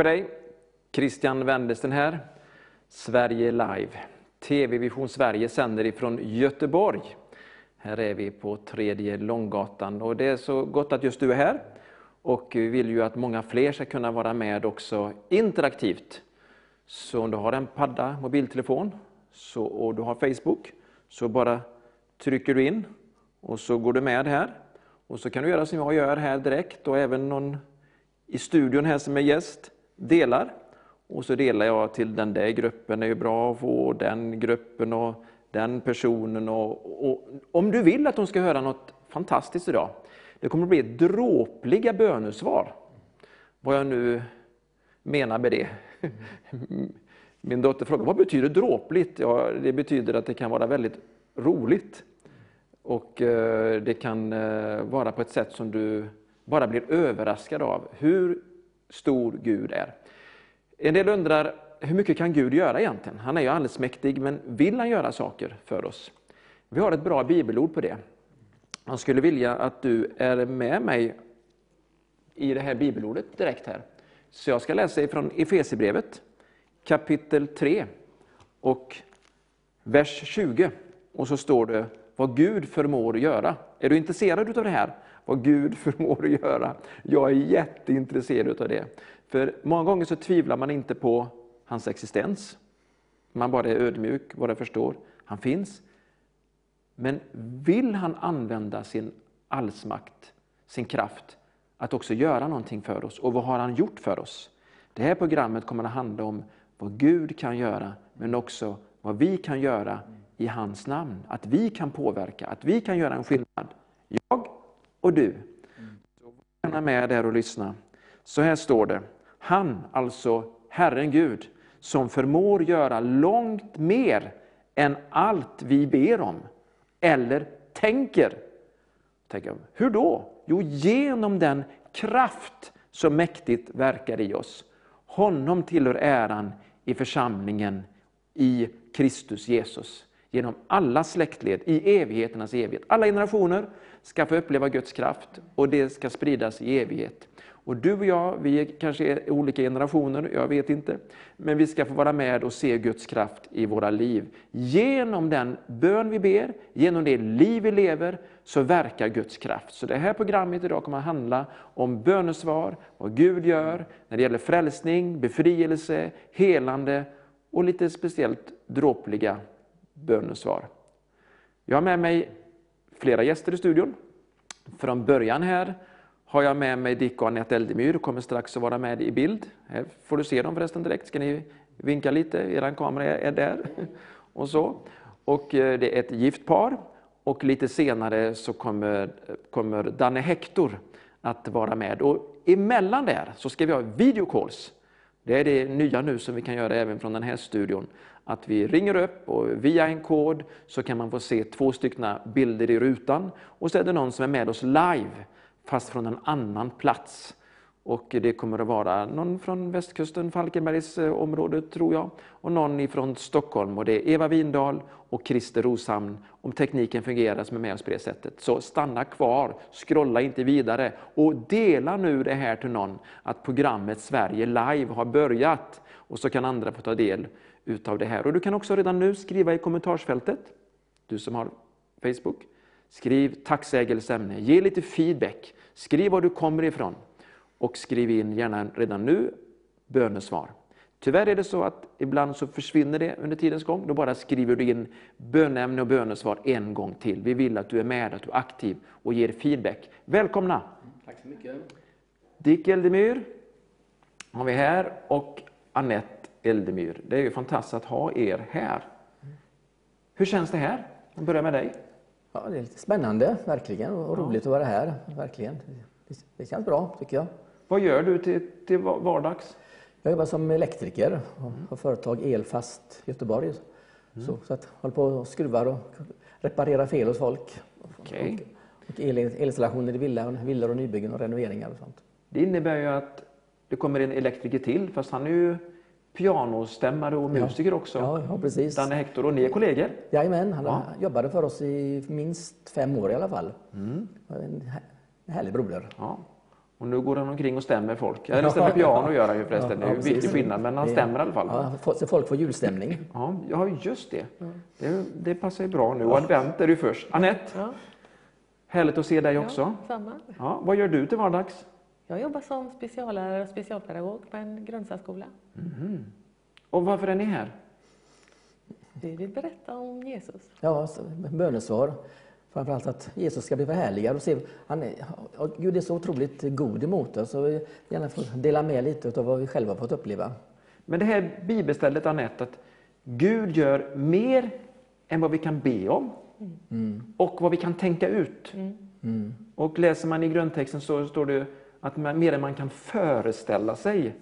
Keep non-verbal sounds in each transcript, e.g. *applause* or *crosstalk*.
På dig! Christian Wendersten här. Sverige Live. TV Vision Sverige sänder ifrån Göteborg. Här är vi på tredje Långgatan och det är så gott att just du är här. Och vi vill ju att många fler ska kunna vara med också interaktivt. Så om du har en padda, mobiltelefon så, och du har Facebook så bara trycker du in och så går du med här. Och så kan du göra som jag gör här direkt och även någon i studion här som är gäst delar. Och så delar jag till den där gruppen, det är ju bra att få den gruppen och den personen. Och, och, om du vill att de ska höra något fantastiskt idag, det kommer att bli dråpliga bönesvar. Vad jag nu menar med det. *laughs* Min dotter frågar, vad betyder dråpligt? Ja, det betyder att det kan vara väldigt roligt. Och eh, det kan eh, vara på ett sätt som du bara blir överraskad av hur stor Gud är. En del undrar, hur mycket kan Gud göra egentligen? Han är ju allsmäktig, men vill han göra saker för oss? Vi har ett bra bibelord på det. Jag skulle vilja att du är med mig i det här bibelordet direkt här. Så jag ska läsa ifrån Efesierbrevet kapitel 3 och vers 20. Och så står det vad Gud förmår göra. Är du intresserad av det här? Vad Gud förmår att göra? Jag är jätteintresserad av det. För många gånger så tvivlar man inte på hans existens. Man bara är ödmjuk, bara förstår. Han finns. Men vill han använda sin allsmakt, sin kraft, att också göra någonting för oss? Och vad har han gjort för oss? Det här programmet kommer att handla om vad Gud kan göra, men också vad vi kan göra i hans namn. Att vi kan påverka, att vi kan göra en skillnad. Jag och du. Så gärna med där och lyssna. Så här står det. Han, alltså Herren Gud, som förmår göra långt mer än allt vi ber om eller tänker. tänker hur då? Jo, genom den kraft som mäktigt verkar i oss. Honom tillhör äran i församlingen i Kristus Jesus genom alla släktled i evigheternas evighet. Alla generationer ska få uppleva Guds kraft och det ska spridas i evighet. Och du och jag, vi kanske är olika generationer, jag vet inte. Men vi ska få vara med och se Guds kraft i våra liv. Genom den bön vi ber, genom det liv vi lever, så verkar Guds kraft. Så det här programmet idag kommer att handla om bönesvar, vad Gud gör när det gäller frälsning, befrielse, helande och lite speciellt dråpliga Bönens svar. Jag har med mig flera gäster i studion. Från början här har jag med mig Dick och Anette Eldemyr och kommer strax att vara med i bild. Här får du se dem förresten direkt. Ska ni vinka lite? Er kamera är där. *laughs* Och så. Och eh, det är ett gift par. Och lite senare så kommer, kommer Danne Hector att vara med. Och emellan där så ska vi ha videocalls. Det är det nya nu som vi kan göra även från den här studion. Att vi ringer upp och via en kod så kan man få se två stycken bilder i rutan. Och så är det någon som är med oss live fast från en annan plats. Och det kommer att vara någon från västkusten, Falkenbergs eh, område tror jag, och någon ifrån Stockholm. Och det är Eva Windahl och Christer Roshamn, om tekniken fungerar, som är med oss på det sättet. Så stanna kvar, scrolla inte vidare och dela nu det här till någon, att programmet Sverige Live har börjat. Och så kan andra få ta del utav det här. Och du kan också redan nu skriva i kommentarsfältet, du som har Facebook, Skriv tacksägelseämne, ge lite feedback, skriv var du kommer ifrån och skriv in gärna redan nu bönesvar. Tyvärr är det så att ibland så försvinner det under tidens gång. Då bara skriver du in bönämne och bönesvar en gång till. Vi vill att du är med, att du är aktiv och ger feedback. Välkomna! Tack så mycket. Dick Eldemyr har vi här och Annette Eldemyr. Det är ju fantastiskt att ha er här. Hur känns det här? Jag börjar med dig. Ja, det är lite spännande, verkligen, och roligt att vara här. Verkligen. Det känns bra, tycker jag. Vad gör du till, till vardags? Jag jobbar som elektriker och har företag Elfast Göteborg. Mm. Så, så att håller på och skruvar och reparerar fel hos folk. Okay. Och, och el, elinstallationer i villor, villor och nybyggen och renoveringar och sånt. Det innebär ju att det kommer en elektriker till, fast han är ju pianostämmare och musiker ja. också. Ja, ja, precis. Danne Hector och ni är kollegor? Jajamän, han ja. jobbade för oss i minst fem år i alla fall. Mm. En härlig broder. Ja. Och nu går han omkring och stämmer folk. Eller stämmer piano gör han ju förresten. Ja, det är ju viktig skillnad, men han Det- stämmer i alla fall. Ja, så folk får julstämning. Ja, ja just det. det. Det passar ju bra nu. Och advent är det ju först. Anette, Ja, härligt att se dig också. ja, samma. Ja, vad gör du till vardags? Jag jobbar som speciallärare och specialpedagog på en grundsärskola. Och varför är ni här? Vi vill berätta om Jesus. Ja, bönesvar. Framförallt att Jesus ska bli förhärligad och se, han är, ja, Gud är så otroligt god emot oss och vi gärna får dela med lite av vad vi själva har fått uppleva. Men det här bibelstället Anette, att Gud gör mer än vad vi kan be om och vad vi kan tänka ut. Och läser man i grundtexten så står det att man, mer än man kan föreställa sig.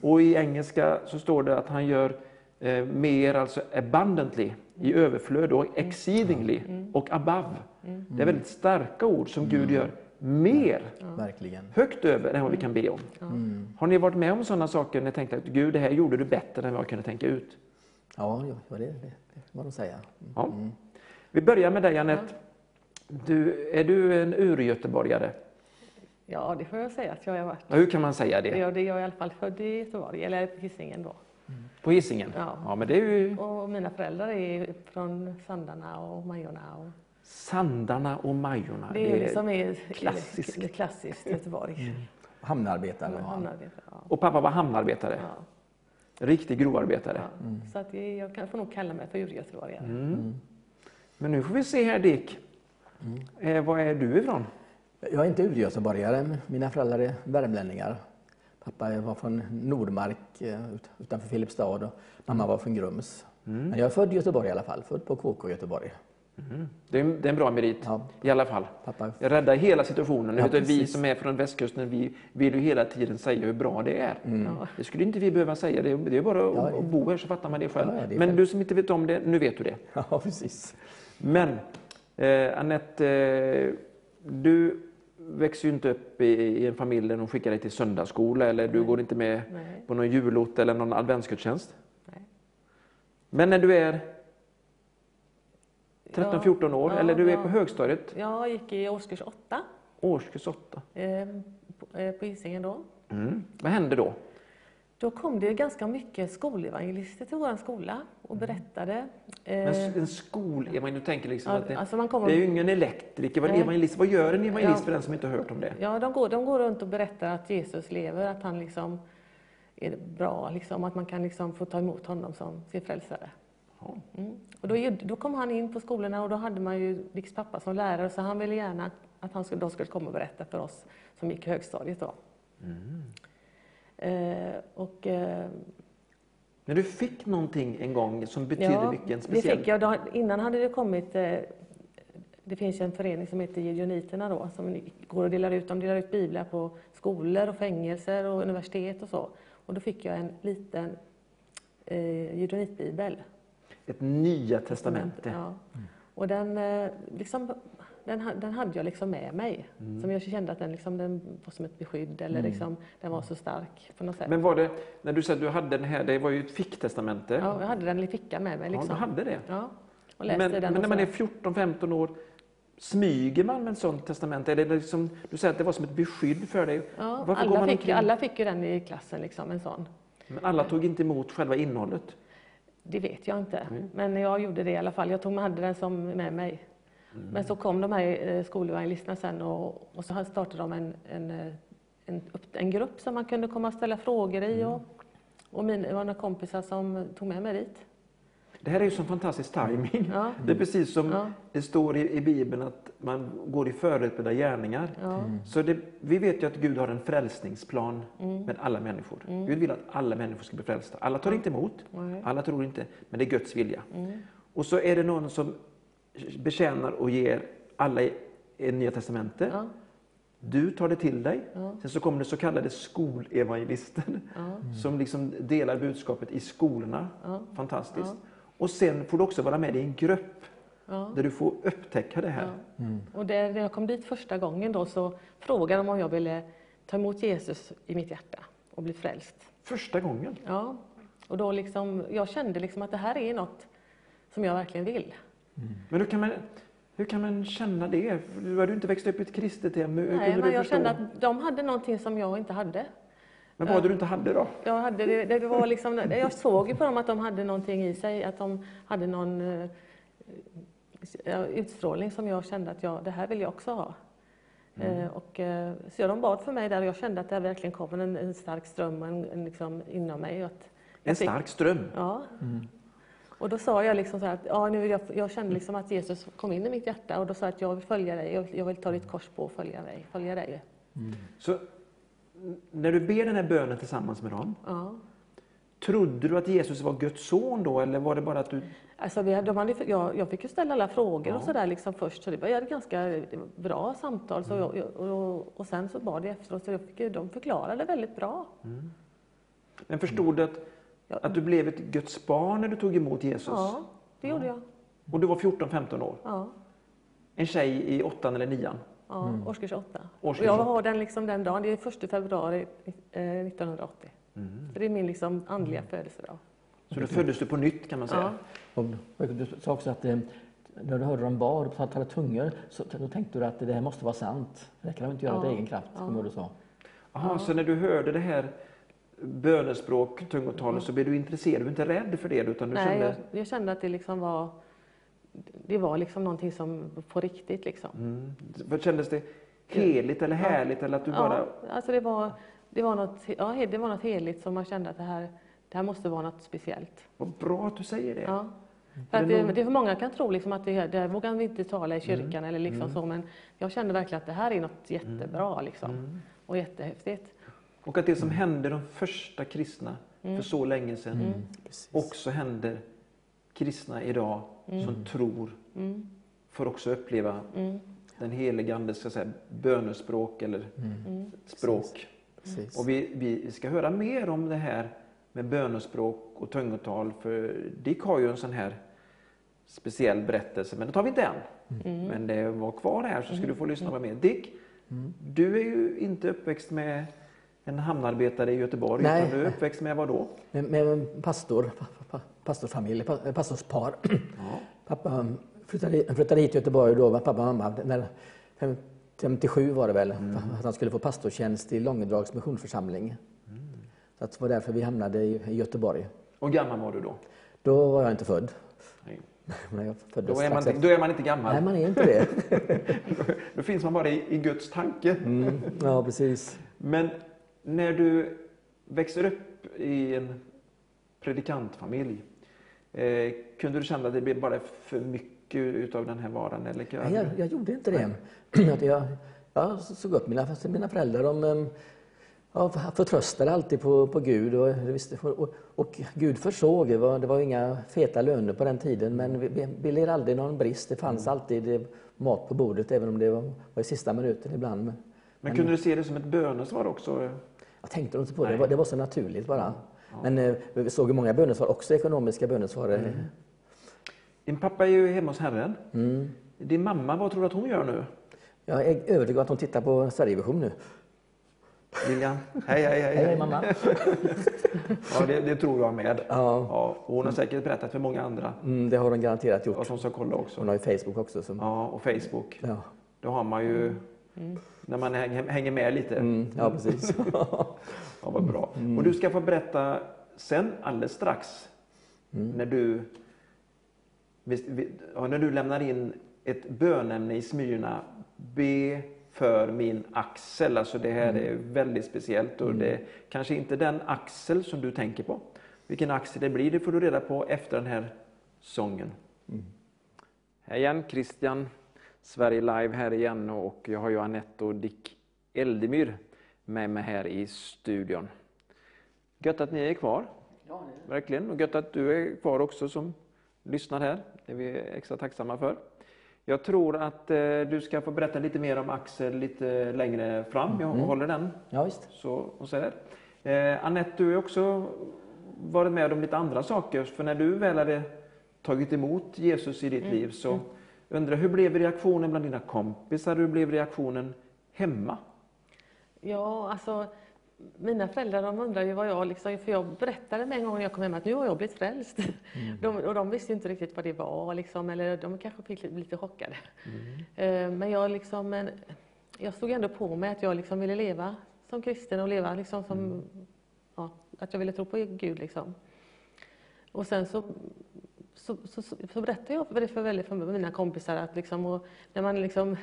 Och i engelska så står det att han gör eh, mer, alltså abundantly, i överflöd och exceedingly och above. Det är väldigt starka ord som Gud gör mer, Verkligen. högt över än vad vi kan be om. Har ni varit med om sådana saker när ni tänkte att Gud, det här gjorde du bättre än vad jag kunde tänka ut? Ja, ja det, det, det får man nog säga. Ja. Vi börjar med dig Anette. Du, är du en urgöteborgare? Ja, det får jag säga att jag har varit. Ja, hur kan man säga det? Jag, det är jag i alla fall född i Göteborg, eller på Hisingen då. På Hisingen? Ja. ja, men det är ju Och mina föräldrar är från Sandarna och Majorna. Och Sandarna och Majorna. det är liksom är, klassiskt. är klassiskt Göteborg. *laughs* Hamnarbetare. Mm. var han. Hamnarbetare, ja. Och pappa var hamnarbetare? Ja. Riktig grovarbetare? Ja. Så att jag, jag kan, får nog kalla mig för urgöteborgare. Mm. Men nu får vi se här Dick. Eh, var är du ifrån? Jag är inte urgöteborgare, mina föräldrar är värmlänningar. Pappa var från Nordmark eh, ut- utanför Filipstad och mamma var från Grums. Men jag är född i Göteborg i alla fall, född på KK Göteborg. Det är, det är en bra merit Ja. i alla fall. Pappa, Jag räddar hela situationen. Ja, vi som är från västkusten, vi vill ju hela tiden säga hur bra det är. Ja. Det skulle inte vi behöva säga. Det är, det är bara att, Ja, att bo här så fattar man det själv. Det Men du som inte vet om det, nu vet du det. *laughs* ja precis. Men eh, Anette, eh, du växer ju inte upp i, i en familj där de skickar dig till söndagsskola eller du går inte med Nej. på någon julot eller någon adventsgudstjänst. Nej. Men när du är Ja, 13-14 år ja, eller du är på högstadiet, Jag gick i årskurs åtta årskurs 8. eh, på, eh, på Hisingen då. Mm. Vad hände då? Då kom det ganska mycket skolevangelister till vår skola och berättade. Eh, Men s- en skolevangelist, du tänker liksom ja, att det, alltså man kommer, det är ju ingen elektriker, vad evangelist? Vad gör en evangelist Ja. för den som inte har hört om det? ja, de, går, de går runt och berättar att Jesus lever, att han liksom är bra, liksom, att man kan liksom få ta emot honom som sin frälsare. Mm. Och då, då kom han in på skolorna och då hade man ju Dicks pappa som lärare så han ville gärna att han skulle, de skulle komma och berätta för oss som gick högstadiet då. Eh, och, eh, Men du fick någonting en gång som betyder mycket, en det speciell... fick jag. Innan hade det kommit, eh, det finns en förening som heter Gideoniterna då, som går och delar ut, de delar ut biblar på skolor och fängelser och universitet och så. Och då fick jag en liten eh, Gideonitbibel. Ett nya testamente. Ja. Och den, eh, liksom, den, den hade jag liksom med mig. Mm. Som jag kände att den, liksom, den var som ett beskydd eller liksom, den var så stark på något sätt. Men var det, när du sa att du hade den här, det var ju ett ficktestamente. ja, jag hade den i fickan med mig. Ja, Liksom. du hade det. Ja, och läste Men, den. men när man är 14-15 år, smyger man med ett sånt testamente? Det liksom, du säger att det var som ett beskydd för dig. Ja, Varför alla, fick, omkring- alla fick ju den i klassen, liksom, en sån. Men alla tog inte emot själva innehållet. Det vet jag inte, Mm. men jag gjorde det i alla fall. Jag tog, hade den som med mig. Mm. Men så kom de här eh, skolevangelisterna sen och, och så startade de en, en, eh, en, en grupp som man kunde komma och ställa frågor i. Mm. Och, och min, det var några kompisar som tog med mig dit. Det här är ju sån fantastisk timing. Ja. Det är precis som Ja. det står i, i Bibeln att man går i förutberedda gärningar. Ja. Så det, vi vet ju att Gud har en frälsningsplan Mm. med alla människor. Gud vill att alla människor ska bli frälsta. Alla tar inte emot, alla tror inte, men det är Guds vilja. Mm. Och så är det någon som betjänar och ger alla i, i Nya Testamentet. Ja. Du tar det till dig. Ja. Sen så kommer det så kallade skolevangelister *laughs* Ja. som liksom delar budskapet i skolorna. Ja. Fantastiskt. Och sen får du också vara med i en grupp Ja. där du får upptäcka det här. Ja. Och där, när jag kom dit första gången då så frågade de om jag ville ta emot Jesus i mitt hjärta och bli frälst. Första gången. Ja, och då liksom, jag kände liksom att det här är något som jag verkligen vill. Men då kan man, Hur kan man känna det? Du hade ju inte växt upp i ett kristet hem. Hur Nej, men jag förstå? kände att de hade någonting som jag inte hade. Men vad var det du inte hade då? Jag, hade, det, det var liksom, jag såg ju på dem att de hade någonting i sig, att de hade någon eh, utstrålning som jag kände att jag, det här vill jag också ha. Eh, och, eh, så de bad för mig där och jag kände att det verkligen kom en, en stark ström en, en liksom inom mig. Att En fick- stark ström. Ja. Och då sa jag liksom så här att ja, nu jag, jag kände liksom att Jesus kom in i mitt hjärta och då sa jag att jag vill följa dig, jag vill, jag vill ta ditt kors på och följa dig. Följa dig. Så n- när du ber den här bönen tillsammans med dem, Ja. trodde du att Jesus var Guds son då eller var det bara att du... Alltså vi, hade- de hade, jag, jag fick ju ställa alla frågor och sådär liksom först, så det var ett ganska bra samtal. Så jag, och, och sen så bad jag efteråt, så jag fick, de förklarade väldigt bra. Men förstod du att, Ja. att du blev ett Guds barn när du tog emot Jesus? Ja, det gjorde jag. Och du var 14-15 år? Ja, En tjej i åttan eller nian? ja årskurs åtta. Årskurs och jag har den liksom den dagen, det är 1 februari eh, 1980. Så det är min liksom andliga födelsedag. Så då föddes du på nytt kan man säga? Ja. Och du sa också att eh, när du hörde dem bad och talade tungor så då tänkte du att det här måste vara sant. Det kan de inte göra av Ja, egen kraft, ja. som du sa. Aha, Så när du hörde det här bönespråk, tungotalet, så blev du intresserad? Du var inte rädd för det utan du Nej, kände... jag, jag kände att det liksom var det var liksom någonting som på riktigt liksom. Mm. Kändes det heligt eller härligt eller att du bara... Ja, alltså det var, det var något, ja, det var något heligt som man kände att det här, det här måste vara något speciellt. Vad bra att du säger det. Ja. Är För det det, någon- det för många kan tro liksom att det, det vågar vi inte tala i kyrkan eller liksom så, men jag kände verkligen att det här är något jättebra liksom. Och jättehäftigt. Och att det som hände de första kristna för så länge sedan Precis. också händer kristna idag som tror Mm. får också uppleva den helige Andes ska jag säga, bönespråk eller språk. Precis. Och vi, vi ska höra mer om det här med bönespråk och tungotal för Dick har ju en sån här speciell berättelse, men det tar vi inte än. Mm. Men det var kvar här så ska du få lyssna på mer. Dick, du är ju inte uppväxt med en hamnarbetare i Göteborg, Nej. utan du är uppväxt med vad då? Med, med pastor, pa, pa, pastorsfamilj, pa, pastorspar. *clears throat* Ja. Pappa flyttade, flyttade hit till Göteborg då, pappa och mamma. När, fem- 57 var det väl, att han skulle få pastortjänst i Långedrags missionsförsamling. Så att det var därför vi hamnade i, Göteborg. Och gammal var du då? Då var jag inte född. Nej. *laughs* Men Då, är man, efter. då är man inte gammal. Nej, man är inte det. *laughs* Då finns man bara i, i Guds tanke. Mm, ja, precis. Men när du växer upp i en predikantfamilj, eh, kunde du känna att det blev bara för mycket utav den här varan? Eller? Nej, jag, jag gjorde inte det. Jag, jag såg upp mina, mina föräldrar. De em, ja, förtröstade alltid på, på Gud. Och, det visste- och, och Gud försåg. Det var, det var inga feta löner på den tiden, men vi, vi, vi led aldrig någon brist. Det fanns alltid eh, mat på bordet, även om det var, var i sista minuten ibland. Men, Men kunde du se det som ett bönesvar också? Jag tänkte inte på det. Det var, det var så naturligt bara. Men eh, vi såg ju många bönesvar, också ekonomiska bönesvar. Din pappa är ju hemma hos Herren. Mm. Din mamma, vad tror du att hon gör nu? Jag är övertygad att hon tittar på Sverigevision nu. Lilian? Hej, hej, hej. Hej, hej mamma. *laughs* Ja, det, det tror jag med. Ja, Ja, hon har säkert berättat för många andra. mm, det har hon garanterat gjort. Och som ska kolla också. Hon har ju Facebook också. Som, Ja, och Facebook. ja. Då har man ju, när man hänger, hänger med lite. Mm, ja, precis. *laughs* Ja, vad bra. Och du ska få berätta sen alldeles strax när du ja, när du lämnar in ett bönämne i Smyrna. Be för min axel. Alltså det här är väldigt speciellt och det är kanske inte den axel som du tänker på. Vilken axel det blir, det får du reda på efter den här sången. Hej igen, Christian. Sverige Live här igen och jag har ju Anette och Dick Eldemyr med mig här i studion. Gött att ni är kvar. Verkligen. Och gött att du är kvar också som lyssnar här. Det är vi extra tacksamma för. Jag tror att eh, du ska få berätta lite mer om Axel lite längre fram. Jag håller den Ja, visst. så, och så. Eh, Anette, du har också varit med om lite andra saker. För när du väl hade tagit emot Jesus i ditt liv så undrar hur blev reaktionen bland dina kompisar? Hur blev reaktionen hemma? Ja, alltså mina föräldrar de undrar ju vad jag liksom, för jag berättade med en gång när jag kom hem att nu har jag blivit frälst. Mm. De, och de visste inte riktigt vad det var liksom, eller de kanske fick lite, lite chockade. Mm. Eh, Men jag liksom, jag stod ändå på mig att jag liksom ville leva som kristen och leva liksom som, Mm. ja, att jag ville tro på Gud liksom. Och sen så, så, så, så, berättade jag för det för, väldigt för mina kompisar att liksom, och när man liksom,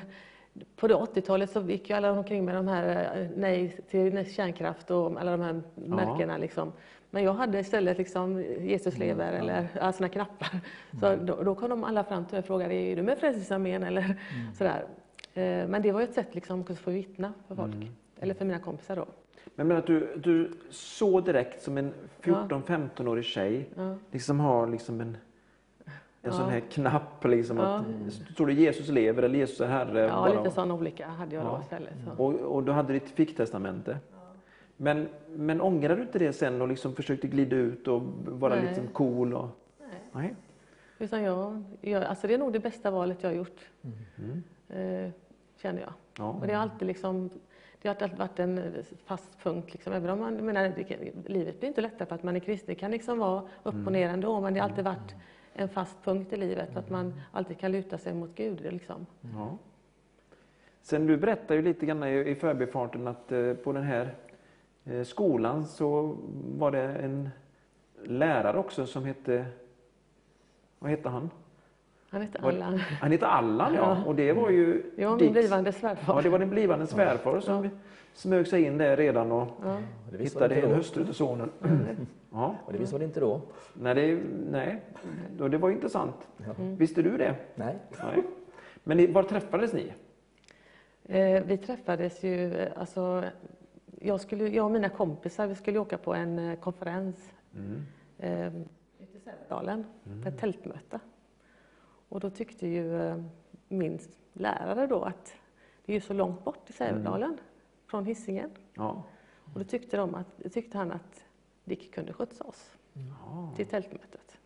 på det 80-talet så gick ju alla omkring med de här eh, nej till kärnkraft och alla de här märkena liksom. Men jag hade istället liksom Jesus lever eller ja, såna knappar. Så då, då kom de alla fram till mig och frågade, är du med Frälsningsarmén eller sådär. Eh, Men det var ett sätt liksom att få vittna för folk. Eller för mina kompisar då. Men, men att du, du så direkt som en 14-15-årig tjej Ja. liksom har liksom en, en sån här knapp liksom Ja. att står det Jesus lever eller Jesus är Herre. Ja, bara- lite sån olika hade jag då Ja. istället. Så. och, och du hade ditt ficktestamente. Men, men ångrar du inte det sen och liksom försökte glida ut och vara Nej. liksom cool? Och, Nej. nej. Utan jag, jag, alltså det är nog det bästa valet jag har gjort. Mm. Eh, känner jag. Ja. Och det har alltid liksom, det har alltid varit en fast punkt. Liksom. Även om man, menar, det, livet blir inte lättare för att man är kristen. Det kan liksom vara upp Mm. och ner ändå. Men det har alltid varit en fast punkt i livet. Att man alltid kan luta sig mot Gud. Liksom. Ja. Sen du berättade ju lite grann i, i förbifarten att eh, på den här eh, skolan så var det en lärare också som hette, vad hette han? Han Var- Allan. Han hette Allan ja, Ja. och det var ju Det var min Dicks- blivande svärfar. Ja, det var din blivande svärfar som smög sig in där redan och Ja. Hittade en hustru till sonen. *clears throat* Ja, Och det visste man inte då. nej, det, nej. Och det var intressant. Ja. Visste du det? Nej. Nej. Men var träffades ni? Eh, vi träffades ju, alltså, jag, skulle, jag och mina kompisar vi skulle åka på en eh, konferens Mm. eh, i Sävedalen, på ett tältmöte. Och då tyckte ju eh, min lärare då att det är ju så långt bort i Sävedalen från Hisingen. Ja. Och då tyckte, de att, tyckte han att Dick kunde skjutsa oss Ja. till tältmötet.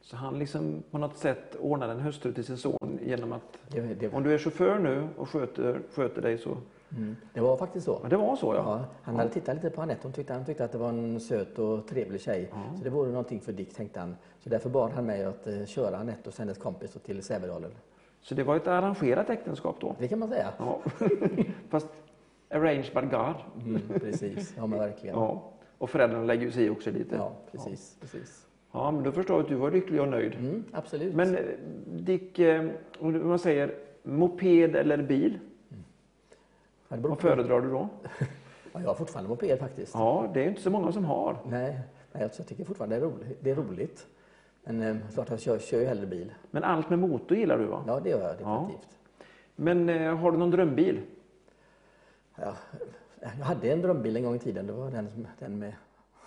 Så han liksom på något sätt ordnade en hustru till sin son genom att Det, det, om du är chaufför nu och sköter, sköter dig så... mm, det var faktiskt så. Ja, det var så ja. Ja, han hade tittat lite på Anette. Hon tyckte, han tyckte att det var en söt och trevlig tjej. Så det vore någonting för Dick, tänkte han. Så därför bad han mig att eh, köra Anette och hennes kompis till Sävedalen. Så det var ett arrangerat äktenskap då? Det kan man säga. Ja. *laughs* Fast arranged by God. Mm, precis, ja men verkligen. Ja, Ja. Och föräldrarna lägger sig i också lite. precis. precis. Ja, men då förstår jag att du var lycklig och nöjd. Mm, absolut. Men eh, Dick, eh, om man säger moped eller bil, ja, beror vad föredrar du då? *laughs* ja, jag har fortfarande moped faktiskt. Ja, det är inte så många som har. Nej, nej, jag tycker fortfarande det är roligt. Det är roligt. Men eh, klart jag kör, kör ju hellre bil. Men allt med motor gillar du va? Ja, det gör jag Ja. definitivt. Men eh, har du någon drömbil? Ja, jag hade en drömbil en gång i tiden. Det var den, som- den med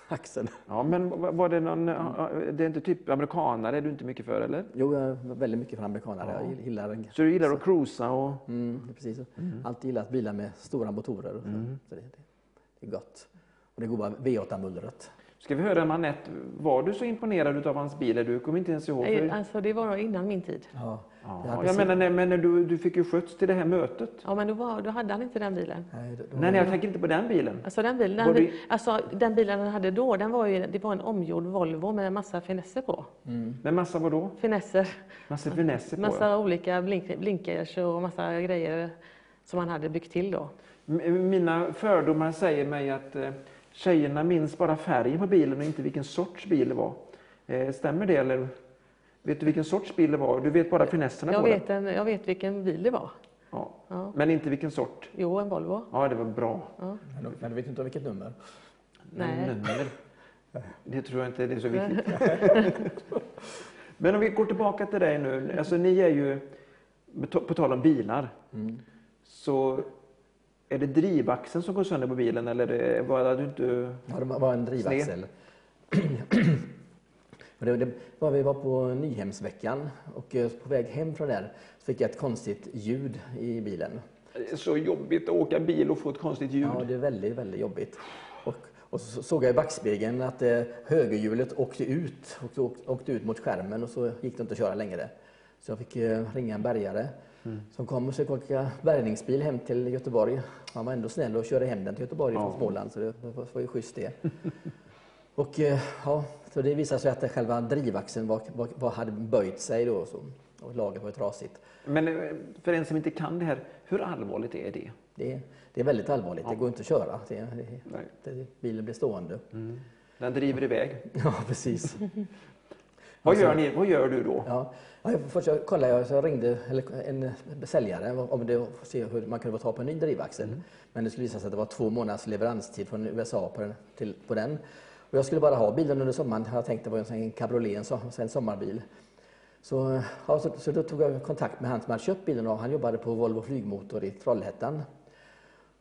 axeln. Ja, men var det någon, det är inte typ amerikanare, är du inte mycket för eller? Jo, jag är väldigt mycket för amerikanare. Ja. Jag gillar Så du gillar att cruisa och... Mm, precis. Alltid gillat bilar med stora motorer. Och så. Mm. Så det, det, det är gott. Och det goda V8-mullret. Ska vi höra med Anette, var du så imponerad av hans bil? Du kommer inte ens ihåg? Nej. Alltså, det var innan min tid. Ja, Ja, jag menar, nej, men när du, du fick ju skjuts till det här mötet. Ja, men då, var, då hade han inte den bilen. nej, då, då, Nej, nej, jag tänker inte på den bilen. Alltså den bilen, Var den, det- alltså den bilen han hade då, den var ju, det var en omgjord Volvo med massa finesser på. Mm. Men massa vadå? Finesser, Massa finesser på massa ja. olika blink, blinkers och massa grejer som han hade byggt till då. M- Mina fördomar säger mig att eh, tjejerna minns bara färgen på bilen och inte vilken sorts bil det var. Eh, stämmer det eller? Vet du vilken sorts bil det var? Du vet bara finesserna Jag på vet, den? en, jag vet vilken bil det var. Ja. Ja. Men inte vilken sort? Jo, en Volvo. Ja, det var bra. Ja. Men, men du vet inte vilket nummer? Nej. Nummer, det tror jag inte är så viktigt. *laughs* Men om vi går tillbaka till dig nu. Alltså ni är ju, på tal om bilar, Mm. så är det drivaxeln som går sönder på bilen eller är det bara du inte... Ja, det var en drivaxel. Och det, det var, vi var på Nyhemsveckan och eh, på väg hem från där så fick jag ett konstigt ljud i bilen. Det är så jobbigt att åka bil och få ett konstigt ljud. Ja, det är väldigt, väldigt jobbigt. Och, och så såg jag i backspegeln att eh, högerhjulet åkte ut, åkte, åkte ut mot skärmen och så gick det inte att köra längre. Så jag fick eh, ringa en bärgare som kom och försökte åka bärgningsbil hem till Göteborg. Han var ändå snäll och körde hem den till Göteborg Ja. från Småland, så det var, var ju schysst det. *laughs* och eh, ja, så det visade sig att det själva drivaxeln var, var, var, hade böjt sig då, så, och laget var trasigt. Men eh, för en som inte kan det här, hur allvarligt är det? Det, det är väldigt allvarligt, det går inte att köra. Det, det, bilen blir stående. Den driver iväg. *laughs* Ja, precis. *laughs* Vad Alltså- gör, ni, vad gör du då? Ja. Ja, först jag kollade jag, så jag ringde eller en säljare om det, för att se hur man kunde få tag på en ny drivaxel. Men det skulle visa sig att det var två månaders leveranstid från USA på den. Till, på den. Och jag skulle bara ha bilen under sommaren. Jag tänkte det var en, cabriolet, en, en sommarbil. Så, ja, så, så då tog jag kontakt med han som hade köpt bilen och han jobbade på Volvo Flygmotor i Trollhättan.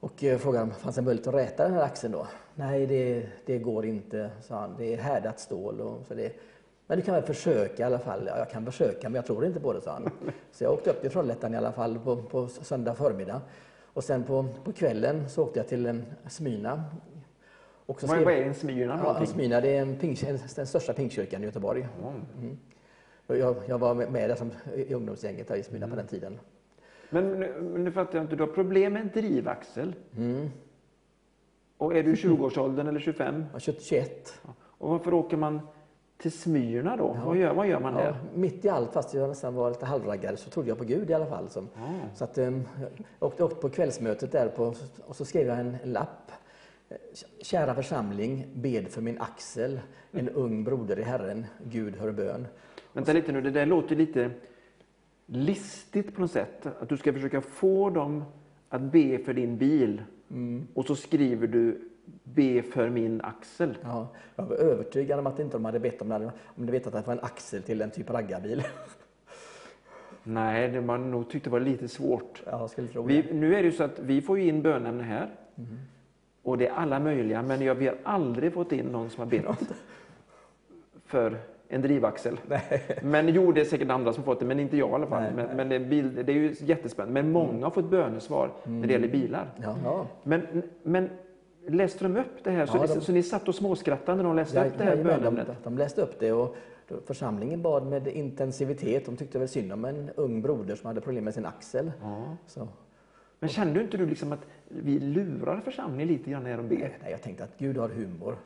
Och eh, frågade om det fanns en möjlighet att räta den här axeln då. Nej, det, det går inte, sa han. Det är härdat stål. Och, så det, men du kan väl försöka i alla fall. Ja, jag kan försöka, men jag tror inte på det, sa han. Så jag åkte upp till Trollhättan i alla fall på, på söndag förmiddag. Och sen på, på kvällen så åkte jag till en så Vad, skrev- vad är en Smyrna Ja, någonting? Smyna, det är en pingst, en, den största pingstkyrkan i Göteborg. Mm. Jag, jag var med där som, i ungdomsgänget där i Smyna på den tiden. Men nu, nu fattar jag inte, du har problem med en drivaxel. Mm. Och är du i 20-årsåldern eller 25? Jag var 21. Och varför åker man till Smyrna då? Vad, gör, vad gör man Ja, där? mitt i allt, fast jag nästan var lite halvraggare, så trodde jag på Gud i alla fall. Som, Så att, um, jag åkte, åkte på kvällsmötet där på, och så skrev jag en, en lapp. Kära församling, bed för min axel, en ung broder i Herren, Gud hör bön. Vänta lite nu, det där låter lite listigt på något sätt. Att du ska försöka få dem att be för din bil. Och så skriver du be för min axel. Ja, jag var övertygad om att inte de hade bett om det, om de vetat att det var en axel till en typ raggarbil. *laughs* Nej, det man nog tyckte var lite svårt. Ja, Vi, nu är det ju så att vi får in bönämnen här. Och det är alla möjliga, men jag, vi har aldrig fått in någon som har bett för en drivaxel. Men jo, det är säkert andra som fått det, men inte jag i alla fall. Nej, men nej. men det, är bil, det är ju jättespännande. Men många har fått bönesvar när det gäller bilar. Ja, ja. Men, men läste de upp det här? Så, Ja, det, de- så ni satt och småskrattade när de läste upp det här de, bönämnet? de läste upp det och församlingen bad med intensivitet. De tyckte väl synd om en ung broder som hade problem med sin axel. Ja. Så, Men kände inte du liksom att vi lurar församlingen lite grann när de ber? nej, jag tänkte att Gud har humor.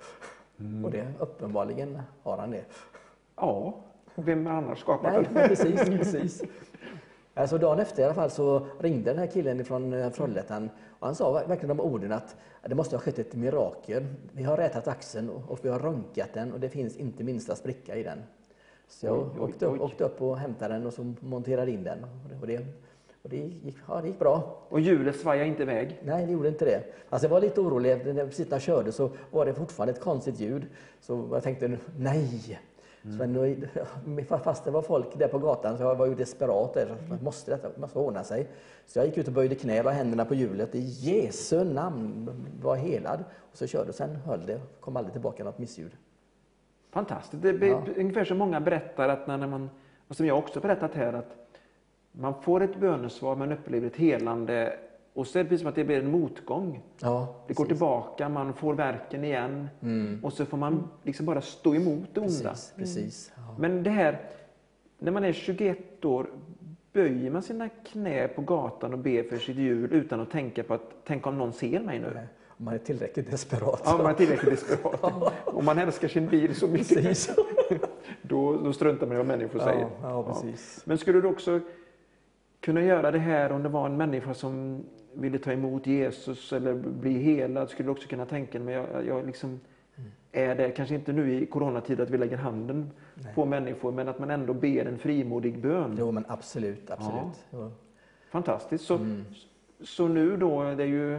Och det, uppenbarligen har han det. Ja, vem annars skapat Nej, det? precis, *laughs* precis. Alltså dagen efter i alla fall så ringde den här killen från eh, Trollhättan och han sa verkligen de orden att det måste ha skett ett mirakel. Vi har rätat axeln och vi har röntgat den och det finns inte minsta spricka i den. Så jag Oj, oj, åkte, upp, oj. åkte upp och hämtade den och så monterade in den. Och det, och det, gick, ja, det gick bra. Och hjulet svajade inte iväg? Nej, det gjorde inte det. Alltså jag var lite orolig, när- precis när jag körde så var det fortfarande ett konstigt ljud. Så jag tänkte, nej! Så nu, *laughs* fast det var folk där på gatan så jag var ju desperat där. Så måste detta måste ordna sig. Så jag gick ut och böjde knä och händerna på hjulet. I Jesu namn var helad. Och så körde och sen höll det. kom aldrig tillbaka något missljud. Fantastiskt. Det är Ja. ungefär som många berättar, att när man, och som jag också berättat här, att man får ett bönesvar, man upplever ett helande och så är det precis som att det blir en motgång. Ja, Det går tillbaka, man får verken igen Mm. och så får man liksom bara stå emot det onda. precis. precis. Ja. Men det här, när man är 21 år, böjer man sina knä på gatan och ber för sitt hjul utan att tänka på att, tänk om någon ser mig nu? Om man är tillräckligt desperat. Ja, man är tillräckligt desperat. Om man älskar sin bil så mycket, *laughs* då, då struntar man i vad människor säger. Men skulle du också kunna göra det här om det var en människa som ville ta emot Jesus eller bli helad? Skulle också kunna tänka mig, jag, jag liksom är det, kanske inte nu i coronatid att vi lägger handen på människor, men att man ändå ber en frimodig bön. Jo, men absolut, absolut. Ja. Fantastiskt. Så, Mm. så nu då, det är ju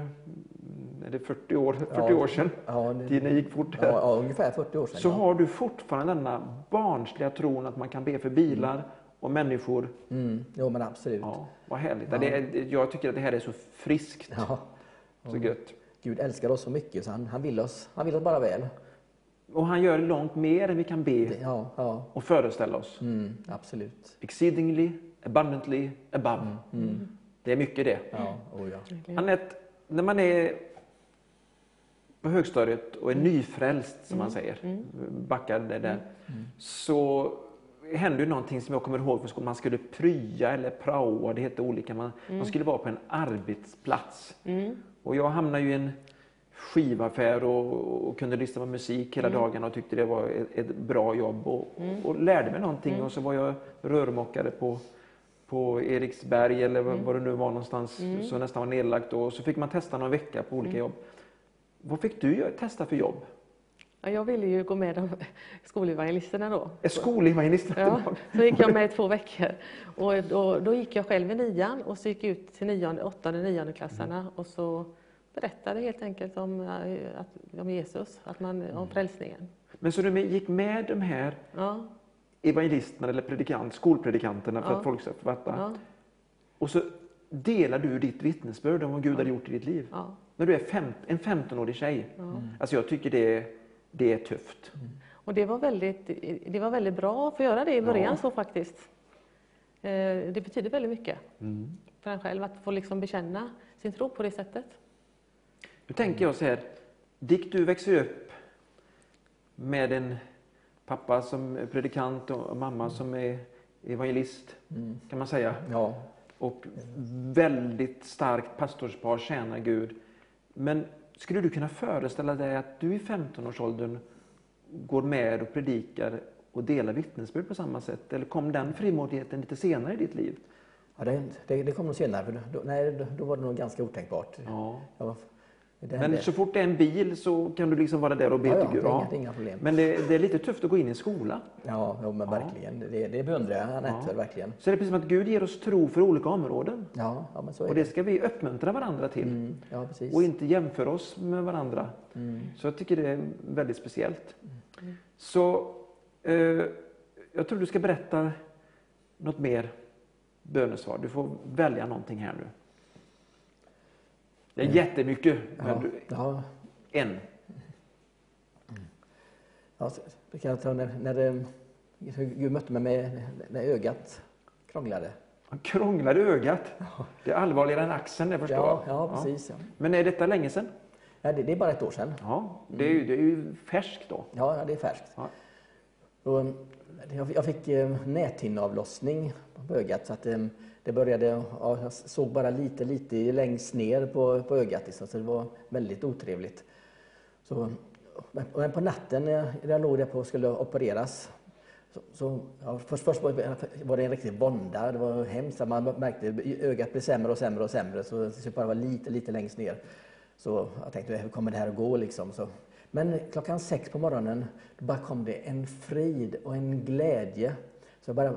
är det 40 år, 40 Ja. år sedan, Ja, det, tiden gick fort ja, här. ja, ungefär 40 år sedan. Så har du fortfarande denna barnsliga tron att man kan be för bilar och människor. Mm, jo, men absolut. Ja, vad härligt. Det är, jag tycker att det här är så friskt. Ja. Så gött. Gud älskar oss så mycket så han, han, vill oss, han vill oss bara väl. Och han gör långt mer än vi kan be Det- Ja, ja. och föreställa oss. Mm, absolut. Exceedingly, abundantly, above. Det är mycket det. Ja, oh ja. Anette, när man är på högstadiet och är nyfrälst, som man säger, backar det där, så hände ju någonting som jag kommer ihåg från skolan. Man skulle prya eller praoa, det hette olika. Man, man skulle vara på en arbetsplats. Och jag hamnade ju i en skivaffär och, och kunde lyssna på musik hela dagen och tyckte det var ett, ett bra jobb och, och lärde mig någonting. Och så var jag rörmokare på, på Eriksberg eller vad- vad det nu var någonstans, så nästan var nedlagt. Och så fick man testa någon vecka på olika jobb. Vad fick du testa för jobb? Ja, jag ville ju gå med de skolevangelisterna då. Är skolevangelist? Ja, så gick jag med i två veckor. Och då, då gick jag själv i nian och så gick jag ut till nionde, åttonde, nionde klassarna och så berättade helt enkelt om, eh, att, om Jesus, att man, om frälsningen. Men så du gick med de här Ja, evangelisterna eller predikant, skolpredikanterna för Ja. att folk ska fatta. ja, Och så delar du ditt vittnesbörd om vad Gud har gjort i ditt liv. ja. När du är fem, en 15-årig tjej. Alltså jag tycker det, är- det är tufft. Och det var, väldigt, det var väldigt bra att få göra det i början Ja. så faktiskt. Eh, Det betyder väldigt mycket för en själv att få liksom bekänna sin tro på det sättet. Nu tänker jag så här. Dick, du växer upp med en pappa som är predikant och mamma som är evangelist, kan man säga. Ja, Och väldigt starkt pastorspar tjänar Gud. Men skulle du kunna föreställa dig att du i 15-årsåldern går med och predikar och delar vittnesbörd på samma sätt? Eller kom den frimodigheten lite senare i ditt liv? ja det, det, det kom nog senare. För då, nej, då, var det nog ganska otänkbart. Ja. Jag var, Men hände- så fort det är en bil så kan du liksom vara där och be ja, till ja, Gud. det Ja. inga, inga problem. Men det, det är lite tufft att gå in i en skola. Ja, ja men verkligen. Det, det beundrar jag Anette för, verkligen. Så det är precis som att Gud ger oss tro för olika områden. Ja, ja men så är Och det ska vi uppmuntra varandra till. Mm, ja, precis. och inte jämföra oss med varandra. Så jag tycker det är väldigt speciellt. Så eh, jag tror du ska berätta något mer bönesvar. Du får välja någonting här nu. Det är jättemycket, men ja, du, ja, en. ja, det kan jag ta när, när eh, Gud mötte mig med när ögat krånglade. Han krånglade ögat. Det är allvarligare än axeln, det förstår Ja, ja, precis. Ja. Men är detta länge sedan? Ja, det, det är bara ett år sedan. Ja, det är ju, det är ju färskt då. Ja, det är färskt. Ja. Och, eh, jag, fick eh, näthinneavlossning på ögat så att eh, det började, ja, jag såg bara lite, lite längst ner på, på ögat liksom, så det var väldigt otrevligt. Så, men på natten när jag låg där på och skulle opereras så, så, ja, först, först var det- en riktig vånda, det var hemskt. Man märkte att ögat blev sämre och sämre och sämre så det bara var lite, lite längst ner. Så jag tänkte, hur kommer det här att gå liksom? Så. Men klockan sex på morgonen, då bara kom det en frid och en glädje. Så bara,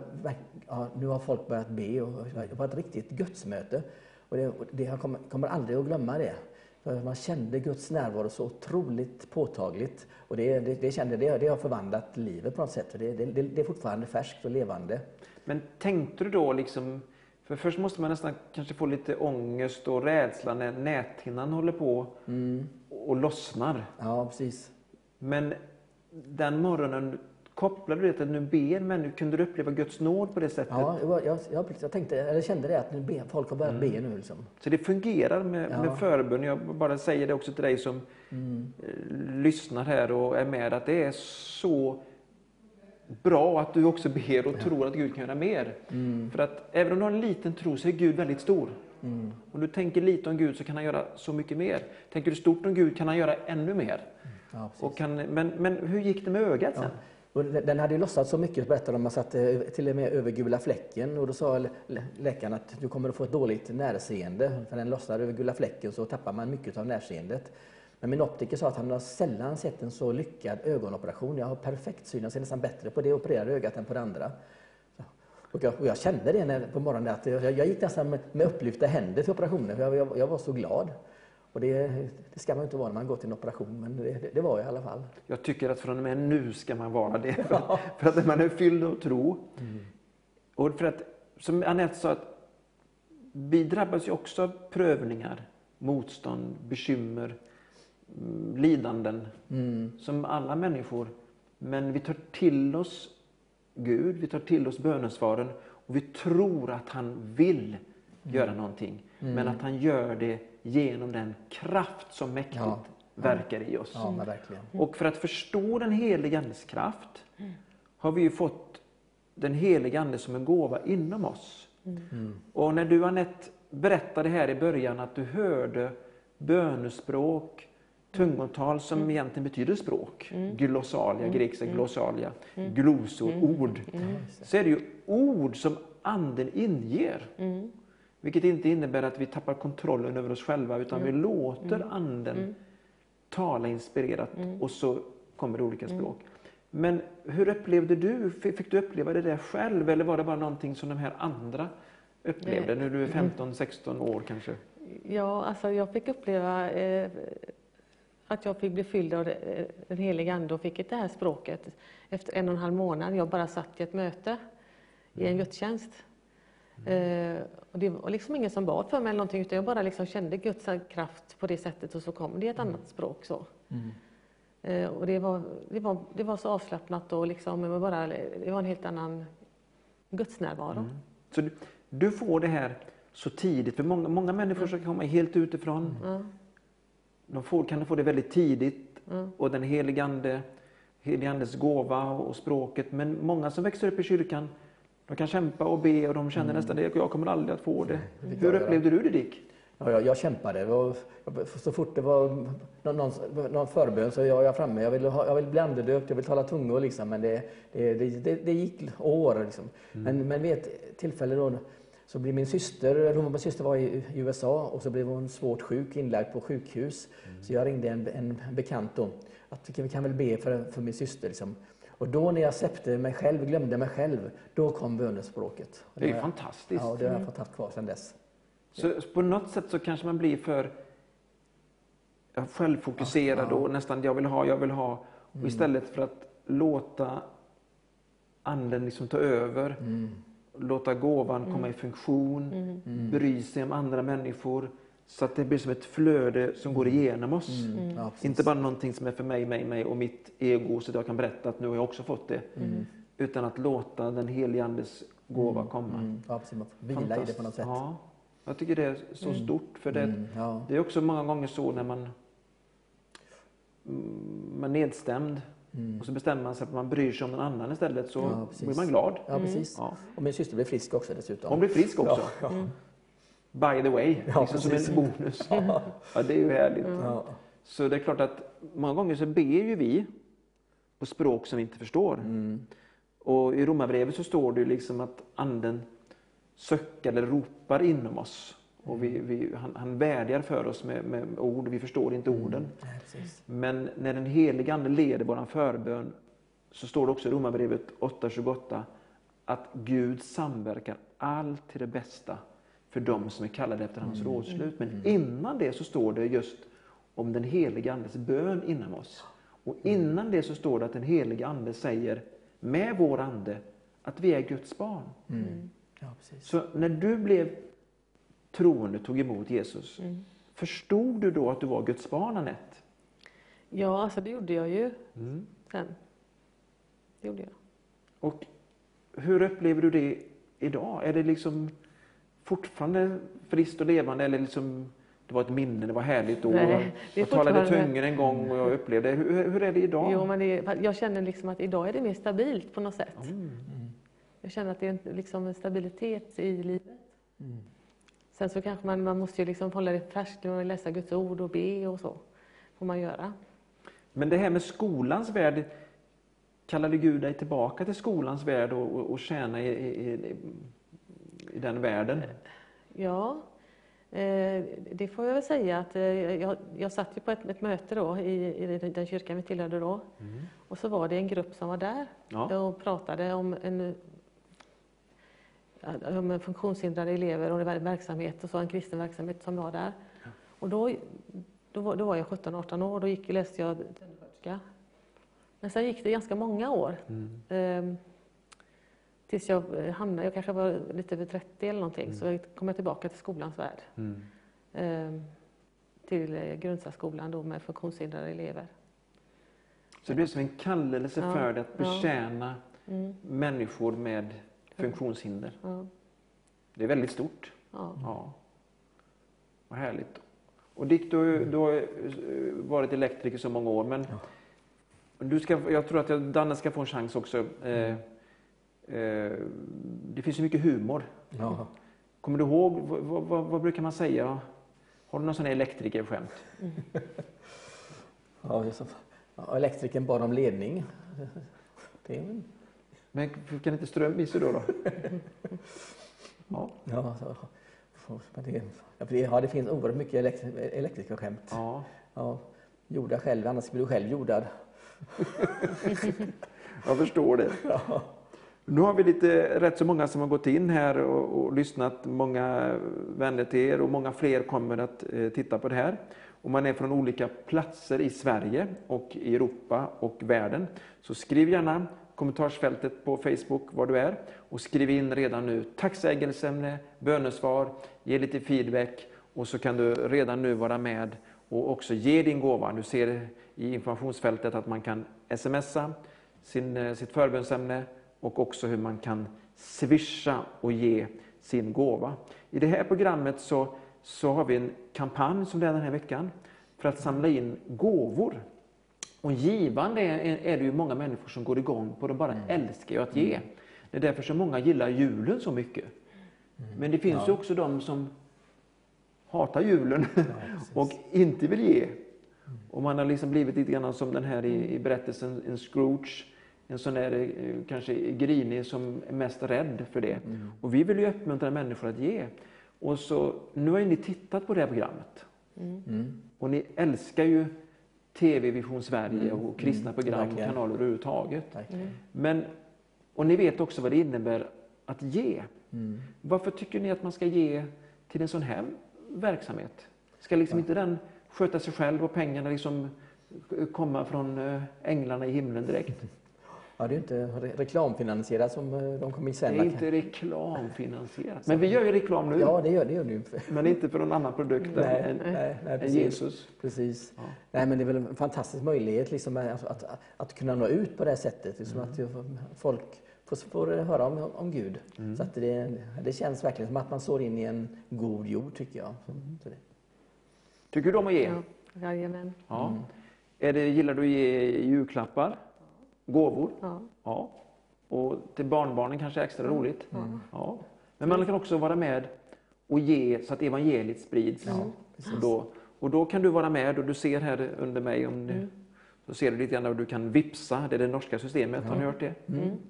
ja, nu har folk börjat be och det var ett riktigt gudsmöte. Och det, det, jag kommer, kommer aldrig att glömma det. För man kände Guds närvaro så otroligt påtagligt. Och det, det, det, kände, det, det har förvandlat livet på något sätt. Det, det, det, är fortfarande färskt och levande. Men tänkte du då liksom, för först måste man nästan kanske få lite ångest och rädsla när näthinnan håller på och lossnar. Ja, precis. Men den morgonen kopplade du det till att nu ber men kunde du uppleva Guds nåd på det sättet? Ja, jag, jag, jag, jag tänkte, eller kände det att nu be, folk har börjat be nu. Liksom. Så det fungerar med, Ja. med förbön. Jag bara säger det också till dig som eh, lyssnar här och är med, att det är så bra att du också ber och tror att Gud kan göra mer. För att även om du har en liten tro så är Gud väldigt stor. Om du tänker lite om Gud så kan han göra så mycket mer. Tänker du stort om Gud kan han göra ännu mer. Ja. Och kan, men, men hur gick det med ögat sen? Och den hade ju lossat så mycket, berättade de. Man satte eh, till och med över gula fläcken och då sa lä- läkaren att du kommer att få ett dåligt närseende. För den lossnar över gula fläcken så tappar man mycket av närseendet. Men min optiker sa att han har sällan sett en så lyckad ögonoperation. Jag har perfekt syn, jag ser nästan bättre på det opererade ögat än på det andra. Och jag, och jag kände det när, på morgonen, att jag, jag gick nästan med, med upplyfta händer till operationen, för jag, jag, jag var så glad. Och det, det ska man inte vara när man går till en operation, men det, det, var jag i alla fall. Jag tycker att från och med nu ska man vara det. *laughs* För, för att man är fylld av tro. Och för att, som Anette sa, att vi drabbas ju också av prövningar, motstånd, bekymmer, mm, lidanden. Som alla människor. Men vi tar till oss Gud, vi tar till oss bönesvaren och vi tror att han vill göra någonting. Men att han gör det genom den kraft som mäktigt Ja. verkar i oss. Ja, verkligen. Och för att förstå den helige Andes kraft har vi ju fått den heliga Ande som en gåva inom oss. Mm. Och när du Anette berättade här i början att du hörde bönespråk, tungotal som egentligen betyder språk, glossalia, grekiska glossalia, glosor, ord, så är det ju ord som Anden inger. Vilket inte innebär att vi tappar kontrollen över oss själva utan vi låter Anden tala inspirerat och så kommer det olika språk. Men hur upplevde du, fick du uppleva det där själv eller var det bara någonting som de här andra upplevde när du är 15-16 år kanske? Ja, alltså jag fick uppleva eh, att jag fick bli fylld av det- eh, den heliga Ande och fick det här språket efter en och en halv månad. Jag bara satt i ett möte i en gudstjänst. Eh, och det var liksom ingen som bad för mig eller någonting utan jag bara liksom kände Guds kraft på det sättet och så kom det ett annat språk. så. Eh, och det var, det, var, det var så avslappnat och liksom, bara, det var en helt annan gudsnärvaro. Så du, du får det här så tidigt, för många, många människor som kommer helt utifrån, Ja. de får, kan få det väldigt tidigt Mm. och den helige Ande, helige Andes gåva och språket. Men många som växer upp i kyrkan, de kan kämpa och be och de känner nästan det, jag kommer aldrig att få det. Hur jag upplevde du det Dick? Ja, jag, jag kämpade. Och jag- så fort det var någon, någon, förbön så var jag framme. Jag ville, ha, jag ville bli andedöpt, jag ville tala tungor. Liksom, men det, det, det, det, det gick år. Liksom. Men, men vid ett tillfälle då, så blev min syster, hon, min syster var i, USA och så blev hon svårt sjuk, inlagd på sjukhus. Så jag ringde en, en bekant då, att vi kan väl be för, för min syster. Liksom. Och då när jag släppte mig själv, glömde mig själv, då kom bönespråket. Det är ju fantastiskt. Ja, det har jag fått haft kvar sedan dess. Så på något sätt så kanske man blir för ja, självfokuserad och nästan jag vill ha, jag vill ha. Och istället för att låta anden liksom ta över, låta gåvan komma i funktion, bry sig om andra människor. Så att det blir som ett flöde som går igenom oss. Ja, precis. Inte bara någonting som är för mig, mig, mig och mitt ego så att jag kan berätta att nu har jag också fått det. Utan att låta den helige Andes gåva komma. Mm, ja, får vila i det på något Fantastiskt. sätt. Ja, jag tycker det är så stort. För det, Mm, ja. det är också många gånger så när man, mm, man är nedstämd och så bestämmer man sig att man bryr sig om någon annan istället så Mm. Ja, blir man glad. Ja, precis. Ja. Och min syster blev frisk också dessutom. Hon blir frisk också. Ja, By the way, Ja, liksom som en bonus. Ja, det är ju härligt. ja. Så det är klart att många gånger så ber ju vi på språk som vi inte förstår. Mm. Och i Romarbrevet så står det ju liksom att anden söker eller ropar inom oss. Och vi, vi, han, han vädjar för oss med, med ord, vi förstår inte orden. Nej, precis. Men när den helige Ande leder våran förbön så står det också i Romarbrevet 8.28 att Gud samverkar allt till det bästa för dem som är kallade efter hans rådslut. Men innan det så står det just om den helige Andes bön inom oss. Och innan det så står det att den helige Ande säger med vår ande att vi är Guds barn. Mm. Ja, precis. Så när du blev troende, tog emot Jesus, förstod du då att du var Guds barn, Anette? Ja, alltså det gjorde jag ju Mm. sen. Det gjorde jag. Och hur upplever du det idag? Är det liksom fortfarande friskt och levande eller liksom det var ett minne, det var härligt då? Nej, jag talade tungor en gång och jag upplevde. Hur, hur är det idag? Jo, men det, jag känner liksom att idag är det mer stabilt på något sätt. Mm. Jag känner att det är liksom en stabilitet i livet. Mm. Sen så kanske man, man måste ju liksom hålla det färskt och läsa Guds ord och be och så. får man göra. Men det här med skolans värld, kallade Gud dig tillbaka till skolans värld och, och, och tjäna i, i, i, i den världen? Ja, eh, det får jag väl säga att eh, jag, jag satt ju på ett, ett möte då i, i den kyrkan vi tillhörde då. Och så var det en grupp som var där Ja. och pratade om en ja, om funktionshindrade elever och en verksamhet och så en kristen verksamhet som var där. Och då, då, var, då var jag 17-18 år och då gick, läste jag undersköterska. Men sen gick det ganska många år. Ehm, tills jag eh, hamnade, jag kanske var lite över 30 eller någonting, så jag kom jag tillbaka till skolans värld. Mm. Ehm, till eh, grundsärskolan då med funktionshindrade elever. Så det blev som en kallelse Ja, för dig att ja. betjäna Mm, människor med funktionshinder. ja, Det är väldigt stort. ja. Ja. Vad härligt. Och Dick, du, har ju- du har eh, varit elektriker så många år, men du ska, jag tror att jag- Danne ska få en chans också. Eh, eh, det finns ju mycket humor. Ja. Kommer du ihåg, vad, vad, vad, brukar man säga? Har du någon sån här elektrikerskämt? *laughs* Ja, är så, ja, elektrikern bad om ledning. *laughs* Väl- Men kan inte ström i sig då? då? *laughs* Ja. ja, så, det, ja, det, ja, finns oerhört mycket elektri elektrikerskämt. ja. Ja, gjorda själv, annars blir du själv jordad. Jag förstår det. Nu har vi lite, rätt så många som har gått in här och, och lyssnat. Många vänner till er och många fler kommer att eh, titta på det här. Om man är från olika platser i Sverige och i Europa och världen så skriv gärna kommentarsfältet på Facebook var du är och skriv in redan nu tacksägelseämne, bönesvar, ge lite feedback och så kan du redan nu vara med och också ge din gåva. Du ser i informationsfältet att man kan smsa sin, eh, sitt förbönsämne och också hur man kan swisha och ge sin gåva. I det här programmet så, så har vi en kampanj som det är den här veckan för att samla in gåvor. Och givande är, är det ju många människor som går igång på. De bara älskar ju att ge. Det är därför så många gillar julen så mycket. Men det finns ju också de som hatar julen *laughs* och inte vill ge. Och man har liksom blivit lite grann som den här i, i berättelsen, en Scrooge. En sån där eh, kanske grinig som är mest rädd för det. Och vi vill ju uppmuntra människor att ge. Och så, nu har ju ni tittat på det här programmet. Och ni älskar ju TV Vision Sverige och kristna program och kanaler överhuvudtaget. Tack. Men, och ni vet också vad det innebär att ge. Varför tycker ni att man ska ge till en sån här verksamhet? Ska liksom inte den sköta sig själv och pengarna liksom komma från eh, änglarna i himlen direkt? *laughs* Ja, det är inte re- reklamfinansierat som eh, de kommer Det sen. är inte reklamfinansierat. Men vi gör ju reklam nu, Ja, det gör det. Gör det men inte för någon annan produkt Nej, än, nej, nej, än precis. Jesus. Precis. Ja. Nej, men det är väl en fantastisk möjlighet liksom, att, att, att kunna nå ut på det här sättet. Liksom, Att folk får, får höra om, om Gud. Så att det, det känns verkligen som att man står in i en god jord, tycker jag. Så, så det. Tycker du om att ge? Ja, jajamän. Ja. Är det, gillar du att ge julklappar? Gåvor? Ja. Ja. Och till barnbarnen kanske är extra roligt? Ja. Men man kan också vara med och ge så att evangeliet sprids. och, då, och då kan du vara med och du ser här under mig om du, så ser du lite grann och du kan vipsa, det är det norska systemet, har ni hört det?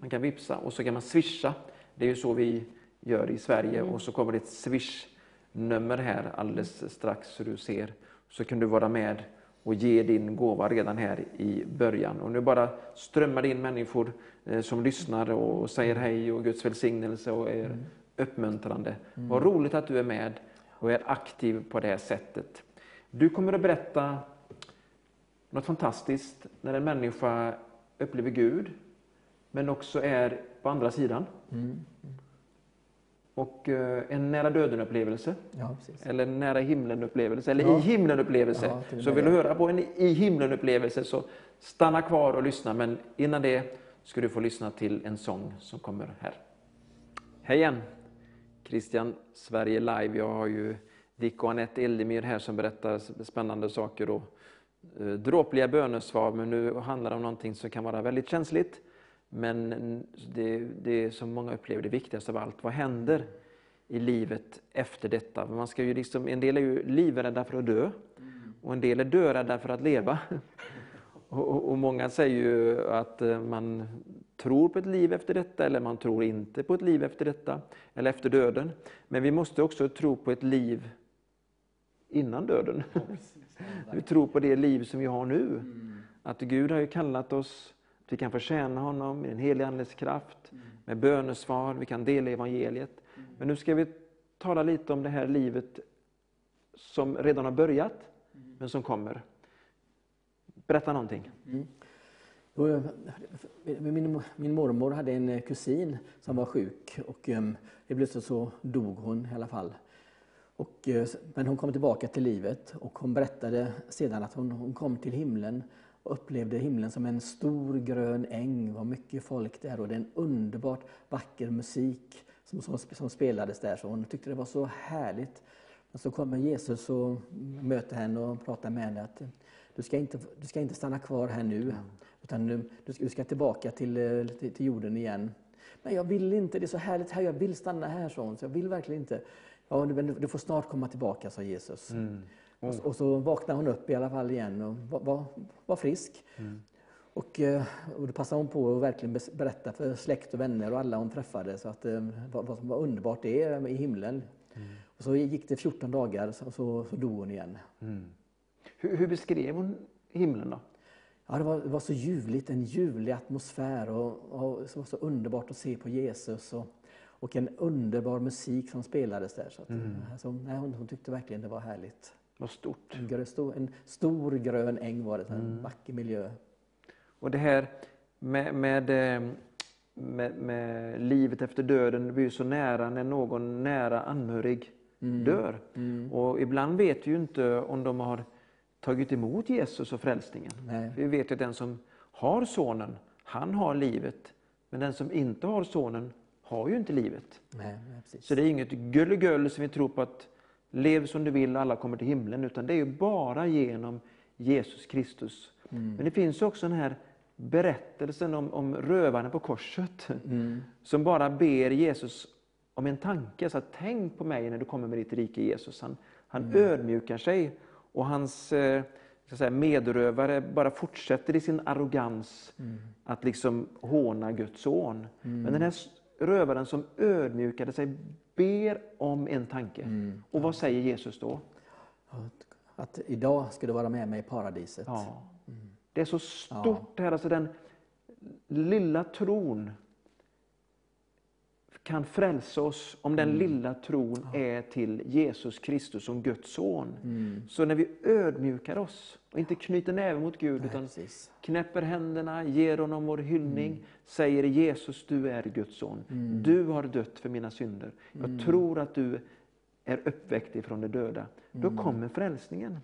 Man kan vipsa och så kan man swisha, det är ju så vi gör i Sverige och så kommer det ett swish-nummer här alldeles strax så du ser. Så kan du vara med och ge din gåva redan här i början. Och nu bara strömmar det in människor eh, som lyssnar och säger hej och Guds välsignelse och är uppmuntrande. Vad roligt att du är med och är aktiv på det här sättet. Du kommer att berätta något fantastiskt när en människa upplever Gud, men också är på andra sidan. Och eh, en nära döden-upplevelse, Ja, eller en nära himlen-upplevelse, eller Ja. i himlen-upplevelse. Ja, så vill du höra på en i himlen-upplevelse så stanna kvar och lyssna. Men innan det ska du få lyssna till en sång som kommer här. Hej igen! Christian Sverige Live. Jag har ju Dick och Anette Eldemyr här som berättar spännande saker och eh, dråpliga bönesvar. Men nu handlar det om någonting som kan vara väldigt känsligt. Men det, det som många upplever det viktigaste av allt. Vad händer i livet efter detta? Man ska ju liksom, en del är ju livrädda för att dö och en del är dörädda för att leva. *laughs* Och, och, många säger ju att eh, man tror på ett liv efter detta eller man tror inte på ett liv efter detta eller efter döden. Men vi måste också tro på ett liv innan döden. *laughs* Vi tror på det liv som vi har nu. Att Gud har ju kallat oss, vi kan förtjäna honom i den heliga Andes kraft, med bönesvar, vi kan dela evangeliet. Men nu ska vi tala lite om det här livet som redan har börjat, men som kommer. Berätta någonting. Jag- Min, min mormor hade en eh, kusin som var sjuk och um, plötsligt så dog hon i alla fall. Och, eh, men hon kom tillbaka till livet och hon berättade sedan att hon, hon kom till himlen upplevde himlen som en stor grön äng. Det var mycket folk där och det är en underbart vacker musik som, som, som spelades där. Så hon tyckte det var så härligt. Men så kommer Jesus och möter henne och pratar med henne att eh, du ska inte, du ska inte stanna kvar här nu. Utan du, du, ska, du ska tillbaka till, eh, till, till jorden igen. Men jag vill inte, det är så härligt här, jag vill stanna här, sa hon. Så jag vill verkligen inte. Ja, men du, du får snart komma tillbaka, sa Jesus. Och, och så vaknade hon upp i alla fall igen och var, var, var frisk. Och, eh, och då passade hon på att verkligen berätta för släkt och vänner och alla hon träffade så att, eh, vad, vad som var underbart det är i himlen. Och så gick det 14 dagar så, så, så dog hon igen. Hur, hur beskrev hon himlen då? Ja, det, var, det var så ljuvligt, en ljuvlig atmosfär och, och det var så underbart att se på Jesus. Och, och en underbar musik som spelades där. Så att, alltså, nej, hon, hon tyckte verkligen det var härligt. Vad stort. En, stor, en stor grön äng var det, en vacker miljö. Och det här med, med, eh, med, med livet efter döden, det blir ju så nära när någon nära anhörig dör. Och ibland vet vi ju inte om de har tagit emot Jesus och frälsningen. Vi vet ju att den som har sonen, han har livet. Men den som inte har sonen har ju inte livet. Nej. Så det är inget gulligull som vi tror på att lev som du vill, alla kommer till himlen. Utan det är bara genom Jesus Kristus. Men det finns också den här berättelsen om, om rövaren på korset. Som bara ber Jesus om en tanke. Så att, tänk på mig när du kommer med ditt rike Jesus. Han, han ödmjukar sig. Och hans eh, ska säga, medrövare bara fortsätter i sin arrogans att liksom håna Guds son. Men den här rövaren som ödmjukade sig ber om en tanke. Och vad säger Jesus då? Att, idag ska du vara med mig i paradiset. Ja. Det är så stort det här, alltså den lilla tron kan frälsa oss om den lilla tron är till Jesus Kristus som Guds son. Så när vi ödmjukar oss och inte knyter näven mot Gud utan Precis. knäpper händerna, ger honom vår hyllning, säger Jesus du är Guds son. Du har dött för mina synder. Jag tror att du är uppväckt ifrån de döda. Då kommer frälsningen.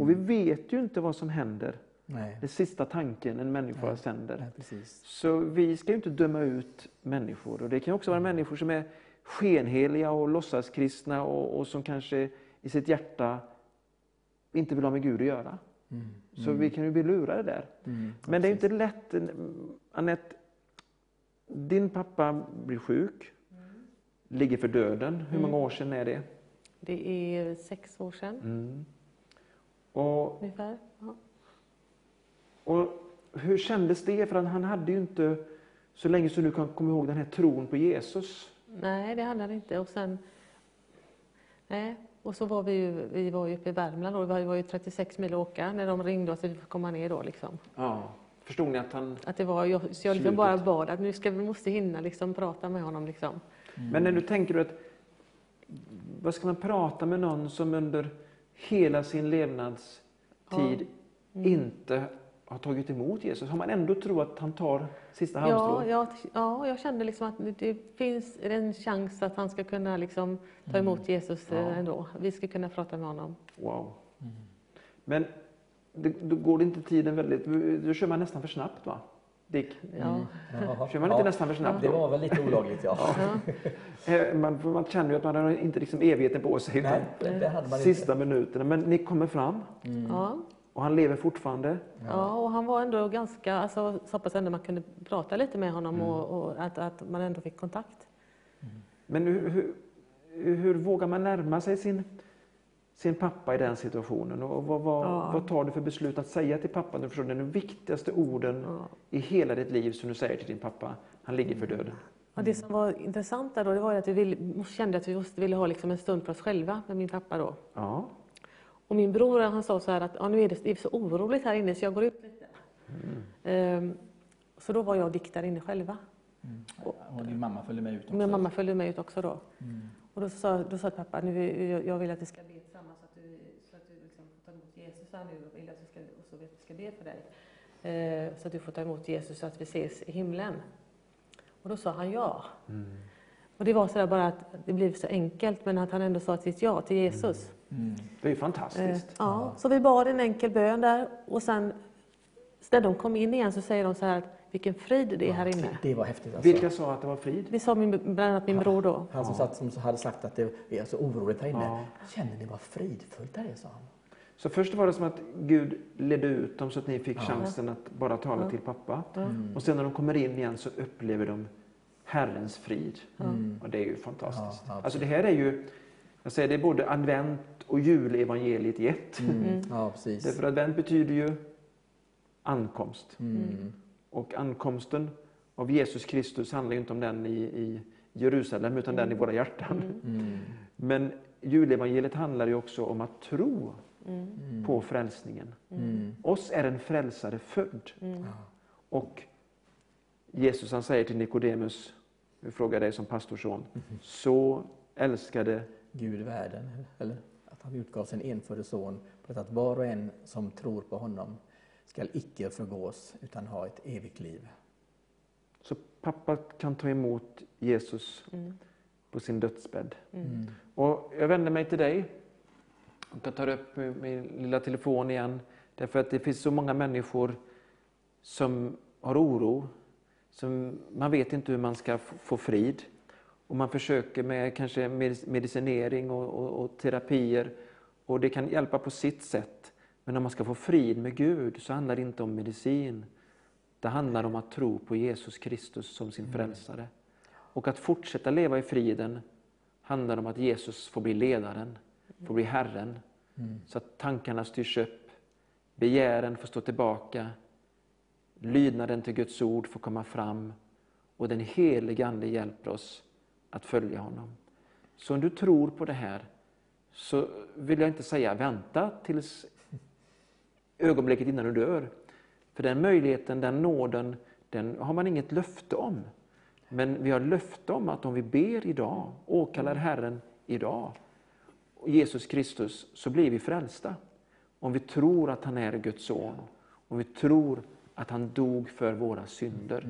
Och vi vet ju inte vad som händer. Nej, Den sista tanken en människa sänder. nej. Så vi ska ju inte döma ut människor. Och det kan också vara människor som är skenheliga och låtsaskristna och, och som kanske i sitt hjärta inte vill ha med Gud att göra. Så vi kan ju bli lurade där. Men det är inte lätt. Anette, din pappa blir sjuk, ligger för döden. Hur många år sedan är det? Det är sex år sedan Mm. Och ungefär. Ja. Och hur kändes det? För han hade ju inte, så länge som du kan komma ihåg, den här tron på Jesus. Nej, det hade han inte. Och sen... Nej. Och så var vi ju, vi var ju uppe i Värmland och det var ju 36 mil att åka när de ringde oss att vi fick komma ner då liksom. Ja. Förstod ni att han... Att det var, jag, så jag liksom bara bad att nu ska vi måste hinna liksom prata med honom liksom. Men när du tänker du att, vad ska man prata med någon som under hela sin levnadstid inte har tagit emot Jesus? Har man ändå tro att han tar sista Ja, halmstrået? ja, ja, jag kände liksom att det- finns en chans att han ska kunna liksom ta emot Jesus eh, Ja. ändå. Vi ska kunna prata med honom. Wow. Men det, då går det inte tiden väldigt... Då kör man nästan för snabbt va? Dick? Ja. Jaha. Kör man inte nästan för snabbt Det var väl lite olagligt, ja. *laughs* Eh, Man, man känner ju att man har inte liksom evigheten på sig. Utan Nej, det hade man sista minuterna. Men ni kommer fram Ja. Och han lever fortfarande. ja, och han var ändå ganska, alltså, så pass ändå man kunde prata lite med honom Mm. och, och att, att man ändå fick kontakt. Men hur, hur, hur vågar man närma sig sin, sin pappa i den situationen? Och vad, vad, Ja. vad tar du för beslut att säga till pappa? Du förstår, det är de viktigaste orden i hela ditt liv som du säger till din pappa. Han ligger för döden. Och det som var intressant där då, det var att vi ville, kände att vi måste ville ha liksom en stund för oss själva med min pappa då. Ja. Och min bror han sa så här att ja, nu är det, det är så oroligt här inne så jag går ut lite. Ehm, så då var jag och Dick där inne själva. Och din mamma följde med ut också. Och min mamma följde med ut också då. Och då sa, då sa pappa, nu, jag- jag vill att vi ska be tillsammans så att du, så att du liksom får ta emot Jesus här nu. Och vill att vi ska, och så vill att vi ska be för dig. Eh, så att du får ta emot Jesus så att vi ses i himlen. Och då sa han ja. Och det var så där bara att det blev så enkelt men att han ändå sa sitt ja till Jesus. Det är ju Eh, fantastiskt. ja, så vi bad en enkel bön där och sen när de kom in igen så säger de så här att vilken frid det är här inne. Det var häftigt alltså. Vilka sa att det var frid? Det sa min, bland annat min bror då. Han som, satt, som hade sagt att det är så oroligt här inne. Ja. Känner ni vad fridfullt det är, sa han. Så först var det som att Gud ledde ut dem så att ni fick chansen att bara tala till pappa. Och sen när de kommer in igen så upplever de Herrens frid. Och det är ju fantastiskt. Ja, alltså det här är ju, jag säger det är både advent och julevangeliet i ett. Mm. Ja, precis. Därför advent betyder ju ankomst. Mm. Och ankomsten av Jesus Kristus handlar ju inte om den i, i Jerusalem utan den i våra hjärtan. Mm. Men julevangeliet handlar ju också om att tro Mm. på frälsningen. Mm. Oss är en frälsare född. Mm. Och Jesus han säger till Nikodemus, vi frågar dig som pastorsson, Mm-hmm. så älskade Gud världen, eller att han utgav sin enfödde son för att var och en som tror på honom skall icke förgås utan ha ett evigt liv. Så pappa kan ta emot Jesus Mm. på sin dödsbädd. Mm. Och jag vänder mig till dig. Och jag tar upp min min lilla telefon igen. Därför att det finns så många människor som har oro. Som man vet inte hur man ska få frid. Och man försöker med kanske medic- medicinering och, och, och terapier. Och det kan hjälpa på sitt sätt. Men om man ska få frid med Gud så handlar det inte om medicin. Det handlar om att tro på Jesus Kristus som sin frälsare. Och att fortsätta leva i friden handlar om att Jesus får bli ledaren, får bli Herren. Så att tankarna styrs upp, begären får stå tillbaka, lydnaden till Guds ord får komma fram och den helige Ande hjälper oss att följa honom. Så om du tror på det här så vill jag inte säga vänta tills ögonblicket innan du dör. För den möjligheten, den nåden, den har man inget löfte om. Men vi har löfte om att om vi ber idag, åkallar Herren idag, Jesus Kristus, så blir vi frälsta. Om vi tror att han är Guds son, om vi tror att han dog för våra synder.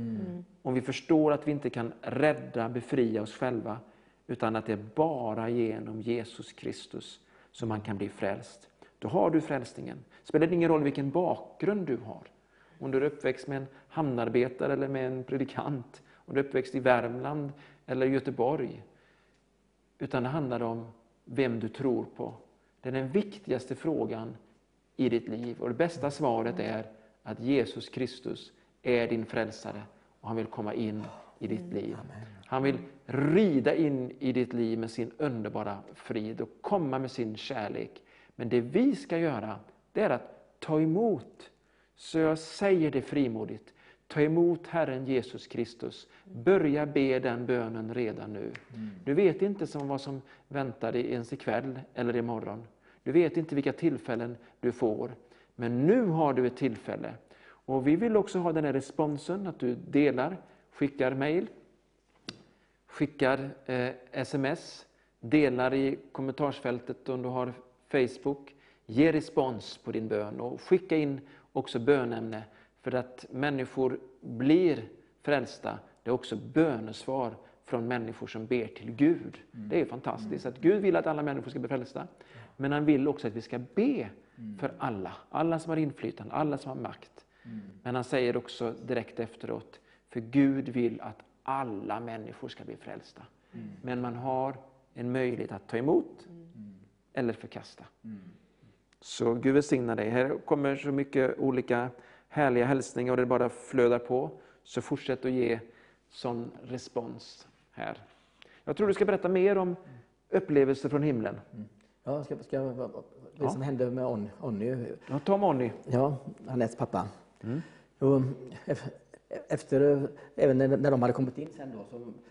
Om vi förstår att vi inte kan rädda, befria oss själva, utan att det är bara genom Jesus Kristus som man kan bli frälst. Då har du frälsningen. Spelar det ingen roll vilken bakgrund du har. Om du är uppväxt med en hamnarbetare eller med en predikant. Om du är uppväxt i Värmland eller Göteborg. Utan det handlar om vem du tror på. Det är den viktigaste frågan i ditt liv. Och det bästa svaret är att Jesus Kristus är din frälsare och han vill komma in i ditt liv. Han vill rida in i ditt liv med sin underbara frid och komma med sin kärlek. Men det vi ska göra, det är att ta emot. Så jag säger det frimodigt. Ta emot Herren Jesus Kristus. Börja be den bönen redan nu. Du vet inte som vad som väntar dig ens ikväll eller imorgon. Du vet inte vilka tillfällen du får. Men nu har du ett tillfälle. Och Vi vill också ha den här responsen, att du delar, skickar mejl, skickar eh, sms, delar i kommentarsfältet om du har Facebook. Ge respons på din bön och skicka in också bönämne för att människor blir frälsta. Det är också bönesvar från människor som ber till Gud. Det är fantastiskt att Gud vill att alla människor ska bli frälsta. Men han vill också att vi ska be för alla. Alla som har inflytande, alla som har makt. Men han säger också direkt efteråt, för Gud vill att alla människor ska bli frälsta. Men man har en möjlighet att ta emot eller förkasta. Så Gud välsigna dig. Här kommer så mycket olika härliga hälsningar och det bara flödar på. Så fortsätt att ge sån respons här. Jag tror du ska berätta mer om upplevelser från himlen. Ja, ska, ska, vad- det Ja. som hände med On- Onny, Ja, ta Moni. ja, Anettes pappa. Mm. Och ef- efter, även när, de hade kommit in sen då,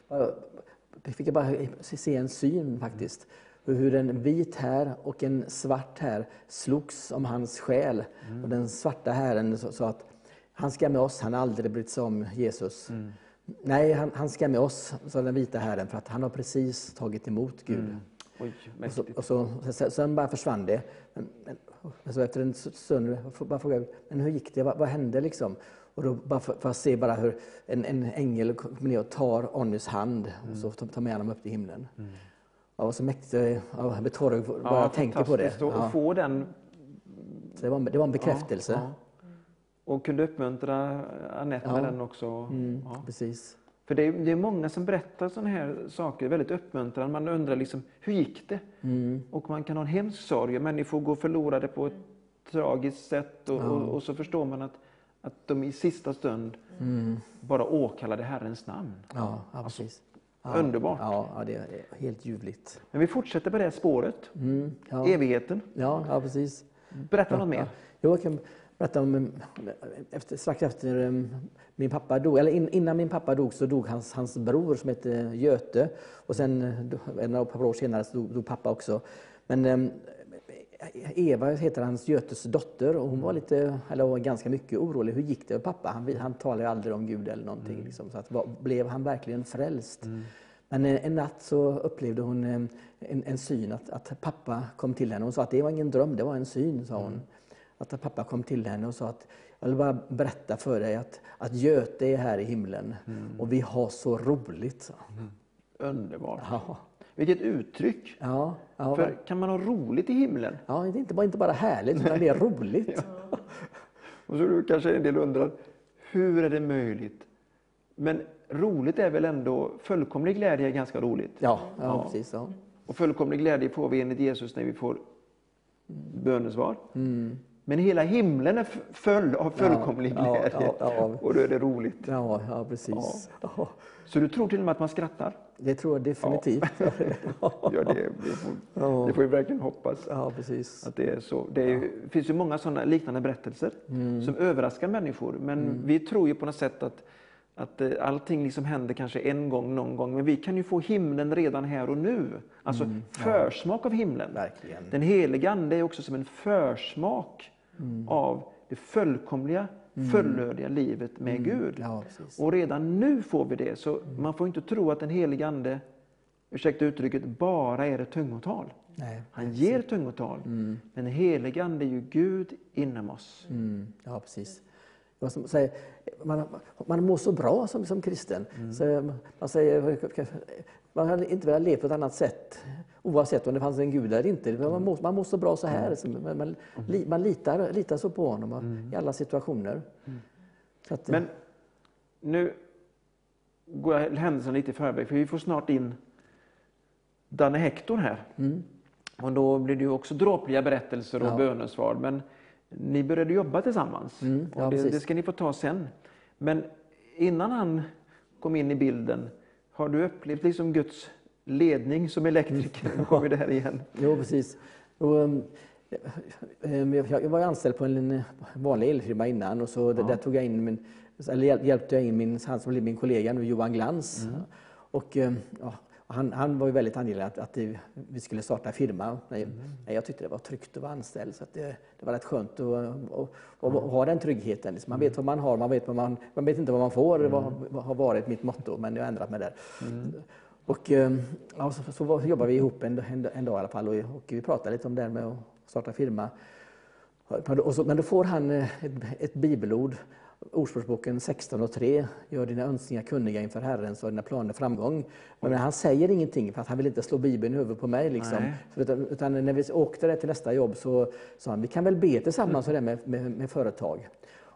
så fick jag bara se en syn faktiskt. Hur en vit här och en svart här slogs om hans själ. Och den svarta herren sa att han ska med oss, han har aldrig brytt sig om Jesus. Nej, han, han ska med oss, sa den vita herren, för att han har precis tagit emot Gud. Oj, Och så, och så, sen, sen bara försvann det. Men, men, alltså efter en stund bara frågade jag, men hur gick det? Vad, vad hände liksom? Och då bara för, för att se bara hur en, en ängel kommer ner och tar Onnys hand och så tar med honom upp till himlen. Ja, vad så mäktigt. Jag ja, blir tårögd bara jag tänker på det. Ja, få den så det, var, det var en bekräftelse. Ja, ja. Och kunde uppmuntra Anette med Ja. den också. Mm, Ja. Precis. För det är, det är många som berättar sådana här saker, väldigt uppmuntrande. Man undrar liksom, hur gick det? Mm. Och man kan ha en hemsk sorg människor går förlorade på ett tragiskt sätt. Och, och, och så förstår man att, att de i sista stund bara åkallade Herrens namn. Ja, ja precis. Ja, underbart. Ja, det är helt ljuvligt. Men vi fortsätter på det spåret. Mm, ja, Evigheten. ja, ja, precis. Berätta något mer. Jo, jag kan berätta om, efter, strax efter um, min pappa dog, eller in, innan min pappa dog så dog hans, hans bror som hette Göte. Och sen en par år senare så dog, dog pappa också. Men um, Eva heter hans Götes dotter och hon var lite, eller var ganska mycket orolig. Hur gick det med pappa? Han, han talar ju aldrig om Gud eller någonting. Liksom, så att, blev han verkligen frälst? Men eh, en natt så upplevde hon eh, en, en syn att, att pappa kom till henne. Hon sa att det var ingen dröm, det var en syn, sa hon. Att pappa kom till henne och sa att jag vill bara berätta för dig att, att Göte är här i himlen och vi har så roligt. hon. Underbart. Ja, Vilket uttryck. ja, ja, För kan man ha roligt i himlen? ja, det är inte bara, inte bara härligt, utan det är roligt. Och så då kanske en del undrar, hur är det möjligt? Men roligt är väl ändå, fullkomlig glädje är ganska roligt. Ja, ja, Ja. precis. Ja. Och fullkomlig glädje får vi enligt Jesus när vi får bönesvar. Mm. Men hela himlen är f- följd av fullkomlig Ja, glädje. ja, ja. Och då är det roligt. Ja, ja, precis. Så du tror till och med att man skrattar? Det tror jag definitivt. Ja, *laughs* det, det, får, det får vi verkligen hoppas. Ja, precis. Att det är så. Det är, finns ju många sådana liknande berättelser Mm. som överraskar människor. Men vi tror ju på något sätt att, att eh, allting liksom händer kanske en gång, någon gång. Men vi kan ju få himlen redan här och nu. Alltså försmak av himlen. Mm. Verkligen. Den heliga Ande är också som en försmak Mm. av det fullkomliga, fullödiga livet med Gud. Ja. Och redan nu får vi det. Så man får inte tro att den helige Ande, ursäkta uttrycket, bara är ett tungotal. Nej. Han ger tungotal. Men den helige Ande är ju Gud inom oss. Mm, ja, precis. Säger, man, man mår så bra som, som kristen. Så man säger man hade inte velat leva på ett annat sätt oavsett om det fanns en gud eller inte. Man mår, man mår så bra så här. Så Man, man, li- man litar, litar så på honom i alla situationer. Så att, Men nu går jag händelsen lite i förväg, för vi får snart in Danne Hector här. Och då blir det ju också dråpliga berättelser och Ja. bönesvar. Men ni började jobba tillsammans. Mm, ja, och det, det ska ni få ta sen. Men innan han kom in i bilden, har du upplevt liksom Guds ledning som elektriker? Nu kommer vi där igen. *laughs* Jo, precis. Och, um, um, jag, var anställd på en vanlig elfirma innan och så där, där tog jag in min, eller hjäl- hjälpte jag in min, han som blev min kollega nu, Johan Glans. Och, um, ja, han, han var ju väldigt angelägen att, att det- vi skulle starta firma. Nej, nej, jag tyckte det var tryggt att vara anställd så det, det var rätt skönt att, att, att, ha den tryggheten. Liksom. Man vet vad man har, man vet, vad man, man vet inte vad man får, vad, vad har varit mitt motto, men jag har ändrat mig där. Och, eh, ja, så, så jobbade vi ihop en, en, en dag i alla fall och, och vi pratade lite om det här med att starta firma. Så, men då får han eh, ett, ett bibelord, Ordspråksboken 16 och 3. Gör dina önskningar kunniga inför Herren så har dina planer framgång. Men han säger ingenting för att han vill inte slå bibeln i huvudet på mig. Liksom. Så, utan, utan när vi åkte till nästa jobb så sa han vi kan väl be tillsammans med, med, med företag.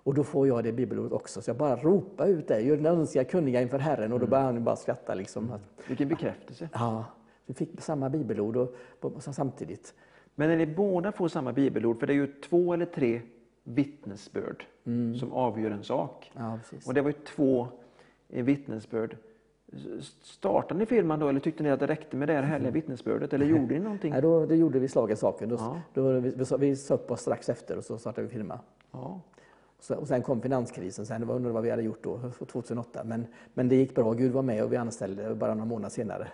Och då får jag det bibelordet också. Så jag bara ropar ut det. Gör dina önskningar kunniga inför Herren. Och då börjar han bara skratta. Liksom. Att, Vilken bekräftelse. Ja, vi fick samma bibelord och, och, samtidigt. Men när ni båda får samma bibelord, för det är ju två eller tre vittnesbörd som avgör en sak. Ja. Och det var ju två eh, vittnesbörd. Startade ni firman då eller tyckte ni att det räckte med det här härliga *laughs* vittnesbördet? Eller gjorde ni någonting? Nej, då, då gjorde vi slag i saken. Då, Ja. då, vi, vi, vi upp oss strax efter och så startade vi firma. Ja. Och sen kom finanskrisen, sen, det var undrar vad vi hade gjort då, 2008. Men, men det gick bra, Gud var med och vi anställde bara några månader senare.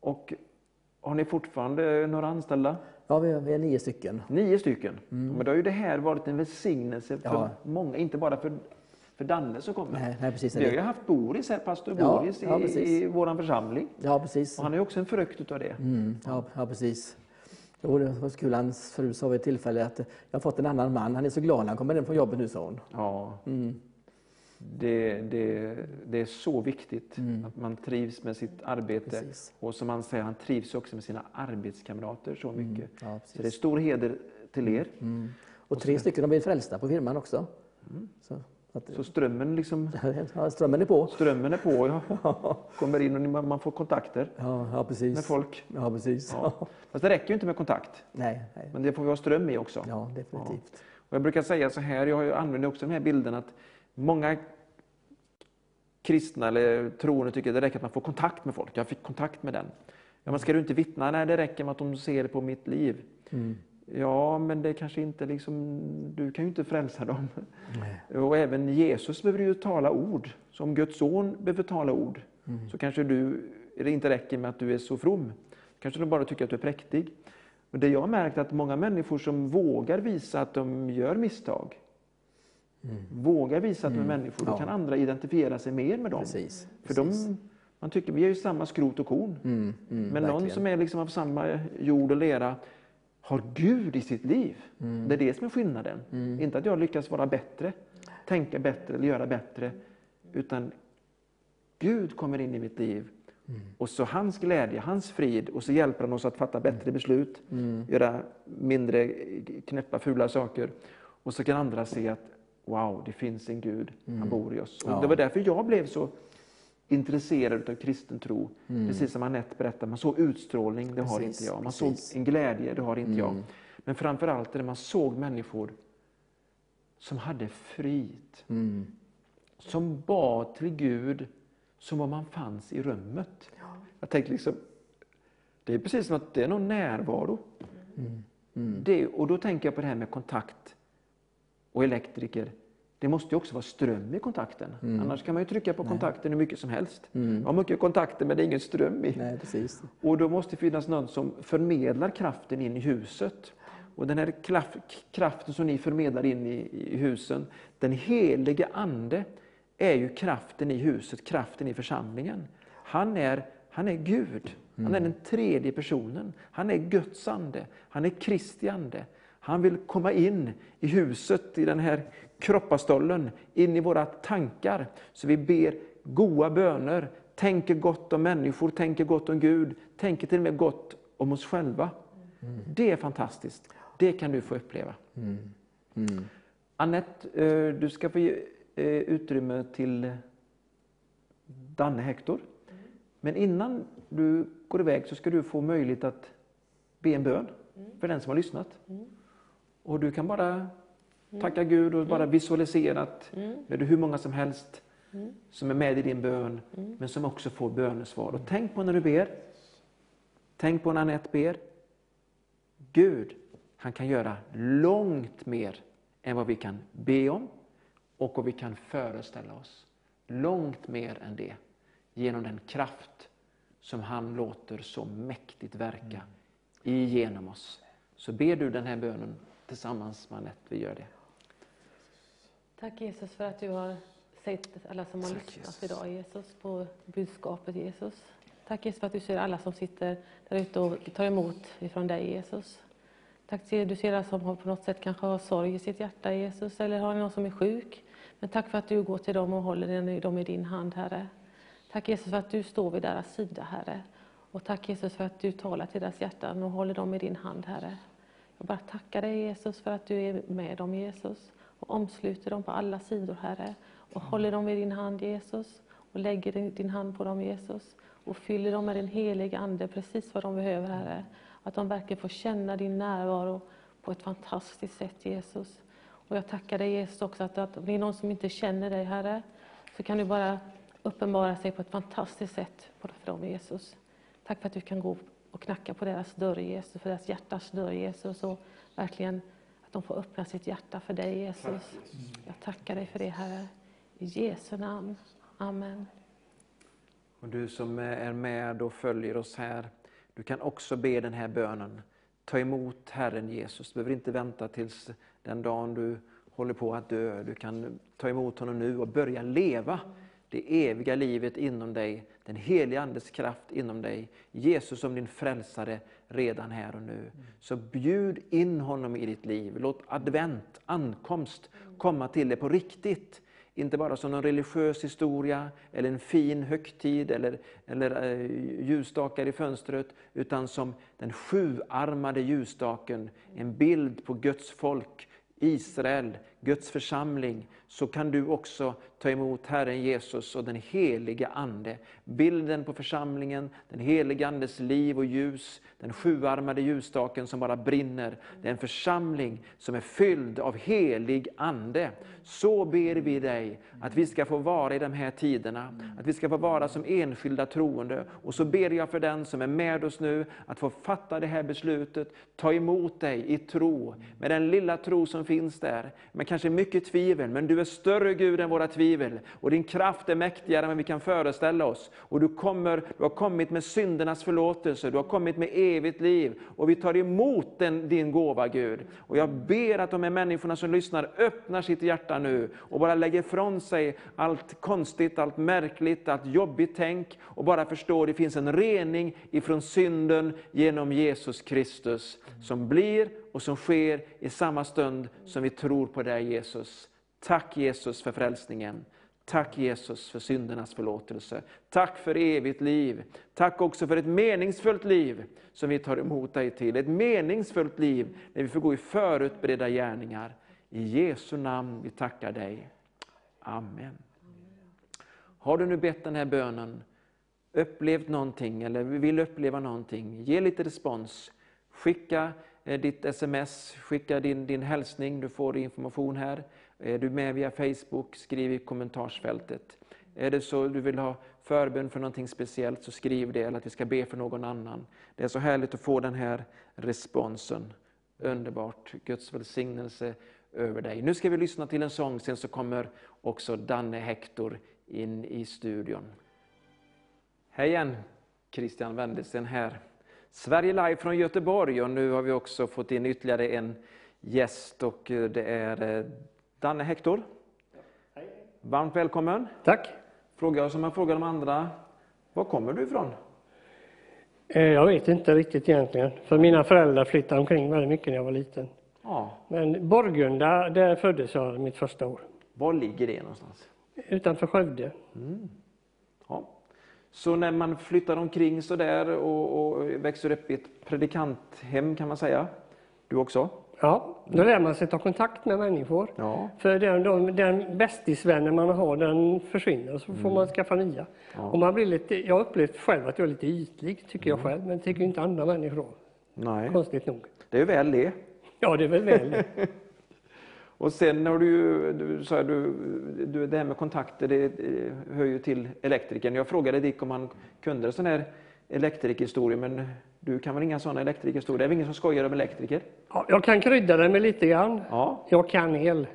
Och har ni fortfarande några anställda? Ja, vi, vi är nio stycken. Nio stycken. Men då har ju det här varit en välsignelse för Ja. många, inte bara för, för Danne som kommer. Nej, nej, precis. Vi har ju haft Boris här, pastor Ja, Boris, ja, i, precis. i vår församling. Ja, precis. Och han är ju också en frukt utav det. Mm, ja, ja, precis. Jo, det var så kul. Hans fru sa vid ett tillfälle att jag har fått en annan man. Han är så glad när han kommer in från jobbet nu, sa hon. Ja. Mm. Det, det, det är så viktigt att man trivs med sitt arbete. Mm. Precis. Och som han säger, han trivs också med sina arbetskamrater så mycket. Ja, Så det är stor heder till er. Mm. Och tre stycken har blivit frälsta på firman också. Så, Så strömmen, liksom, *laughs* ja, strömmen är på. strömmen är på. Ja. *laughs* Kommer in och man får kontakter Ja, ja precis. med folk. Ja, precis. Ja. Fast det räcker ju inte med kontakt. Nej, nej. Men det får vi ha ström i också. Ja, definitivt. Och jag brukar säga så här, jag använder också den här bilden att många kristna eller troende tycker att det räcker att man får kontakt med folk. Jag fick kontakt med den. Ja, men ska du inte vittna? Nej, det räcker med att de ser på mitt liv. Mm. Ja, men det kanske inte liksom, du kan ju inte frälsa dem. Och även Jesus behöver ju tala ord. Så om Guds son behöver tala ord, så kanske du, det inte räcker med att du är så from. Kanske de bara tycker att du är präktig. Och det jag har märkt är att många människor som vågar visa att de gör misstag, vågar visa att de är människor, då Ja. kan andra identifiera sig mer med dem. Precis. För precis. de, man tycker vi är ju samma skrot och korn. Mm, mm, Men någon verkligen. som är liksom av samma jord och lera har Gud i sitt liv. Mm. Det är det som är skillnaden. Inte att jag lyckas vara bättre, tänka bättre eller göra bättre. Utan Gud kommer in i mitt liv. Mm. Och så hans glädje, hans frid och så hjälper han oss att fatta bättre beslut. Mm. Göra mindre knäppa fula saker. Och så kan andra se att wow, det finns en Gud, han bor i oss. Och Mm. Det var därför jag blev så intresserad av kristen tro. Mm. Precis som Anette berättade, man såg utstrålning, det har Precis, inte jag. Man precis. såg en glädje, det har inte jag. Mm. Men framför allt det man såg människor som hade frid. Mm. Som bad till Gud som om man fanns i rummet. Jag tänkte liksom, det är precis som att det är någon närvaro. Mm. Det, och då tänker jag på det här med kontakt och elektriker. Det måste ju också vara ström i kontakten. Annars kan man ju trycka på kontakten hur mycket som helst. Mm. Jag har mycket kontakter men det är ingen ström i. Nej, precis. Och då måste det finnas någon som förmedlar kraften in i huset. Och den här kraften som ni förmedlar in i, i husen, den helige Ande är ju kraften i huset, kraften i församlingen. Han är, han är Gud. Han är den tredje personen. Han är Guds ande. Han är Kristi ande. Han vill komma in i huset, i den här kroppastollen, in i våra tankar. Så vi ber goda böner, tänker gott om människor, tänker gott om Gud, tänker till och med gott om oss själva. Det är fantastiskt. Det kan du få uppleva. Mm. Annette, eh, du ska få ge eh, utrymme till Danne Hector. Men innan du går iväg så ska du få möjlighet att be en bön för den som har lyssnat. Och du kan bara tacka Gud och bara visualisera att det är hur många som helst som är med i din bön, men som också får bönesvar. Och tänk på när du ber. Tänk på när Anette ber. Gud, han kan göra långt mer än vad vi kan be om och vad vi kan föreställa oss. Långt mer än det, genom den kraft som han låter så mäktigt verka igenom oss. Så ber du den här bönen tillsammans med Anette, vi gör det. Tack Jesus för att du har sett alla som har Tack, lyssnat Jesus. idag Jesus på budskapet Jesus. Tack Jesus för att du ser alla som sitter där ute och tar emot ifrån dig Jesus. Tack till du ser alla som har på något sätt kanske har sorg i sitt hjärta Jesus eller har någon som är sjuk. Men tack för att du går till dem och håller dem i din hand Herre. Tack Jesus för att du står vid deras sida Herre. Och tack Jesus för att du talar till deras hjärtan och håller dem i din hand Herre. Jag bara tackar dig Jesus för att du är med dem Jesus och omsluter dem på alla sidor Herre och håller dem i din hand Jesus och lägger din, hand på dem Jesus och fyller dem med din heliga Ande precis vad de behöver Herre. Att de verkligen får känna din närvaro på ett fantastiskt sätt Jesus. Och jag tackar dig Jesus också att, att om det är någon som inte känner dig Herre så kan du bara uppenbara sig på ett fantastiskt sätt för dem Jesus. Tack för att du kan gå och knacka på deras dörr Jesus, för deras hjärtas dörr Jesus och verkligen de får öppna sitt hjärta för dig Jesus. Jag tackar dig för det Herre. I Jesu namn. Amen. Och du som är med och följer oss här, du kan också be den här bönen. Ta emot Herren Jesus. Du behöver inte vänta tills den dagen du håller på att dö. Du kan ta emot honom nu och börja leva det eviga livet inom dig, den heliga Andes kraft inom dig. Jesus som din frälsare redan här och nu. Så bjud in honom i ditt liv. Låt advent, ankomst, komma till dig på riktigt. Inte bara som en religiös historia, eller en fin högtid, eller, eller eh, ljusstakar i fönstret, utan som den sjuarmade ljusstaken, en bild på Guds folk, Israel, Guds församling, så kan du också ta emot Herren Jesus och den heliga Ande. Bilden på församlingen, den heliga Andes liv och ljus, den sjuarmade ljusstaken som bara brinner. Det är en församling som är fylld av helig Ande. Så ber vi dig att vi ska få vara i de här tiderna, att vi ska få vara som enskilda troende. Och så ber jag för den som är med oss nu, att få fatta det här beslutet, ta emot dig i tro, med den lilla tro som finns där, Men kanske mycket tvivel, men du är större Gud än våra tvivel, och din kraft är mäktigare än vi kan föreställa oss. Och du, kommer, du har kommit med syndernas förlåtelse, du har kommit med evigt liv, och vi tar emot den, din gåva Gud. Och jag ber att de här människorna som lyssnar öppnar sitt hjärta nu, och bara lägger ifrån sig allt konstigt, allt märkligt, allt jobbigt tänk, och bara förstår att det finns en rening ifrån synden genom Jesus Kristus, som blir och som sker i samma stund som vi tror på dig Jesus. Tack Jesus för frälsningen. Tack Jesus för syndernas förlåtelse. Tack för evigt liv. Tack också för ett meningsfullt liv som vi tar emot dig till. Ett meningsfullt liv när vi får gå i förutberedda gärningar. I Jesu namn vi tackar dig. Amen. Har du nu bett den här bönen, upplevt någonting eller vill uppleva någonting, ge lite respons. Skicka Eh, ditt sms, skicka din, din hälsning, du får information här. Eh, är du med via Facebook, skriv i kommentarsfältet. Är det så du vill ha förbön för någonting speciellt, så skriv det, eller att vi ska be för någon annan. Det är så härligt att få den här responsen. Underbart. Guds välsignelse över dig. Nu ska vi lyssna till en sång, sen så kommer också Danne Hector in i studion. Hej igen, Christian Wendelsen här. Sverige live från Göteborg och nu har vi också fått in ytterligare en gäst och det är Danne Hector. Varmt välkommen. Tack. Fråga som man frågar de andra, var kommer du ifrån? Eh, Jag vet inte riktigt egentligen, för mina föräldrar flyttade omkring väldigt mycket när jag var liten. Ja, Men Borgunda, där föddes jag mitt första år. var ligger det någonstans? Utanför Skövde. Ja. Så när man flyttar omkring så där och, och växer upp i ett predikanthem kan man säga, du också? Ja, då lär man sig ta kontakt med människor. Ja. För den, de, den bästisvännen man har, den försvinner och så får man skaffa nya. Och man blir lite, jag har upplevt själv att jag är lite ytlig, tycker jag själv, men tycker inte andra människor om. Nej, Konstigt nog. det är väl det. Ja, det är väl väl det. *laughs* Och sen har du ju, du sa du, du, det här med kontakter, det hör ju till elektrikern. Jag frågade Dick om han kunde sån här elektrikerhistoria, men du kan väl inga sådana elektrikerhistorier? Det är väl ingen som skojar om elektriker? Ja, jag kan krydda det med lite grann. Ja. Jag kan el.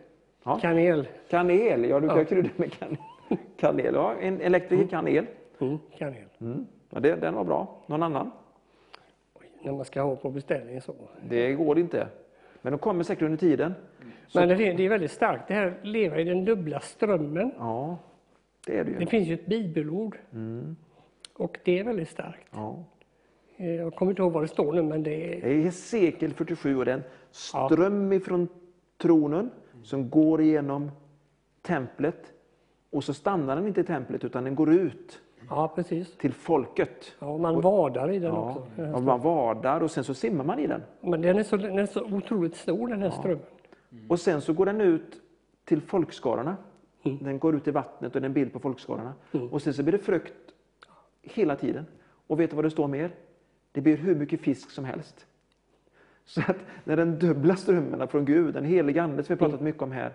Ja. Kanel. Kanel, ja du kan Ja. krydda med kanel. kanel. Ja, en elektriker kan el. Mm, kanel. Mm. Ja, det, den var bra. Någon annan? När man ska ha på beställning så. Det går inte. Men de kommer säkert under tiden. Men det är, det är väldigt starkt det här leva i den dubbla strömmen. Ja, det är det ju. Det finns ju ett bibelord. Och det är väldigt starkt. Ja. Eh, Jag kommer inte ihåg vad det står nu men det är... Det är Hesekiel 47 och det är en ström ifrån tronen som går igenom templet. Och så stannar den inte i templet utan den går ut Ja till folket. Ja, och man vadar i den Ja, också. och man vadar och sen så simmar man i den. Men den är, så, den är så otroligt stor den här strömmen. Och sen så går den ut till folkskarorna. Den går ut i vattnet och det är en bild på folkskarorna. Och sen så blir det frukt hela tiden. Och vet du vad det står mer? Det blir hur mycket fisk som helst. Så att när den dubbla strömmarna från Gud, den heliga Ande som vi pratat mycket om här,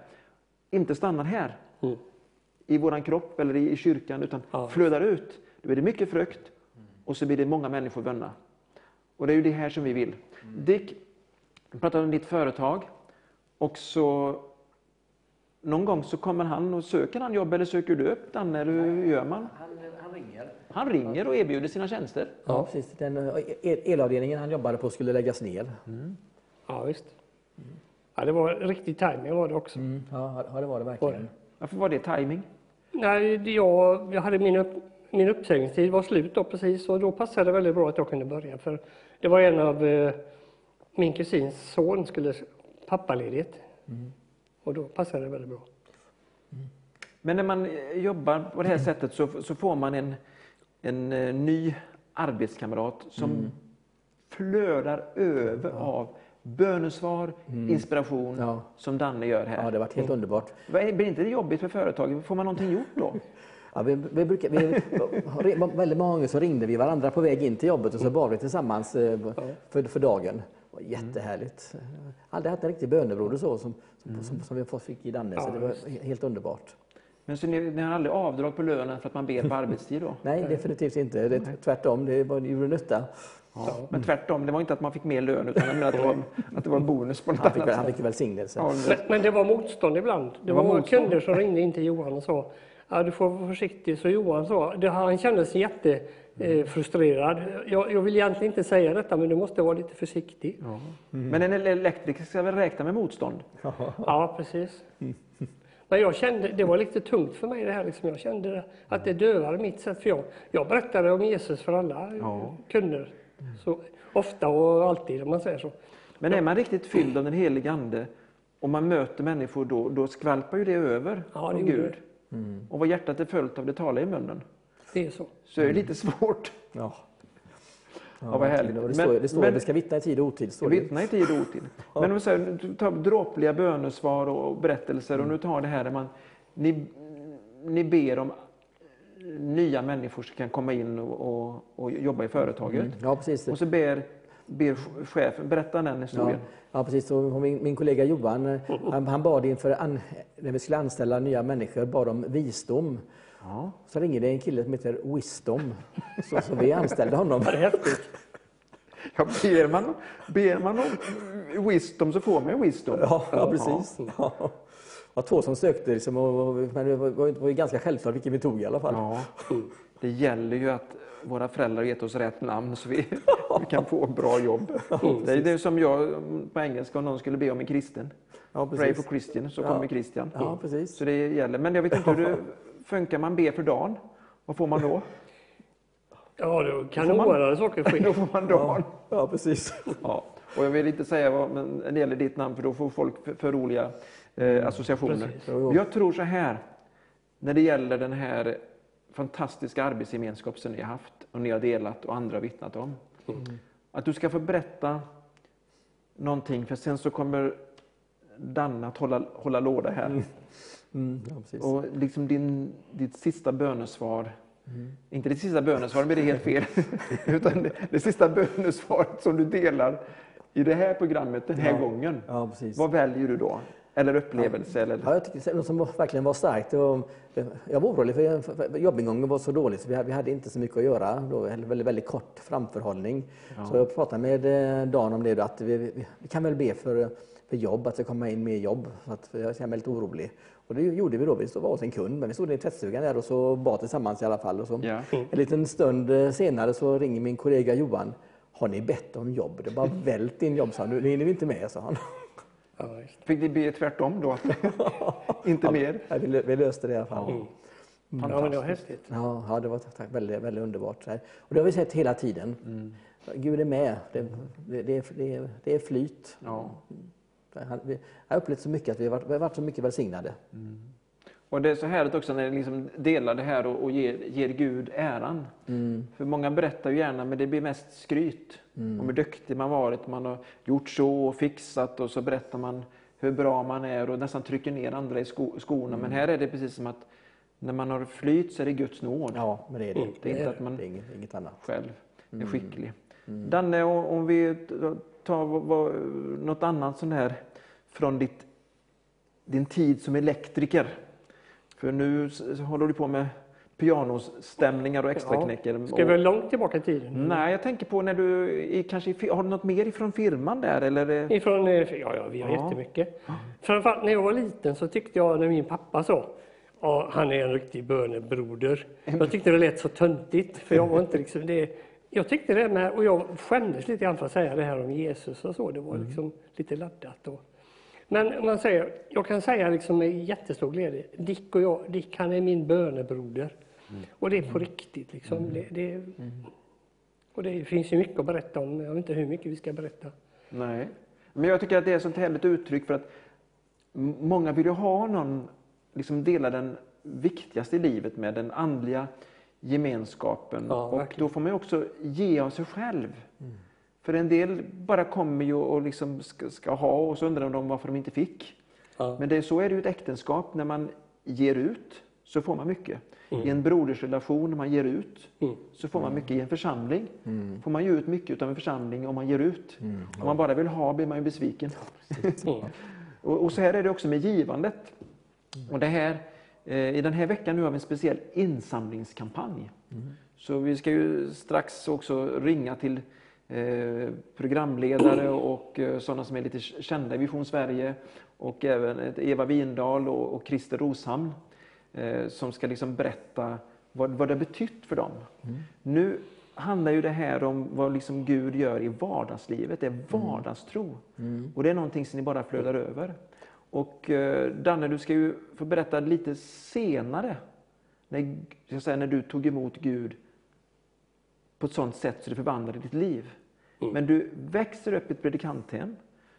inte stannar här Mm. i våran kropp eller i, kyrkan utan Ja. flödar ut. Då blir det mycket frukt och så blir det många människor vunna. Och det är ju det här som vi vill. Dick, du pratade om ditt företag och så någon gång så kommer han och söker han jobb eller söker du upp den eller hur gör man? Han, han ringer. Han ringer och erbjuder sina tjänster. Ja, precis. Den eh, el- elavdelningen han jobbade på skulle läggas ner. Ja visst. Ja, det var riktig timing var det också. Mm, ja, det var det verkligen. Varför var det timing? Nej, jag, jag hade min, upp, min uppsägningstid var slut då precis och då passade det väldigt bra att jag kunde börja. För det var en av eh, min kusins son skulle pappaledigt. Och då passade det väldigt bra. Men när man eh, jobbar på det här sättet så, så får man en, en eh, ny arbetskamrat som flödar över av bönesvar, inspiration Mm. Ja. som Danne gör Ja, här. det har varit helt underbart. Vad är- Blir inte det jobbigt för företaget? Får man någonting gjort då? *laughs* Ja, vi, vi brukar, vi, väldigt många gånger så ringde vi varandra på väg in till jobbet och så bad vi tillsammans eh, för, för dagen. Det var jättehärligt. Aldrig haft en riktig bönebroder så som, som, som, som vi fått- fick i Danne, så Ja, det var helt underbart. Men så ni, ni har aldrig avdrag på lönen för att man ber på arbetstid då? *laughs* Nej, definitivt inte. Det, är tvärtom, det var- det gjorde nytta. Men tvärtom, det var inte att man fick mer lön utan att det var, *laughs* att det var bonus på något Han fick, annat han fick välsignelse. Ja, Men, men det var motstånd ibland. Det var var, motstånd. kunder som ringde in till Johan och sa ja, du får vara försiktig. Så Johan sa, det, han kände sig jättefrustrerad. Jag, jag vill egentligen inte säga detta men du måste vara lite försiktig. Ja, Men en elektriker ska väl räkna med motstånd? precis. *laughs* Men jag kände, det var lite tungt för mig det här. Liksom. Jag kände att det dövade mitt sätt. För jag, jag berättade om Jesus för alla Ja. kunder. Så, ofta och alltid om man säger så. Men är man riktigt fylld av den helige Ande och man möter människor då, då skvalpar ju det över Ja, det av Gud. Och vad hjärtat är följt av, det talar i munnen. Det är så. Så är det lite svårt. Ja. Ja, vad härligt. Det Men- står, det står men- vi ska vittna i tid och otid. Står det. Vittna i tid och otid. Men om vi säger, du tar dråpliga bönesvar och berättelser och nu tar det här där man, ni, ni ber om nya människor som kan komma in och, och, och jobba i företaget. Ja, precis. Och så ber, ber chefen, berätta den Ja, historien. ja precis. Och min, min kollega Johan eh, han, han bad inför an, när vi skulle anställa nya människor bad om visdom. Ja. Så ringde det en kille som heter Wisdom. Så, så vi anställde honom. *laughs* Ja, ber, man, ber man om wisdom så får man wisdom. Ja, ja precis. Ja. Var två som sökte, liksom, och, men det var, var ju ganska självklart vilken vi tog i alla fall. Ja. Det gäller ju att våra föräldrar gett oss rätt namn så vi, *laughs* vi kan få bra jobb. Det är det som jag på engelska, om någon skulle be om en kristen. Ja, Pray for Christian, så Ja. kommer Christian. Ja, precis. Så det gäller. Men jag vet inte hur det *laughs* funkar. Man ber för dagen. Vad får man då? Ja, då kan oanade saker *laughs* ske. Då får man dagen. Ja, precis. Ja. Och jag vill inte säga vad men när det gäller ditt namn för då får folk för, för roliga eh, associationer. Precis. Jag tror så här, när det gäller den här fantastiska arbetsgemenskap som ni har haft och ni har delat och andra har vittnat om. Att du ska få berätta någonting för sen så kommer Danne att hålla, hålla låda här. Mm, ja, precis. Och liksom din, ditt sista bönesvar, inte ditt sista bönesvar, men det är helt fel, *laughs* utan det, det sista bönesvaret som du delar i det här programmet den här Ja. gången. Ja. Vad väljer du då? Eller upplevelse? Eller? Ja, jag tycker något som verkligen var starkt. Det var, jag var orolig för, jobbingången var så dålig så vi hade, inte så mycket att göra. Då, väldigt, väldigt kort framförhållning. Så jag pratade med eh, Dan om det, då, att vi, vi, vi kan väl be för, för jobb, att det kommer in mer jobb. Så att jag känner mig lite orolig. Och det gjorde vi då. Vi stod var hos en kund, men vi stod i tvättstugan där och så bad tillsammans i alla fall. Och så, Ja. En liten stund eh, senare så ringer min kollega Johan. Har ni bett om jobb? Det bara *laughs* vält in jobb, sa han. Nu hinner vi inte med, sa han. Ja. Fick ni be tvärtom då? *laughs* inte mer? Ja, vi, vi löste det i alla fall. ja, men det var häftigt. Ja, ja det var tack, väldigt, väldigt underbart. Och det har vi sett hela tiden. Gud är med. Det, det, det, är- det, är- flyt. Ja. Han, vi har upplevt så mycket att vi har varit, vi har varit så mycket välsignade. Och det är så härligt också när ni liksom delar det här och, och ger, ger Gud äran. För många berättar ju gärna, men det blir mest skryt. Om hur duktig man varit, man har gjort så och fixat och så berättar man hur bra man är och nästan trycker ner andra i sko, skorna. Men här är det precis som att när man har flyt så är det Guds nåd Ja, men det är det. Det är inte att man- inget, inget annat. själv är skicklig. Danne, o- om vi tar vad- något annat sånt här från ditt, din tid som elektriker. För nu håller du på med pianostämningar och extraknäcker. Ska vi långt tillbaka i tiden? Nej, jag tänker på när du kanske, har du något mer ifrån firman där? Eller? Ifrån, eh, ja, ja, vi har Ja. jättemycket. Framförallt när jag var liten så tyckte jag när min pappa sa Ja, han är en riktig bönebroder. Jag tyckte det lät så töntigt, för jag var inte liksom det. Jag tyckte det med, och jag skämdes lite grann för att säga det här om Jesus och så. Det var liksom lite laddat. Och. Men man säger, jag kan säga liksom med jättestor glädje, Dick och jag, Dick han är min bönebroder. Och det är på riktigt liksom. Det, det, och det finns ju mycket att berätta om, jag vet inte hur mycket vi ska berätta. Nej. Men jag tycker att det är ett sånt härligt uttryck för att många vill ju ha någon, liksom dela den viktigaste i livet med, den andliga gemenskapen. Ja, och då får man också ge av sig själv. För en del bara kommer ju och liksom ska, ska ha och så undrar de varför de inte fick. Ja. Men det, är- så är det ju ett äktenskap. När man ger ut så får man mycket. I en brodersrelation när man ger ut Mm. så får man mycket. I en församling får man ge ut mycket av en församling om man ger ut. Om man bara vill ha blir man ju besviken. Mm. *laughs* och, och så här är det också med givandet. Och det här, eh, I den här veckan nu har vi en speciell insamlingskampanj. Så vi ska ju strax också ringa till programledare och eh, sådana som är lite kända i Vision Sverige och även ett Eva Windahl och, Christer Roshamn eh, som ska liksom berätta vad, vad det har betytt för dem. Nu handlar ju det här om vad liksom Gud gör i vardagslivet, det är vardagstro. Och det är någonting som ni bara flödar över. Och eh, Danne, du ska ju få berätta lite senare när, jag säga, när du tog emot Gud på ett sådant sätt så det förvandlade ditt liv. Men du växer upp i ett predikanthem.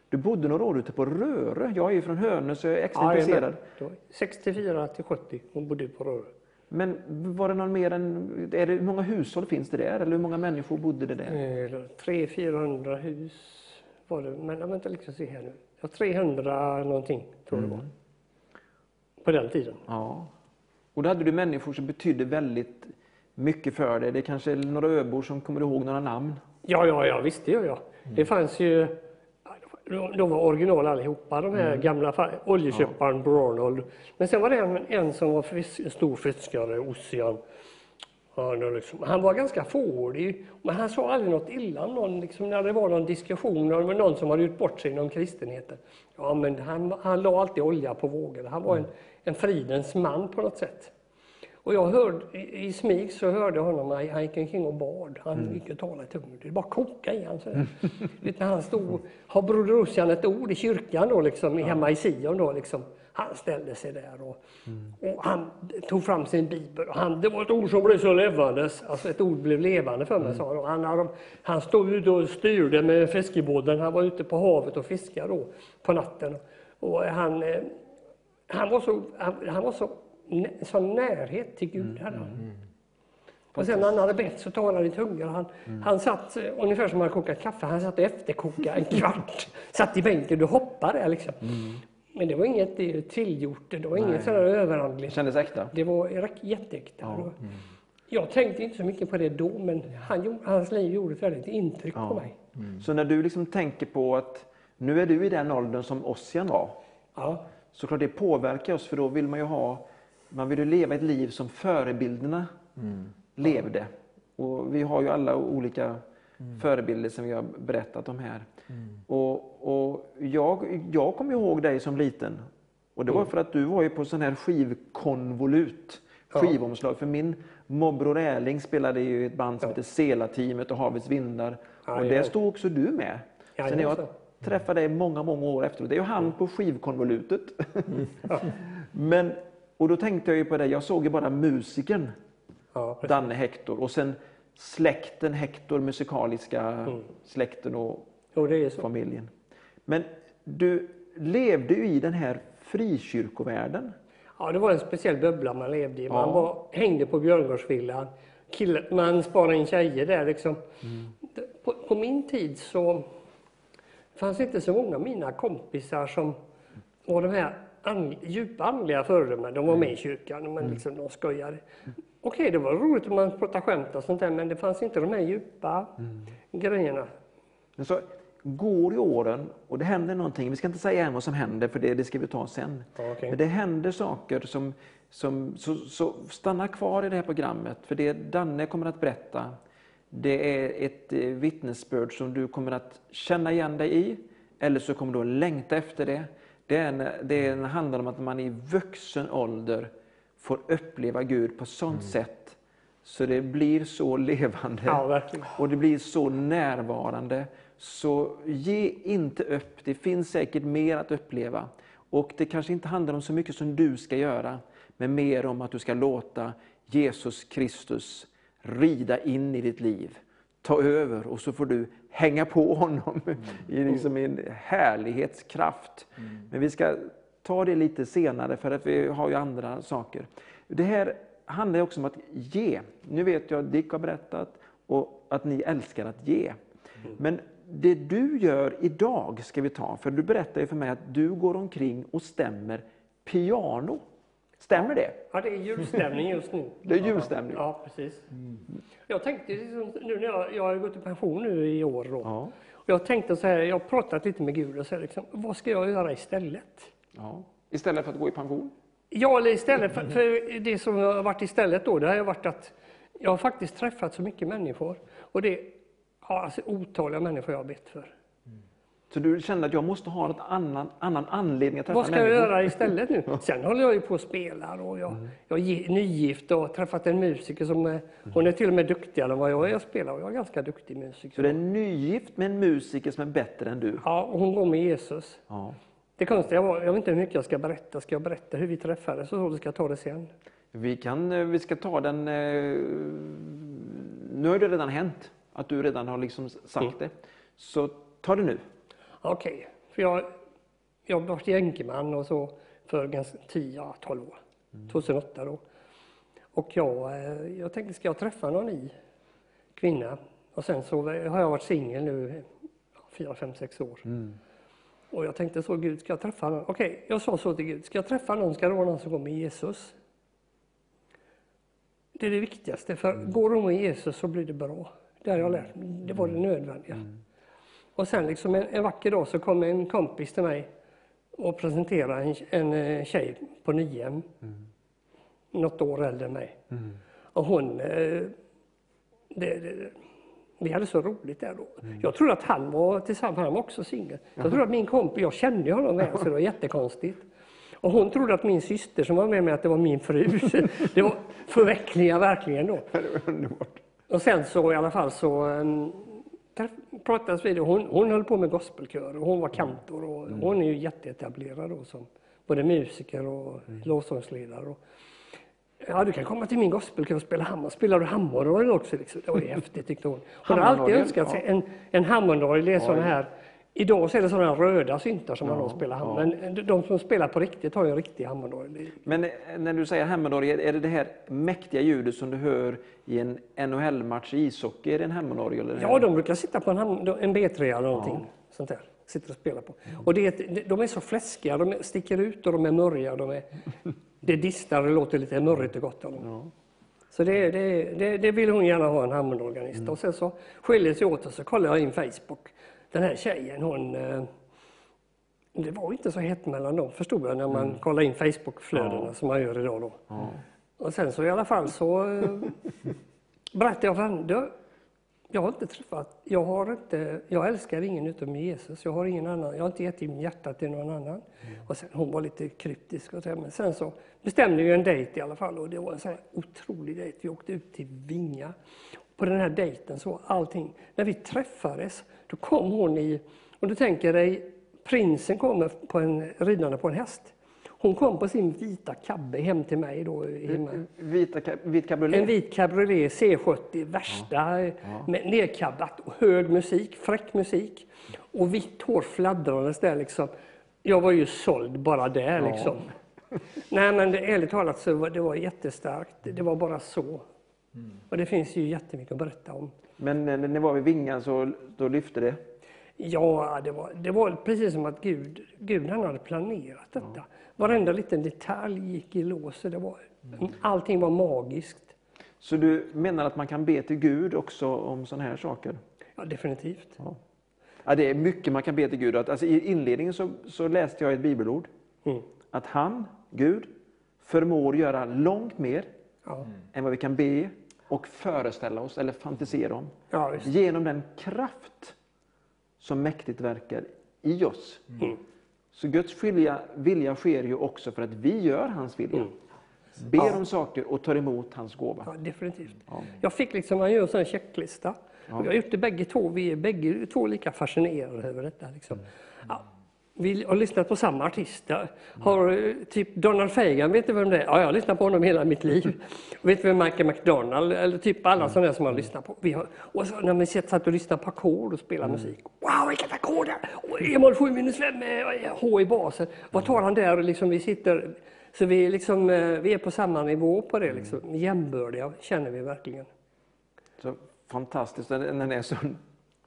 Du bodde några år ute på Rörö. Jag är ju från Hönö så jag är extra Ja, intresserad. jajamän. Det var 64 till 70 hon bodde på Rörö. Men var det någon mer än... Är det, hur många hushåll finns det där? Eller hur många människor bodde det där? Eh, 300-400 hus var det, men jag vänta liksom se här nu. Ja, 300 någonting tror jag det var. På den tiden. Ja. Och då hade du människor som betydde väldigt mycket för dig. Det är kanske några öbor som kommer ihåg några namn. Ja, ja, ja, visst det gör jag. Det fanns ju, de, var original allihopa, de här gamla fa- oljeköparen Bronald. Men sen var det en, en som var fris, en stor fiskare, Ossian. Ja, det liksom, han var ganska fåordig, men han sa aldrig något illa om någon. Liksom, när det var någon diskussion med någon som hade gjort bort sig inom kristenheten. Ja, men han, han la alltid olja på vågorna. Han var en, en fridens man på något sätt. Och jag hörde, i, smyg så hörde jag honom, han gick omkring och bad. Han gick och talade i tungor. Det bara kokade i. Vet du, han stod, har Broder Ossian ett ord i kyrkan då liksom, hemma i Sion då liksom. Han ställde sig där och, och han tog fram sin bibel. Och han, det var ett ord som blev så levandes, alltså ett ord blev levande för mig sa han. Han, han stod ute och styrde med fiskebåten. Han var ute på havet och fiskade då på natten. Och han, eh, han var så, han, han var så, sån närhet till Gud. hade han. Och sen när han hade bett så talade han i tungor. Han, han satt ungefär som han kokat kaffe. Han satt och efterkokade en kvart. *laughs* satt i bänken och hoppade liksom. Men det var inget eh, tillgjort. Det var inget sådär Det överandligt. kändes äkta. Det var jätteäkta. Och Jag tänkte inte så mycket på det då, men han, hans liv gjorde ett väldigt intryck på mig. Så när du liksom tänker på att nu är du i den åldern som Ossian var. Ja, Så klart det påverkar oss för då vill man ju ha, man vill ju leva ett liv som förebilderna levde. Och vi har ju alla olika förebilder som vi har berättat om här. Och, och jag, jag kommer ihåg dig som liten. Och det var för att du var ju på sån här skivkonvolut, skivomslag. För min morbror Erling spelade ju i ett band som heter Sela-teamet och Havets vindar. Ja, och där stod också du med. Sen när jag träffade dig många, många år efteråt. Det är ju han på skivkonvolutet. *laughs* Men, och då tänkte jag ju på det, jag såg ju bara musikern ja. Danne Hector och sen släkten Hector, musikaliska släkten och Jo, familjen. Men du levde ju i den här frikyrkovärlden. Ja, det var en speciell bubbla man levde i. Man Ja. var, hängde på Björngårdsvillan. Man sparade in tjejer där liksom. På, på min tid så fanns inte så många av mina kompisar som var de här djupa andliga föredömena. De var med i kyrkan, men liksom, de skojade. Okej, det var roligt om man pratade skämt och sånt där, men det fanns inte de här djupa grejerna. Men så går ju åren och det händer någonting. Vi ska inte säga än vad som händer för det, det ska vi ta sen. Okej. Men det händer saker som, som så, så stanna kvar i det här programmet. För det Danne kommer att berätta, det är ett eh, vittnesbörd som du kommer att känna igen dig i. Eller så kommer du att längta efter det. Det, är en, det handlar om att man i vuxen ålder får uppleva Gud på sånt sätt så det blir så levande. Ja. Och det blir så närvarande. Så ge inte upp. Det finns säkert mer att uppleva. Och det kanske inte handlar om så mycket som du ska göra, men mer om att du ska låta Jesus Kristus rida in i ditt liv. Ta över och så får du hänga på honom *laughs* i liksom en härlighetskraft. Men vi ska ta det lite senare för att vi har ju andra saker. Det här handlar också om att ge. Nu vet jag att Dick har berättat och att ni älskar att ge. Men det du gör idag ska vi ta, för du berättade för mig att du går omkring och stämmer piano. Stämmer det? Ja, det är julstämning just nu. *laughs* Det är julstämning. Ja, precis. Jag tänkte, liksom, nu när jag, jag har gått i pension nu i år då. Ja. Och jag tänkte så här, jag har pratat lite med Gud och så här, liksom, vad ska jag göra istället? ja. Istället för att gå i pension? Ja, eller istället för, för det som har varit istället då, det har varit att jag har faktiskt träffat så mycket människor. Och det ja, alltså otaliga människor jag har bett för. Så du kände att jag måste ha en annan, annan anledning att träffa Vad ska jag människor? göra istället nu? Sen håller jag ju på och spelar och jag, jag är nygift och har träffat en musiker som är, hon är till och med duktigare än vad jag är. Jag spelar och jag är ganska duktig musiker. Så det är nygift med en musiker som är bättre än du? Ja, och hon går med Jesus. Ja. Det konstiga var, jag vet inte hur mycket jag ska berätta. Ska jag berätta hur vi träffades och så ska jag ta det sen? Vi, kan, eh, vi ska ta den... eh, Nu har det redan hänt, att du redan har liksom sagt det. Så ta det nu. Okej, för jag, jag var jänkeman och så för ganska 10-12 år. 2008 då. Och jag, eh, jag tänkte, ska jag träffa någon ny kvinna? Och sen så har jag varit singel nu 4, 5, 6 år. Och jag tänkte så, Gud, ska jag träffa någon? Okej, jag sa så till Gud, ska jag träffa någon ska det vara någon som går med Jesus. Det är det viktigaste, för går hon med Jesus så blir det bra. Det har jag lärt mig, det var det nödvändiga. Och sen liksom en, en vacker dag så kom en kompis till mig och presenterade en, en eh, tjej på Nyhem. Något år äldre än mig. Och hon... eh, Det, det, vi hade så roligt där då. Jag trodde att han var tillsammans, han var också singel. Jag trodde att min kompis, jag kände honom väl så det var jättekonstigt. Och hon trodde att min syster som var med mig att det var min fru. *laughs* Det var förvecklingar verkligen då. *laughs* Och sen så i alla fall så träff- pratades vi. Hon, hon höll på med gospelkör och hon var kantor och hon är ju jätteetablerad då som både musiker och lovsångsledare. Och, ja, du kan komma till min gospelkör och spela hammar. Spelar du hammondorgel också? Liksom? Det var ju häftigt tyckte hon. Hon har alltid önskat sig en, en hammondorgel. Det är sådana här Idag så är det sådana röda syntar som man Ja, då spelar ja. hammar. Men de som spelar på riktigt har ju en riktig hammondorgel. Men eh, när du säger hammondorgel, är det det här mäktiga ljudet som du hör i en NHL-match i ishockey? Är det en hammondorgel? Ja, de brukar sitta på en, en B3 eller någonting sånt där. Sitter och spelar på. Och det, är de är så fläskiga, de sticker ut och de är murriga. De är, *laughs* det distar och låter lite murrigt och gott av dem. Så det, det, det, det vill hon gärna ha, en hammondorganist. Och sen så skiljer sig åt och så kollar jag in Facebook. Den här tjejen, hon... eh, Det var inte så hett mellan dem, förstod jag, när man kollar in Facebook-flödena som man gör idag. Då. Och sen så i alla fall så eh, berättade jag för henne, "Du, jag har inte träffat, jag har inte, jag älskar ingen utom Jesus. Jag har ingen annan, jag har inte gett in hjärtat till någon annan. Och sen, hon var lite kryptisk och så, men sen så bestämde vi en dejt i alla fall och det var en sån här otrolig dejt. Vi åkte ut till Vinga. På den här dejten så allting, när vi träffades, då kom hon i, och du tänker dig, prinsen kommer på en, ridande på en häst. Hon kom på sin vita cabbe hem till mig då hemma. Vita, vit cabriolet? En vit cabriolet C70, värsta eh, med nedkabbat och hög musik, fräck musik. Och vitt hår fladdrandes där liksom. Jag var ju såld bara där liksom. Nej men det, ärligt talat så var det var jättestarkt. Det var bara så. Och det finns ju jättemycket att berätta om. Men när ni var vid Vingan så då lyfte det? Ja, det var, det var precis som att Gud, Gud han hade planerat detta. Varenda liten detalj gick i lås. Det var, allting var magiskt. Så du menar att man kan be till Gud också om sådana här saker? Ja, definitivt. Ja. Ja, det är mycket man kan be till Gud. Alltså, I inledningen så, så läste jag ett bibelord. Mm. Att han, Gud, förmår göra långt mer Ja. än vad vi kan be och föreställa oss eller fantisera om. Ja. Genom den kraft som mäktigt verkar i oss. Mm. Så Guds vilja, vilja sker ju också för att vi gör hans vilja. Ber om saker och tar emot hans gåva. Ja, definitivt. Jag fick liksom, man gör en checklista. Och jag har gjort det bägge två. Vi är bägge två lika fascinerade över detta. Liksom. Ja, vi har lyssnat på samma artister. Har typ Donald Fagan, vet du vem det är? Ja, jag har lyssnat på honom hela mitt liv. vet du vem Michael McDonald eller typ alla sådana där som man lyssnar på. Vi har, och så när vi satt och lyssnade på ackord och spelade musik. Wow, vilket ackord! E-moll 7 minus 5 med H i basen. Vad tar han där? Liksom vi sitter... Så vi, är liksom, eh, vi är på samma nivå på det, liksom. jämbördiga känner vi verkligen. Så fantastiskt när den är så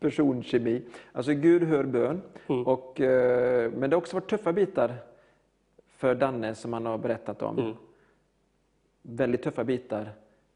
personkemi. Alltså Gud hör bön. Mm. Och, eh, men det har också varit tuffa bitar för Danne som han har berättat om. Mm. Väldigt tuffa bitar.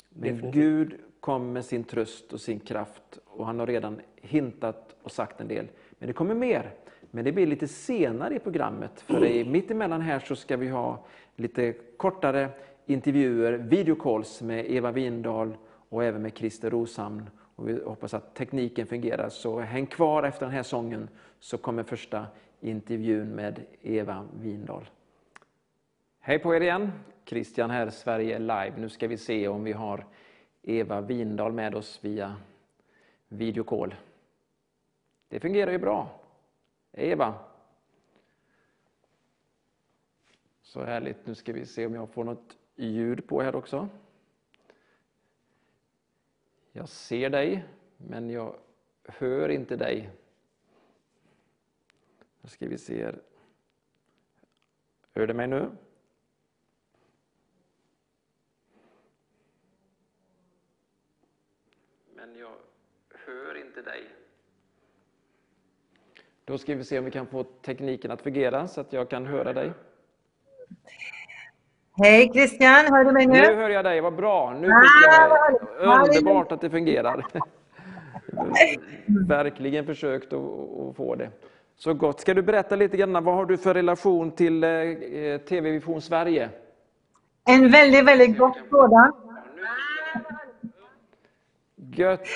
Men Definitivt. Gud kom med sin tröst och sin kraft och han har redan hintat och sagt en del. Men det kommer mer. Men det blir lite senare i programmet. För i, mitt emellan här så ska vi ha lite kortare intervjuer, videocalls med Eva Windahl och även med Christer Roshamn. Och vi hoppas att tekniken fungerar. Så häng kvar efter den här sången så kommer första intervjun med Eva Windahl. Hej på er igen! Christian här, Sverige live. Nu ska vi se om vi har Eva Windahl med oss via videocall. Det fungerar ju bra. Eva. Så härligt. Nu ska vi se om jag får något ljud på här också. Jag ser dig, men jag hör inte dig. Nu ska vi se här. Hör du mig nu? Men jag hör inte dig. Då ska vi se om vi kan få tekniken att fungera så att jag kan höra dig. Hej Christian, hör du mig nu? Nu hör jag dig, vad bra. Nu fick Ah, jag underbart att det fungerar. *laughs* Verkligen försökt att, få det. Så gott. Ska du berätta lite grann, vad har du för relation till eh, TV Vision Sverige? En väldigt, väldigt gott sådan. Gött.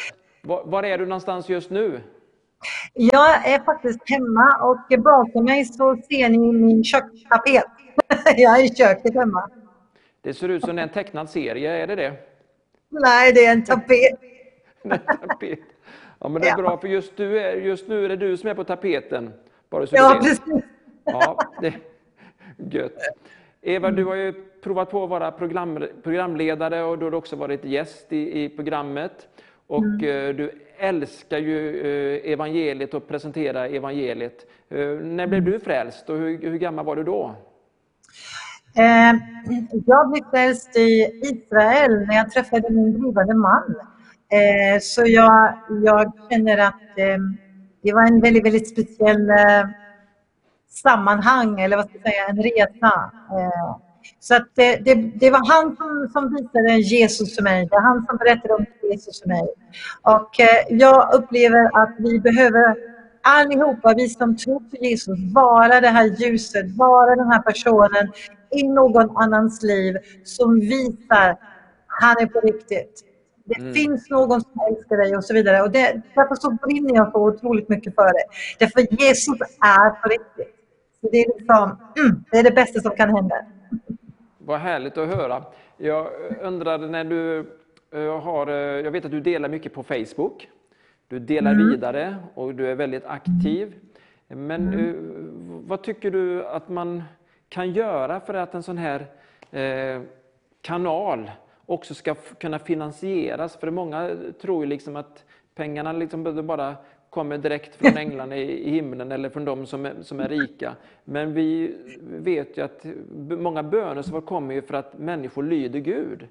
Var, var är du någonstans just nu? Jag är faktiskt hemma och bakom mig så ser ni min kökstapet. *laughs* Jag är i köket hemma. Det ser ut som en tecknad serie, är det det? Nej, det är en tapet. *laughs* En tapet. Ja, men det är bra, för just, du är, just nu är det du som är på tapeten. Bara så Ja, precis. Ja, det gött. Eva, du har ju provat på att vara program, programledare och du har också varit gäst i, i programmet. Och eh, du älskar ju eh, evangeliet och presentera evangeliet. Eh, när blev du frälst och hur, hur gammal var du då? Eh, Jag blev frälst i Israel när jag träffade min blivande man. Eh, Så jag, jag känner att eh, det var en väldigt, väldigt speciell eh, sammanhang, eller vad ska jag säga, en resa. Eh, Så att det, det, det var han som, som visade Jesus för mig. Det var han som berättade om Jesus för mig. Och eh, jag upplever att vi behöver allihopa, vi som tror på Jesus, vara det här ljuset, vara den här personen i någon annans liv som visar han är på riktigt. Det finns någon som älskar dig och så vidare. Och det, därför så brinner jag så otroligt mycket för det. Därför Jesus är på riktigt. Så det är liksom, mm, det är det bästa som kan hända. Vad härligt att höra. Jag undrade när du eh, har, eh, jag vet att du delar mycket på Facebook. Du delar vidare och du är väldigt aktiv. Men eh, vad tycker du att man kan göra för att en sån här eh, kanal också ska kunna finansieras? För många tror ju liksom att pengarna liksom bara kommer direkt från *laughs* änglarna i himlen eller från de som är, som är rika. Men vi vet ju att många bönesvar kommer ju för att människor lyder Gud.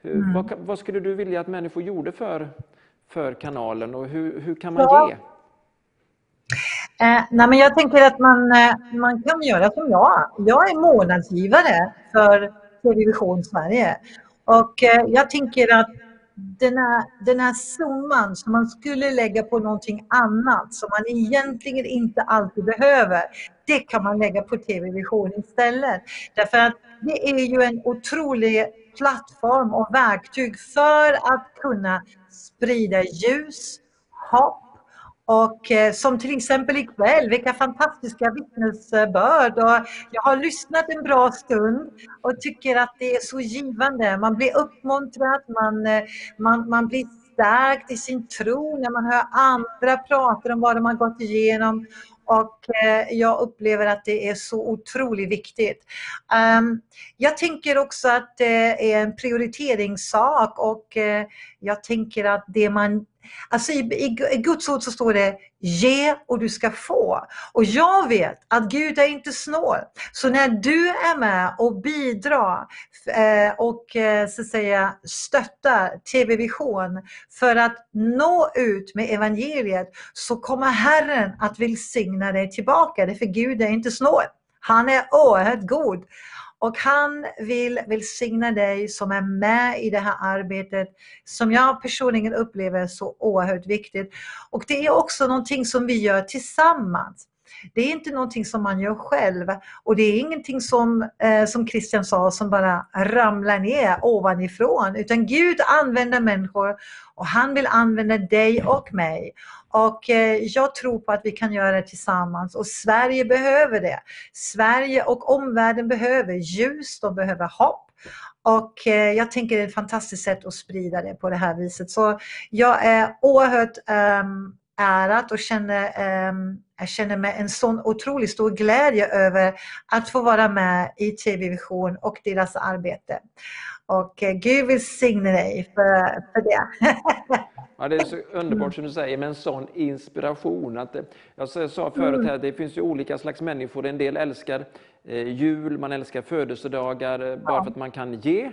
Hur, vad, vad skulle du vilja att människor gjorde för, för kanalen och hur, hur kan man Ja. ge? Eh, nej, men jag tänker att man, eh, man kan göra som jag. Jag är månadsgivare för Television Sverige. Och eh, jag tänker att den här, den här summan som man skulle lägga på någonting annat som man egentligen inte alltid behöver, det kan man lägga på TV-vision istället. Därför att det är ju en otrolig plattform och verktyg för att kunna sprida ljus, hopp och eh, som till exempel ikväll, vilka fantastiska vittnesbörd. Och jag har lyssnat en bra stund och tycker att det är så givande. Man blir uppmuntrad, man, eh, man, man blir stärkt i sin tro när man hör andra prata om vad de har gått igenom. Och eh, jag upplever att det är så otroligt viktigt. Ehm, jag tänker också att det är en prioriteringssak och eh, jag tänker att det man Alltså i, i, i Guds ord så står det ge och du ska få. Och jag vet att Gud är inte snål. Så när du är med och bidrar eh, och eh, så att säga stöttar TV Vision för att nå ut med evangeliet så kommer Herren att välsigna dig tillbaka. För Gud är inte snål. Han är oerhört god. Och han vill välsigna dig som är med i det här arbetet som jag personligen upplever så oerhört viktigt. Och det är också någonting som vi gör tillsammans. Det är inte någonting som man gör själv och det är ingenting som, eh, som Christian sa, som bara ramlar ner ovanifrån. Utan Gud använder människor och han vill använda dig och mig. Och eh, jag tror på att vi kan göra det tillsammans och Sverige behöver det. Sverige och omvärlden behöver ljus, de behöver hopp. Och eh, jag tänker det är ett fantastiskt sätt att sprida det på det här viset. Så jag är oerhört um, ärad och känner, um, jag känner mig en sån otroligt stor glädje över att få vara med i TV Vision och deras arbete. Och eh, Gud välsigne dig för, för det. *laughs* Ja, det är så underbart som du säger med en sån inspiration. Att, jag sa förut här, det finns ju olika slags människor. En del älskar eh, jul, man älskar födelsedagar eh, bara för att man kan ge,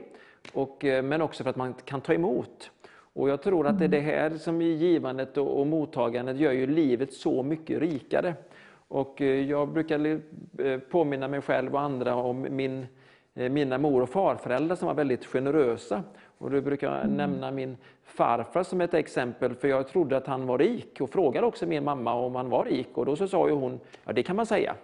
och, men också för att man kan ta emot. Och jag tror att det är det här som i givandet och, och mottagandet gör ju livet så mycket rikare. Och jag brukar påminna mig själv och andra om min Eh, mina mor och farföräldrar som var väldigt generösa. Och då brukar jag mm. nämna min farfar som ett exempel, för jag trodde att han var rik och frågade också min mamma om han var rik och då så sa ju hon, ja det kan man säga.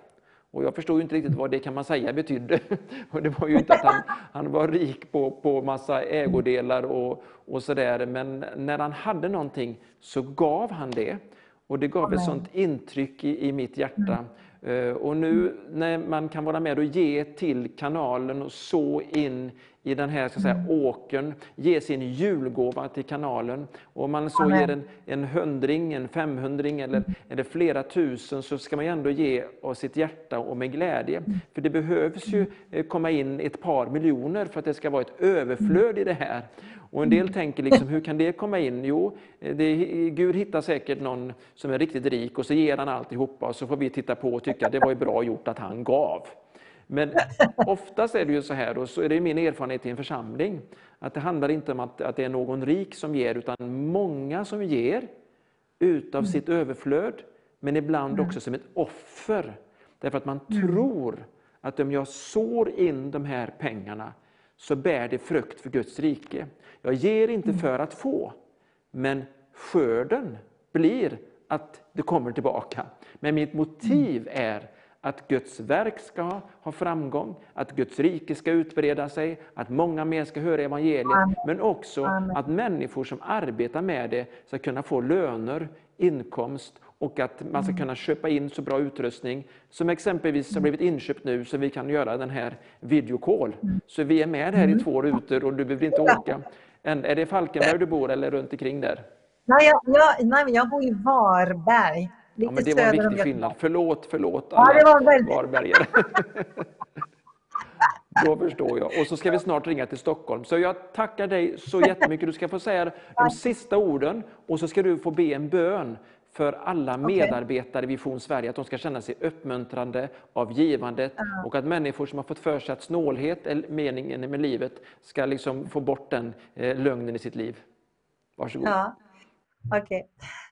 Och jag förstod inte riktigt vad det kan man säga betydde. *laughs* Och det var ju inte att han, han var rik på, på massa ägodelar och, och sådär, men när han hade någonting så gav han det. Och det gav ett sånt intryck i, i mitt hjärta. Eh, och nu när man kan vara med och ge till kanalen och så in i den här ska säga, mm. åkern, ge sin julgåva till kanalen. Och om man så Amen. ger en, en hundring, en femhundring eller, mm. eller flera tusen så ska man ändå ge av sitt hjärta och med glädje. Mm. För det behövs ju eh, komma in ett par miljoner för att det ska vara ett överflöd i det här. Och en del tänker liksom, hur kan det komma in? Jo, det, Gud hittar säkert någon som är riktigt rik och så ger han alltihopa och så får vi titta på och tycka det var ju bra gjort att han gav. Men *laughs* oftast är det ju så här, och så är det min erfarenhet i en församling, att det handlar inte om att, att det är någon rik som ger, utan många som ger utav mm. sitt överflöd, men ibland mm. också som ett offer. Därför att man mm. tror att om jag sår in de här pengarna så bär det frukt för Guds rike. Jag ger inte mm. för att få, men skörden blir att det kommer tillbaka. Men mitt motiv mm. är att Guds verk ska ha framgång, att Guds rike ska utbreda sig, att många mer ska höra evangeliet, men också att människor som arbetar med det ska kunna få löner, inkomst och att man ska mm. kunna köpa in så bra utrustning som exempelvis har blivit inköpt nu så vi kan göra den här videocall. Mm. Så vi är med här i två rutor och du behöver inte åka. Är det Falkenberg du bor eller runt omkring där? Nej, jag, jag, nej, jag bor i Varberg. Lite ja, men det var en viktig skillnad. Förlåt, förlåt alla ja, det var väldigt... varbergare. *laughs* Då förstår jag. Och så ska vi snart ringa till Stockholm. Så jag tackar dig så jättemycket. Du ska få säga de sista orden och så ska du få be en bön för alla medarbetare i Vision Sverige, att de ska känna sig uppmuntrande av givandet och att människor som har fått för sig att snålhet är meningen med livet ska liksom få bort den eh, lögnen i sitt liv. Varsågod. Ja. Okay.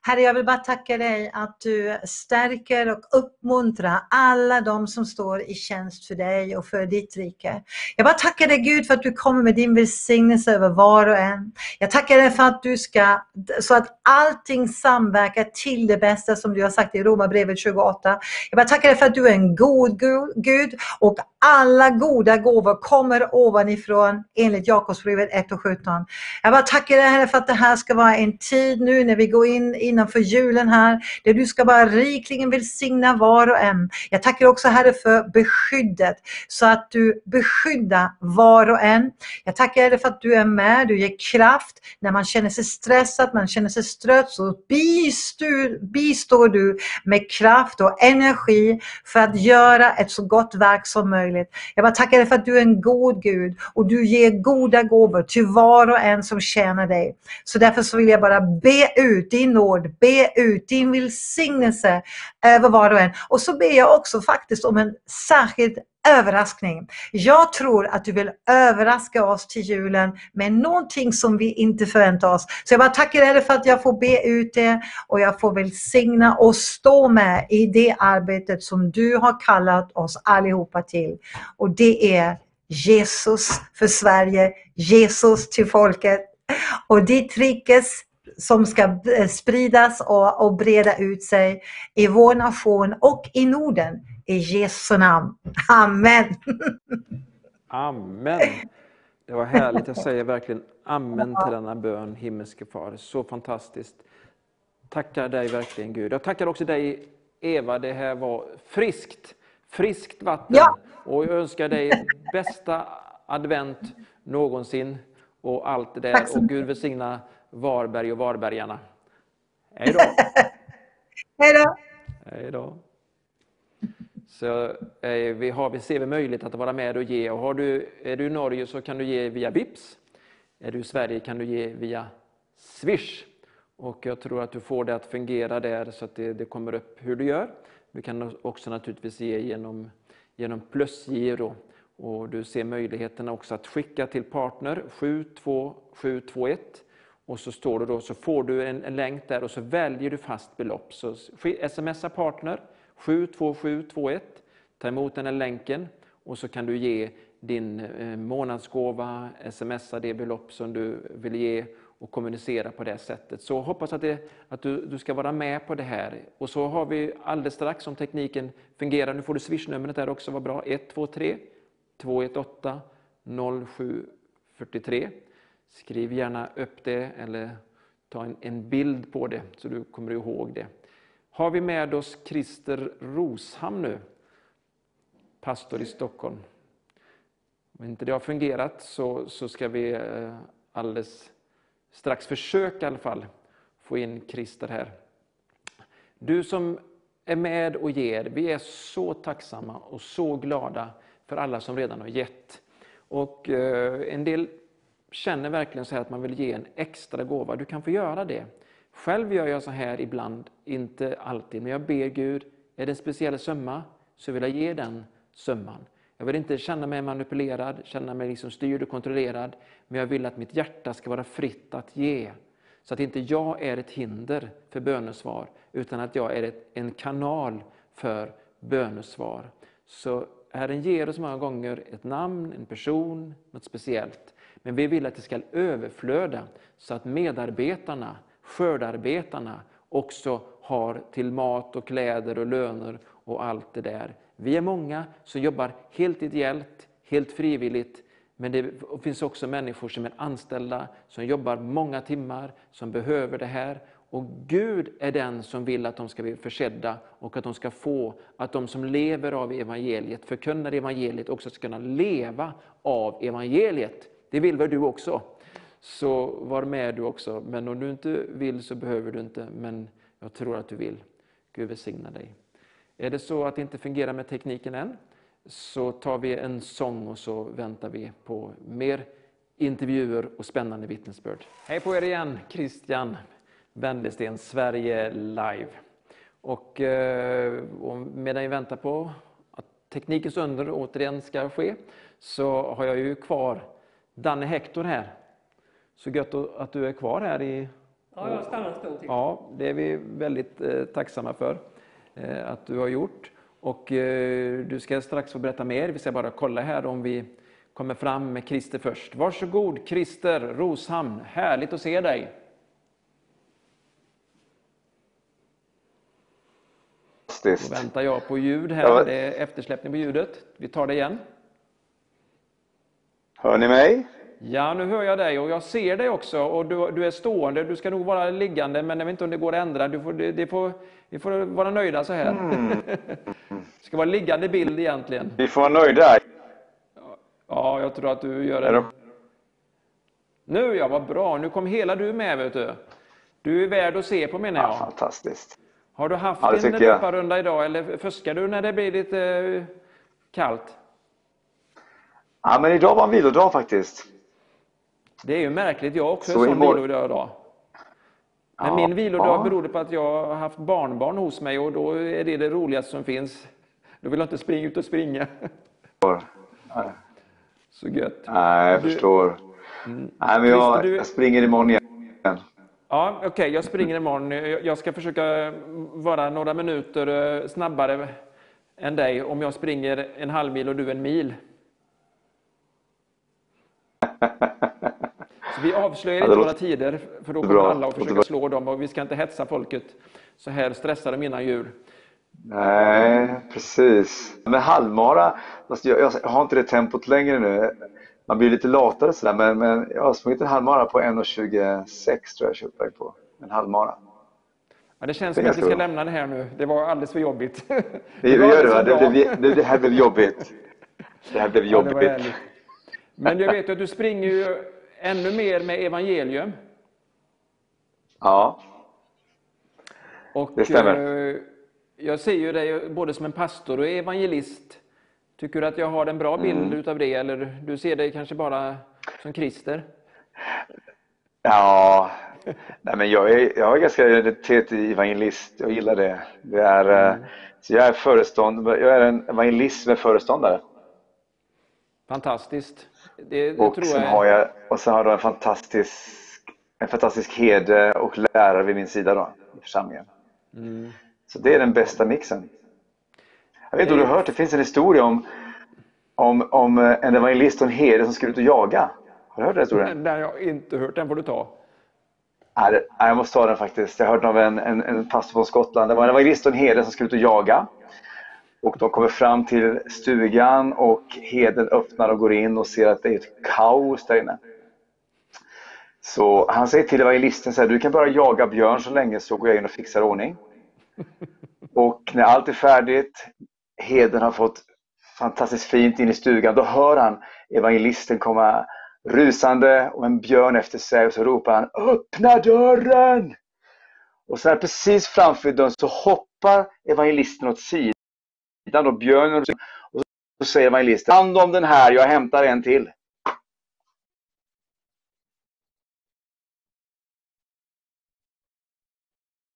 Herre, jag vill bara tacka dig att du stärker och uppmuntrar alla de som står i tjänst för dig och för ditt rike. Jag bara tackar dig Gud för att du kommer med din välsignelse över var och en. Jag tackar dig för att du ska, så att allting samverkar till det bästa som du har sagt i Romarbrevet 28. Jag bara tackar dig för att du är en god Gud och alla goda gåvor kommer ovanifrån enligt Jakobsbrevet 1 och 17. Jag bara tackar dig Herre för att det här ska vara en tid nu när vi går in i innanför julen här, där du ska bara rikligen välsigna var och en. Jag tackar också Herre för beskyddet, så att du beskyddar var och en. Jag tackar Herre för att du är med, du ger kraft när man känner sig stressad, man känner sig strött, så bistår, bistår du med kraft och energi för att göra ett så gott verk som möjligt. Jag bara tackar dig för att du är en god Gud och du ger goda gåvor till var och en som tjänar dig. Så därför så vill jag bara be ut din nåd, be ut din välsignelse över var och en. Och så ber jag också faktiskt om en särskild överraskning. Jag tror att du vill överraska oss till julen med någonting som vi inte förväntar oss. Så jag bara tackar dig för att jag får be ut det och jag får välsigna och stå med i det arbetet som du har kallat oss allihopa till. Och det är Jesus för Sverige, Jesus till folket och ditt rikes som ska spridas och, och breda ut sig i vår nation och i Norden. I Jesu namn. Amen. Amen. Det var härligt. Jag säger verkligen amen till denna bön, himmelske far. Så fantastiskt. Tackar dig verkligen Gud. Jag tackar också dig Eva. Det här var friskt. Friskt vatten. Ja. Och jag önskar dig bästa advent någonsin och allt det där. Och Gud välsigna Varberg och Varbergarna. Hej då! *laughs* Hej då. Hej då! Så eh, vi, har, vi ser väl möjlighet att vara med och ge. Och har du, är du i Norge så kan du ge via Vips. Är du i Sverige kan du ge via Swish. Och jag tror att du får det att fungera där så att det, det kommer upp hur du gör. Du kan också naturligtvis ge genom, genom plusgiro. Och du ser möjligheten också att skicka till partner 72721 och så står det då, så får du en, en länk där och så väljer du fast belopp. Så smsa partner 72721, ta emot den här länken och så kan du ge din eh, månadsgåva, smsa det belopp som du vill ge och kommunicera på det sättet. Så hoppas att, det, att du, du ska vara med på det här. Och så har vi alldeles strax, om tekniken fungerar, nu får du swishnumret där också, vad bra, 123 218 0743. Skriv gärna upp det eller ta en, en bild på det så du kommer ihåg det. Har vi med oss Christer Rosham nu, pastor i Stockholm. Om inte det har fungerat så, så ska vi eh, alldeles strax försöka i alla fall få in Christer här. Du som är med och ger, vi är så tacksamma och så glada för alla som redan har gett. Och eh, en del känner verkligen så att man vill ge en extra gåva. Du kan få göra det. Själv gör jag så här ibland, inte alltid, men jag ber Gud, är det en speciell summa så vill jag ge den summan. Jag vill inte känna mig manipulerad, känna mig liksom styrd och kontrollerad, men jag vill att mitt hjärta ska vara fritt att ge. Så att inte jag är ett hinder för bönesvar, utan att jag är ett, en kanal för bönesvar. Så Herren ger oss många gånger ett namn, en person, något speciellt. Men vi vill att det ska överflöda så att medarbetarna, skördarbetarna också har till mat och kläder och löner och allt det där. Vi är många som jobbar helt ideellt, helt frivilligt, men det finns också människor som är anställda, som jobbar många timmar, som behöver det här. Och Gud är den som vill att de ska bli försedda och att de ska få, att de som lever av evangeliet, förkunnar evangeliet, också ska kunna leva av evangeliet. Det vill väl du också? Så var med du också. Men om du inte vill så behöver du inte, men jag tror att du vill. Gud välsigna dig. Är det så att det inte fungerar med tekniken än, så tar vi en sång och så väntar vi på mer intervjuer och spännande vittnesbörd. Hej på er igen, Christian Wendelsten, Sverige Live. Och, eh, och medan vi väntar på att teknikens under återigen ska ske, så har jag ju kvar Danne Hector här. Så gött att du är kvar här. I, Ja, jag stannar en stund till. Ja, det är vi väldigt eh, tacksamma för eh, att du har gjort. Och eh, du ska strax få berätta mer. Vi ska bara kolla här om vi kommer fram med Christer först. Varsågod Christer Roshamn, härligt att se dig. Då väntar jag på ljud här, Ja. det är eftersläppning på ljudet. Vi tar det igen. Hör ni mig? Ja, nu hör jag dig och jag ser dig också och du, du är stående. Du ska nog vara liggande, men jag vet inte om det går att ändra. Du får, det, det får, vi får vara nöjda så här. Mm. det *laughs* ska vara liggande bild egentligen. Vi får vara nöjda. Ja, jag tror att du gör det. de- Nu ja, vad bra. Nu kom hela du med, vet du. Du är värd att se på menar Ja, jag. fantastiskt. Har du haft Ja, en löparrunda idag eller fuskar du när det blir lite eh, kallt? Ja, men idag var en vilodag faktiskt. Det är ju märkligt. Jag har också Så en sån imorgon- vilodag idag. Men Ja, min vilodag ja. berodde på att jag har haft barnbarn hos mig och då är det det roligaste som finns. Då vill jag inte springa ut och springa. *laughs* Så gött. Nej, jag Du- förstår. Nej, men jag, du- jag springer imorgon igen. Ja, okej, jag springer imorgon. Jag jag ska försöka vara några minuter eh, snabbare än dig om jag springer en halv mil och du en mil. Så vi avslöjar Ja, inte några tider, för då kommer bra. alla att försöka slå dem och vi ska inte hetsa folket. Så här stressar de innan jul. Nej, precis. Men halvmara, fast jag, jag har inte det tempot längre nu. Man blir lite latare sådär, men, men jag har sprungit en halvmara på 1.26 tror jag jag på. En halvmara. Ja, det känns Det som att vi ska lämna det här nu. Det var alldeles för jobbigt. Det, det *laughs* gör det Det, det, det, här blev jobbigt. Det här blev Ja, jobbigt. härligt. Men jag vet att du springer ju ännu mer med evangelium. Ja, Och Det stämmer. eh, jag ser ju dig både som en pastor och evangelist. Tycker du att jag har en bra bild Mm. utav det eller du ser dig kanske bara som Christer? ja. Nej, men jag är, jag är ganska identitet i evangelist. Jag gillar det. det är, eh, så jag är förestånd, jag är en evangelist med föreståndare. Fantastiskt. Det, det Och tror sen jag. har jag, och sen har jag en fantastisk, en fantastisk herde och lärare vid min sida då, i församlingen. Mm. Så det är den bästa mixen. Jag vet inte om du har hört, det finns en historia om, om, om en evangelist och en herde som skulle ut och jaga. Har du hört den historien? Den har jag inte hört, den får du ta. Nej, nej, jag måste ta den faktiskt. Jag hörde av en, en, en pastor från Skottland. Det var en evangelist och en herde som skulle ut och jaga. Och de kommer fram till stugan och herden öppnar och går in och ser att det är ett kaos där inne. Så han säger till evangelisten så här, du kan bara jaga björn så länge så går jag in och fixar ordning. *laughs* Och när allt är färdigt, herden har fått fantastiskt fint in i stugan, då hör han evangelisten komma rusande och en björn efter sig och så ropar han Öppna dörren! Och så här precis framför dörren så hoppar evangelisten åt sidan och björnen och så säger evangelisten Hand om den här, jag hämtar en till.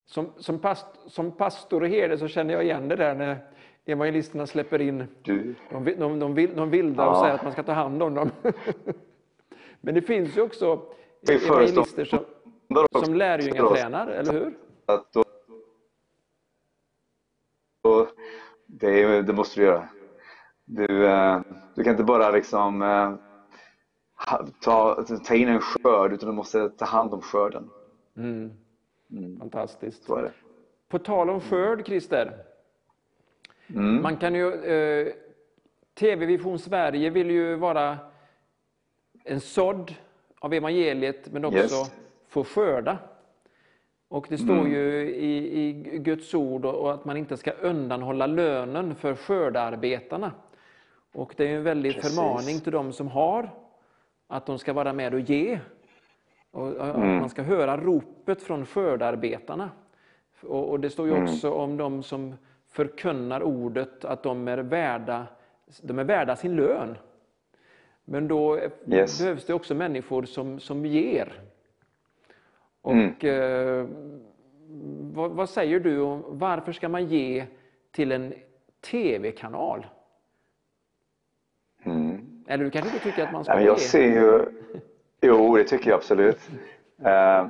Som, som, past, som pastor och herde så känner jag igen det där när evangelisterna släpper in Du, de, de, de, de vilda och Ja. säger att man ska ta hand om dem. *laughs* Men det finns ju också evangelister som, som lärjungatränar, eller hur? att då, då, det, det måste du göra. Du, eh, du kan inte bara liksom eh, ta, ta in en skörd utan du måste ta hand om skörden. Mm. Fantastiskt. Så är det. På tal om skörd, Christer. Mm. Man kan ju, eh, TV Vision Sverige vill ju vara en sådd av evangeliet, men också Yes. få skörda. Och det står Mm. ju i, i Guds ord och att man inte ska undanhålla lönen för skördarbetarna. Och det är en väldig Precis. förmaning till de som har, att de ska vara med och ge. Och att Mm. man ska höra ropet från skördarbetarna. Och, och det står ju Mm. också om de som förkunnar ordet, att de är värda, de är värda sin lön. Men då Yes. behövs det också människor som, som ger. Och Mm. eh, vad, vad säger du om varför ska man ge till en tv-kanal? Mm. Eller du kanske inte tycker att man ska Nej, men ge? jag ser ju... Jo, det tycker jag absolut. Eh,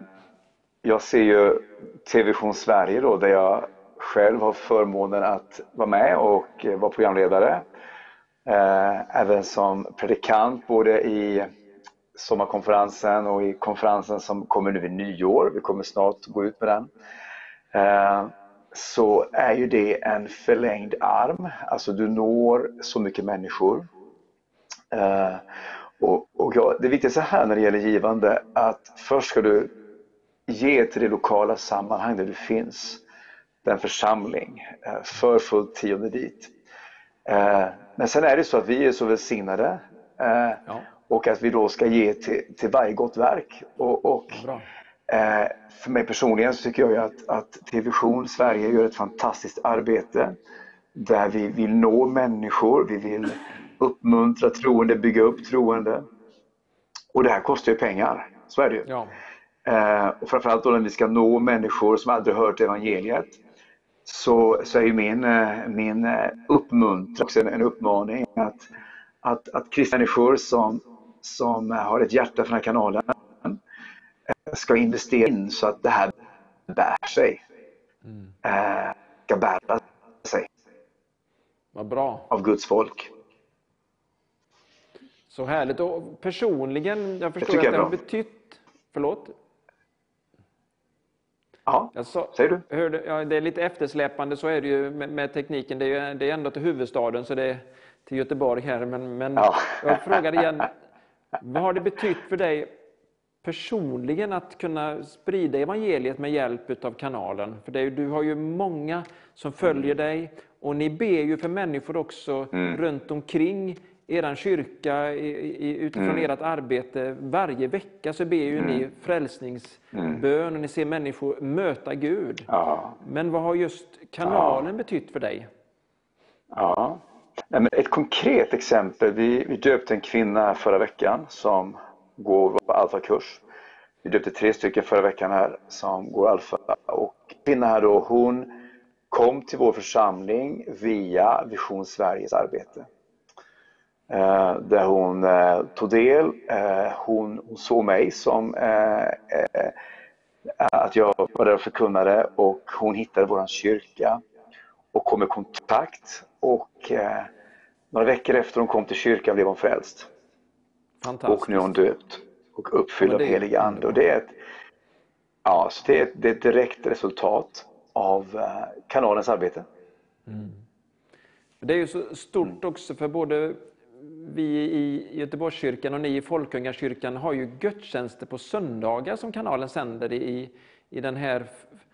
Jag ser ju TV-vision Sverige då, där jag själv har förmånen att vara med och vara programledare. Eh, Även som predikant både i sommarkonferensen och i konferensen som kommer nu vid nyår. Vi kommer snart gå ut med den. Eh, så är ju det en förlängd arm. Alltså du når så mycket människor. Eh, och, och ja, det viktigaste här när det gäller givande att först ska du ge till det lokala sammanhang där du finns. Den församling, eh, för fullt tionde dit. Men sen är det så att vi är så välsignade Ja och att vi då ska ge till, till varje gott verk. Och, och. Eh, för mig personligen så tycker jag att, att TV-vision Sverige gör ett fantastiskt arbete där vi vill nå människor, vi vill uppmuntra troende, bygga upp troende. Och det här kostar ju pengar, så är det ju. Ja. Eh, och framförallt då när vi ska nå människor som aldrig hört evangeliet så, så är ju min, eh, min eh, uppmuntran också en, en uppmaning att, att, att kristna människor som, som har ett hjärta för den här kanalen eh, ska investera in så att det här bär sig. Eh, ska bära sig Vad bra. av Guds folk. Så härligt. Och personligen, jag förstår tycker att jag det har betytt... Förlåt? Ja, Jag sa, säger du? hörde, ja, det är lite eftersläpande, så är det ju med, med tekniken. Det är, ju, det är ändå till huvudstaden, så det är till Göteborg här. Men, men Ja. jag frågar igen, *laughs* vad har det betytt för dig personligen att kunna sprida evangeliet med hjälp av kanalen? För det du har ju många som följer dig och ni ber ju för människor också runt omkring er kyrka i, i, utifrån ert arbete. Varje vecka så ber ju ni frälsningsbön och ni ser människor möta Gud. Ja. Men vad har just kanalen betytt för dig? Ja. Ett konkret exempel. Vi, vi döpte en kvinna förra veckan som går på alfakurs. Vi döpte tre stycken förra veckan här som går alfa. Och kvinnan här då, hon kom till vår församling via Vision Sveriges arbete. Eh, där hon eh, tog del. Eh, hon, hon såg mig som eh, eh, att jag var där och förkunnade och hon hittade vår kyrka och kom i kontakt och eh, några veckor efter hon kom till kyrkan blev hon frälst. Och nu är hon döpt och uppfylld av helig ande. Och det är ett, ja, så det är, ett, det är ett direkt resultat av eh, kanalens arbete. Det är ju så stort också för både vi i Göteborgskyrkan och ni i Folkungakyrkan har ju gudstjänster på söndagar som kanalen sänder i, i den här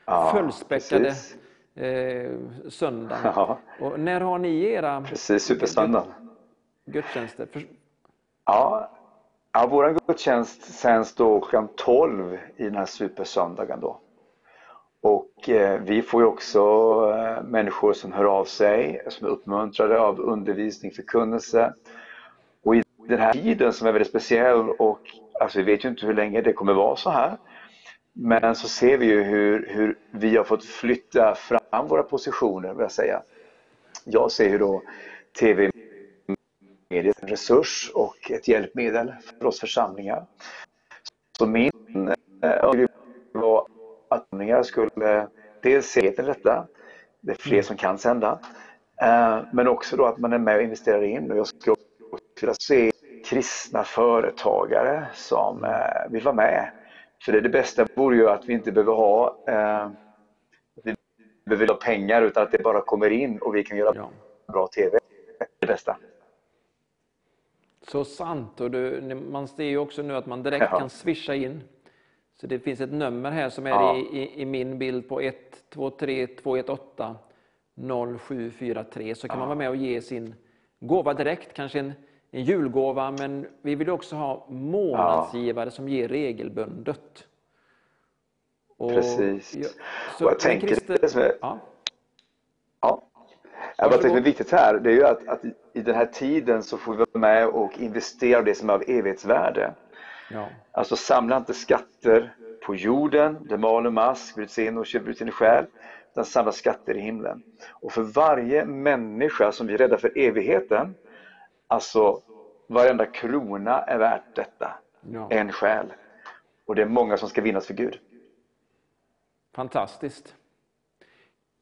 Ja, fullspäckade precis. Eh, söndagen. Ja. Och när har ni era Precis, gudstjänster? För, Ja, ja vår gudstjänst sänds då klockan 12 i den här supersöndagen då. Och eh, vi får ju också eh, människor som hör av sig, som är uppmuntrade av undervisning, förkunnelse. Och i den här tiden som är väldigt speciell och alltså vi vet ju inte hur länge det kommer vara så här. Men så ser vi ju hur, hur vi har fått flytta fram våra positioner, vill jag säga. Jag ser ju då TV mediet en resurs och ett hjälpmedel för oss församlingar. Så min eh, önskan var att församlingar skulle dels se till detta, det är fler som kan sända, eh, men också då att man är med och investerar in. Och jag skulle också vilja se kristna företagare som eh, vill vara med. För det, det bästa vore ju att vi inte behöver ha eh, vi behöver ha pengar utan att det bara kommer in och vi kan göra ja. bra TV. Det bästa. Så sant. Och du, man ser ju också nu att man direkt Ja. kan swisha in. Så det finns ett nummer här som är Ja. i, i, i min bild på 123 218 0743. Så kan man vara med och ge sin gåva direkt, kanske en, en julgåva. Men vi vill också ha månadsgivare som ger regelbundet. Och Precis. jag- Och jag tänker Christer- det som är- ja, Ja. Jag bara tänker det är viktigt här, det är ju att, att i- i den här tiden så får vi vara med och investera det som är av evighetsvärde. ja, Alltså samla inte skatter på jorden, där mal och mask bryts in och bryts in i själ, utan samla skatter i himlen. Och för varje människa som vi räddar för evigheten, alltså varenda krona är värt detta. ja. En själ. Och det är många som ska vinnas för Gud. Fantastiskt.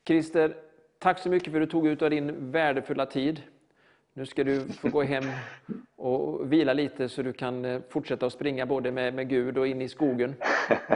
Christer, tack så mycket för att du tog ut av din värdefulla tid. Nu ska du få gå hem och vila lite så du kan eh, fortsätta att springa både med, med Gud och in i skogen.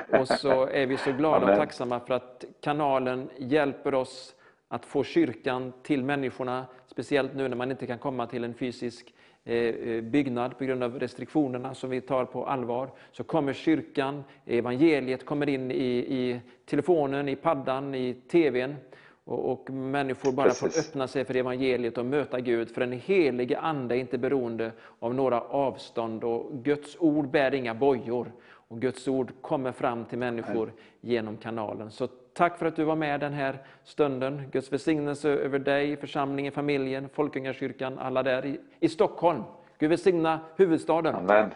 Och så är vi så glada och Amen. tacksamma för att kanalen hjälper oss att få kyrkan till människorna, speciellt nu när man inte kan komma till en fysisk eh, byggnad på grund av restriktionerna som vi tar på allvar. Så kommer kyrkan, evangeliet kommer in i, i telefonen, i paddan, i tvn. Och, och människor bara får Precis. öppna sig för evangeliet och möta Gud. För den helige Ande är inte beroende av några avstånd och Guds ord bär inga bojor. Och Guds ord kommer fram till människor genom kanalen. Så tack för att du var med den här stunden. Guds välsignelse över dig, församlingen, familjen, Folkungakyrkan, alla där i, i Stockholm. Gud välsigna huvudstaden. Amen.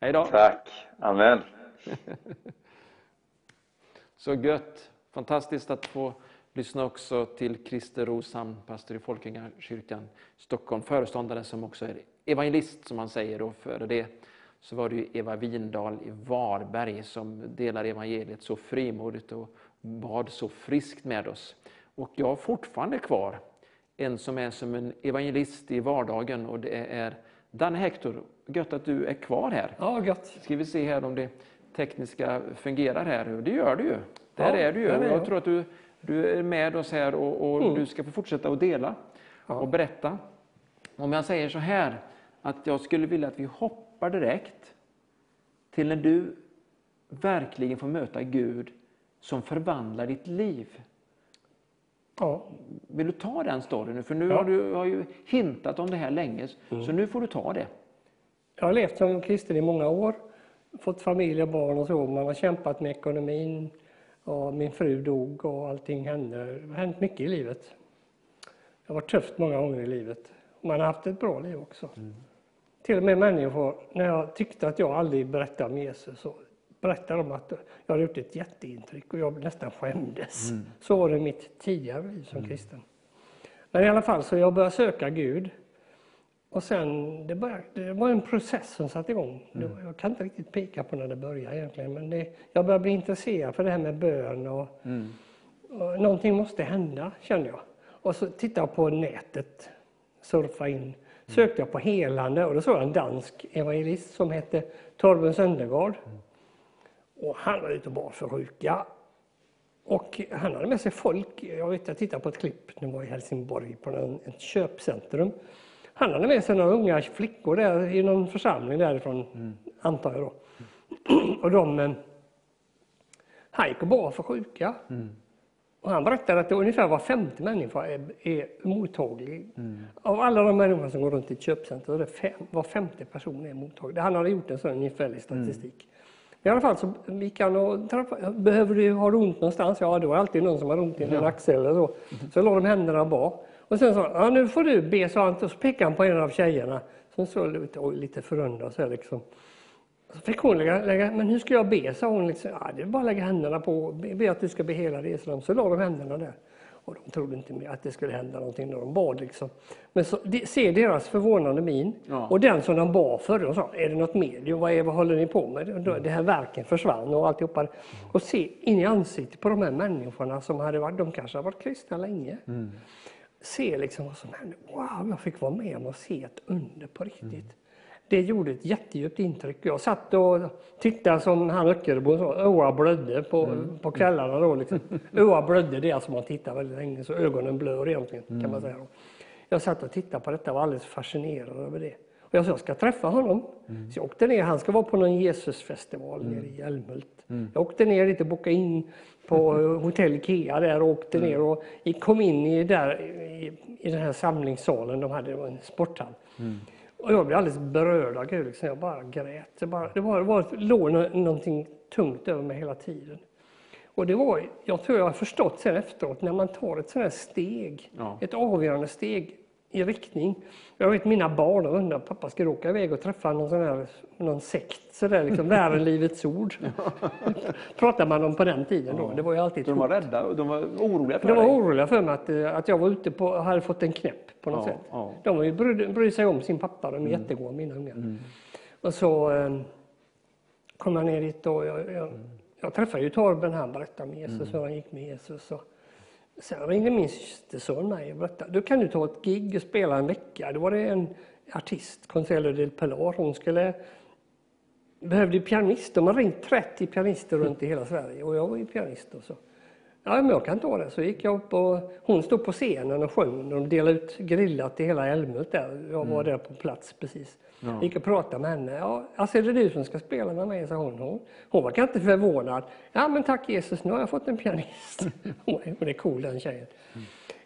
Hej då. Tack. Amen. *laughs* Så gött. Fantastiskt att få lyssna också till Christer Roshamn, pastor i Folkungakyrkan Stockholm, föreståndare som också är evangelist som han säger. Och före det så var det Eva Windahl i Varberg som delar evangeliet så frimodigt och bad så friskt med oss. Och jag har fortfarande kvar en som är som en evangelist i vardagen och det är Danne Hector. Gött att du är kvar här. Ja, gött. Ska vi se här om det tekniska fungerar här. Det gör det ju. Där Ja, är du ju. Jag jag. tror att du, du är med oss här och, och Mm. du ska få fortsätta att dela Ja. och berätta. Om jag säger så här, att jag skulle vilja att vi hoppar direkt till när du verkligen får möta Gud som förvandlar ditt liv. Ja. Vill du ta den storyn nu? För nu Ja. har du har ju hintat om det här länge, så nu får du ta det. Jag har levt som kristen i många år, fått familj och barn och så. Man har kämpat med ekonomin och min fru dog och allting hände. Det har hänt mycket i livet. Det har varit tufft många gånger i livet. Man har haft ett bra liv också. Till och med människor, när jag tyckte att jag aldrig berättade om Jesus, så berättade de att jag hade gjort ett jätteintryck och jag nästan skämdes. Så var det mitt tidigare liv som kristen. Men i alla fall, så jag började söka Gud. Och sen, det, började, det var en process som satte igång. Var, jag kan inte riktigt peka på när det började egentligen, men det, jag började bli intresserad för det här med bön och, och någonting måste hända, kände jag. Och så tittade jag på nätet, surfade in, sökte jag på helande och då såg jag en dansk evangelist som hette Torben Söndergaard. Och han var ute och bar för sjuka. Och han hade med sig folk. Jag vet, jag tittade på ett klipp, nu var i Helsingborg på en, ett köpcentrum. Han hade med sig några unga flickor där i någon församling därifrån, antar jag då. *clears throat* Och de, eh, han gick och bar för sjuka. Mm. Och han berättade att det ungefär var 50 människor är, är mottaglig. Av alla de människor som går runt i ett köpcenter, är det fem, var 50 personer är mottagliga. Han hade gjort en sån ungefärlig statistik. Men I alla fall så gick han och träffade, behöver du, du ont någonstans? Ja, det alltid någon som har ont i en axel eller så. Så la de händerna bar. Och sen sa han, ja, nu får du be, sa han. Och så pekade han på en av tjejerna som såg lite, lite förundrad så liksom. Så fick hon lägga, lägga, men hur ska jag be? sa hon. Liksom, ja, det är bara att lägga händerna på, be, be att du ska be hela det. Så, så la de händerna där. Och de trodde inte mer att det skulle hända någonting när de bad. Liksom. Men så, de, se deras förvånande min. Ja. Och den som de bad för, de sa, är det något medium? Vad, är, vad håller ni på med? Och då, det här verken försvann och alltihopa. Och se in i ansiktet på de här människorna som hade varit, de kanske har varit kristna länge. Se liksom vad som hände. Wow, jag fick vara med om att se ett under på riktigt. Det gjorde ett jättedjupt intryck. Jag satt och tittade som han Öckerbo sa, öa blödde på, på kvällarna. Då, liksom. Öa blödde, det är alltså man tittar väldigt länge så ögonen blör egentligen. kan man säga. Då. Jag satt och tittade på detta och var alldeles fascinerad över det. Och jag sa, jag ska träffa honom. Så jag åkte ner, han ska vara på någon Jesusfestival nere i Älmhult. Jag åkte ner dit och bokade in på eh, hotell Ikea där och åkte ner och kom in i, där, i, i den här samlingssalen de hade, det var en sporthall. Och jag blev alldeles berörd av Gud, liksom. jag bara grät. Det, bara, det, var, det var, låg nå- någonting tungt över mig hela tiden. Och det var, jag tror jag har förstått sen efteråt, när man tar ett sådant här steg, Ja. ett avgörande steg i riktning. Jag vet mina barn de undrar, pappa ska du åka iväg och träffa någon sån här någon sekt, sådär liksom, lära livets ord. Pratade man om på den tiden då, det var ju alltid De var hot. rädda och de var oroliga för De var dig. oroliga för mig att, eh, att jag var ute på, hade fått en knäpp på något Ja, sätt. ja. De var ju bry, bry sig om sin pappa, de är jättegoda mina ungar. Och så eh, kom jag ner dit och jag, jag, jag träffade ju Torben, han berättade om Jesus, hur han gick med Jesus. Och sen ringde min systerson mig och berättade, du kan du ta ett gig och spela en vecka. Då var det en artist, Consuelo del Pilar, hon skulle behövde pianist. De har ringt 30 pianister runt i hela Sverige och jag var ju pianist. Och så. Ja, men jag kan ta det. Så gick jag upp och hon stod på scenen och sjöng. De delade ut grillat till hela Älmhult där. Jag var där på plats precis. Ja. Gick och pratade med henne. Ja, alltså är det du som ska spela med mig? sa hon. Hon, hon var kanske inte förvånad. Ja, men tack Jesus, nu har jag fått en pianist. *laughs* hon är- cool den tjejen.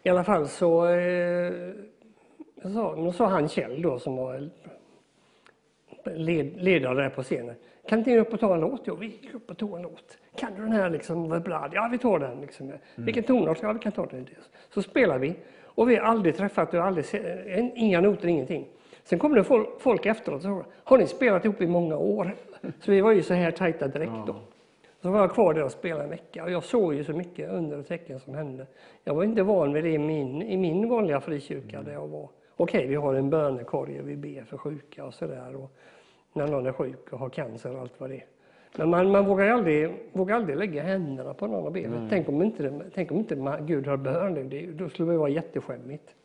I alla fall så eh, sa, då sa han Kjell då som var led, ledare där på scenen. Kan inte ni upp och ta en låt? Jo, vi gick upp och tog en låt. Kan du den här liksom, Blood? Ja, vi tar den. Liksom. Vilken tonart? Ja, vi kan ta den. Så spelar vi. Och vi har aldrig träffat och aldrig inga noter, ingenting. Sen kommer det folk, efteråt och frågar, har ni spelat ihop i många år? Så vi var ju så här tajta direkt då. Så var jag kvar där och spelade en vecka och jag såg ju så mycket under och tecken som hände. Jag var inte van vid det i min, i min vanliga frikyrka där jag var. Okej, vi har en bönekorg och vi ber för sjuka och sådär. När någon är sjuk och har cancer och allt vad det är. Men man, man vågar, aldrig, vågar aldrig lägga händerna på någon och be. Tänk om inte, tänk om inte man, Gud har bön. Det, då skulle det vara jätteskämmigt.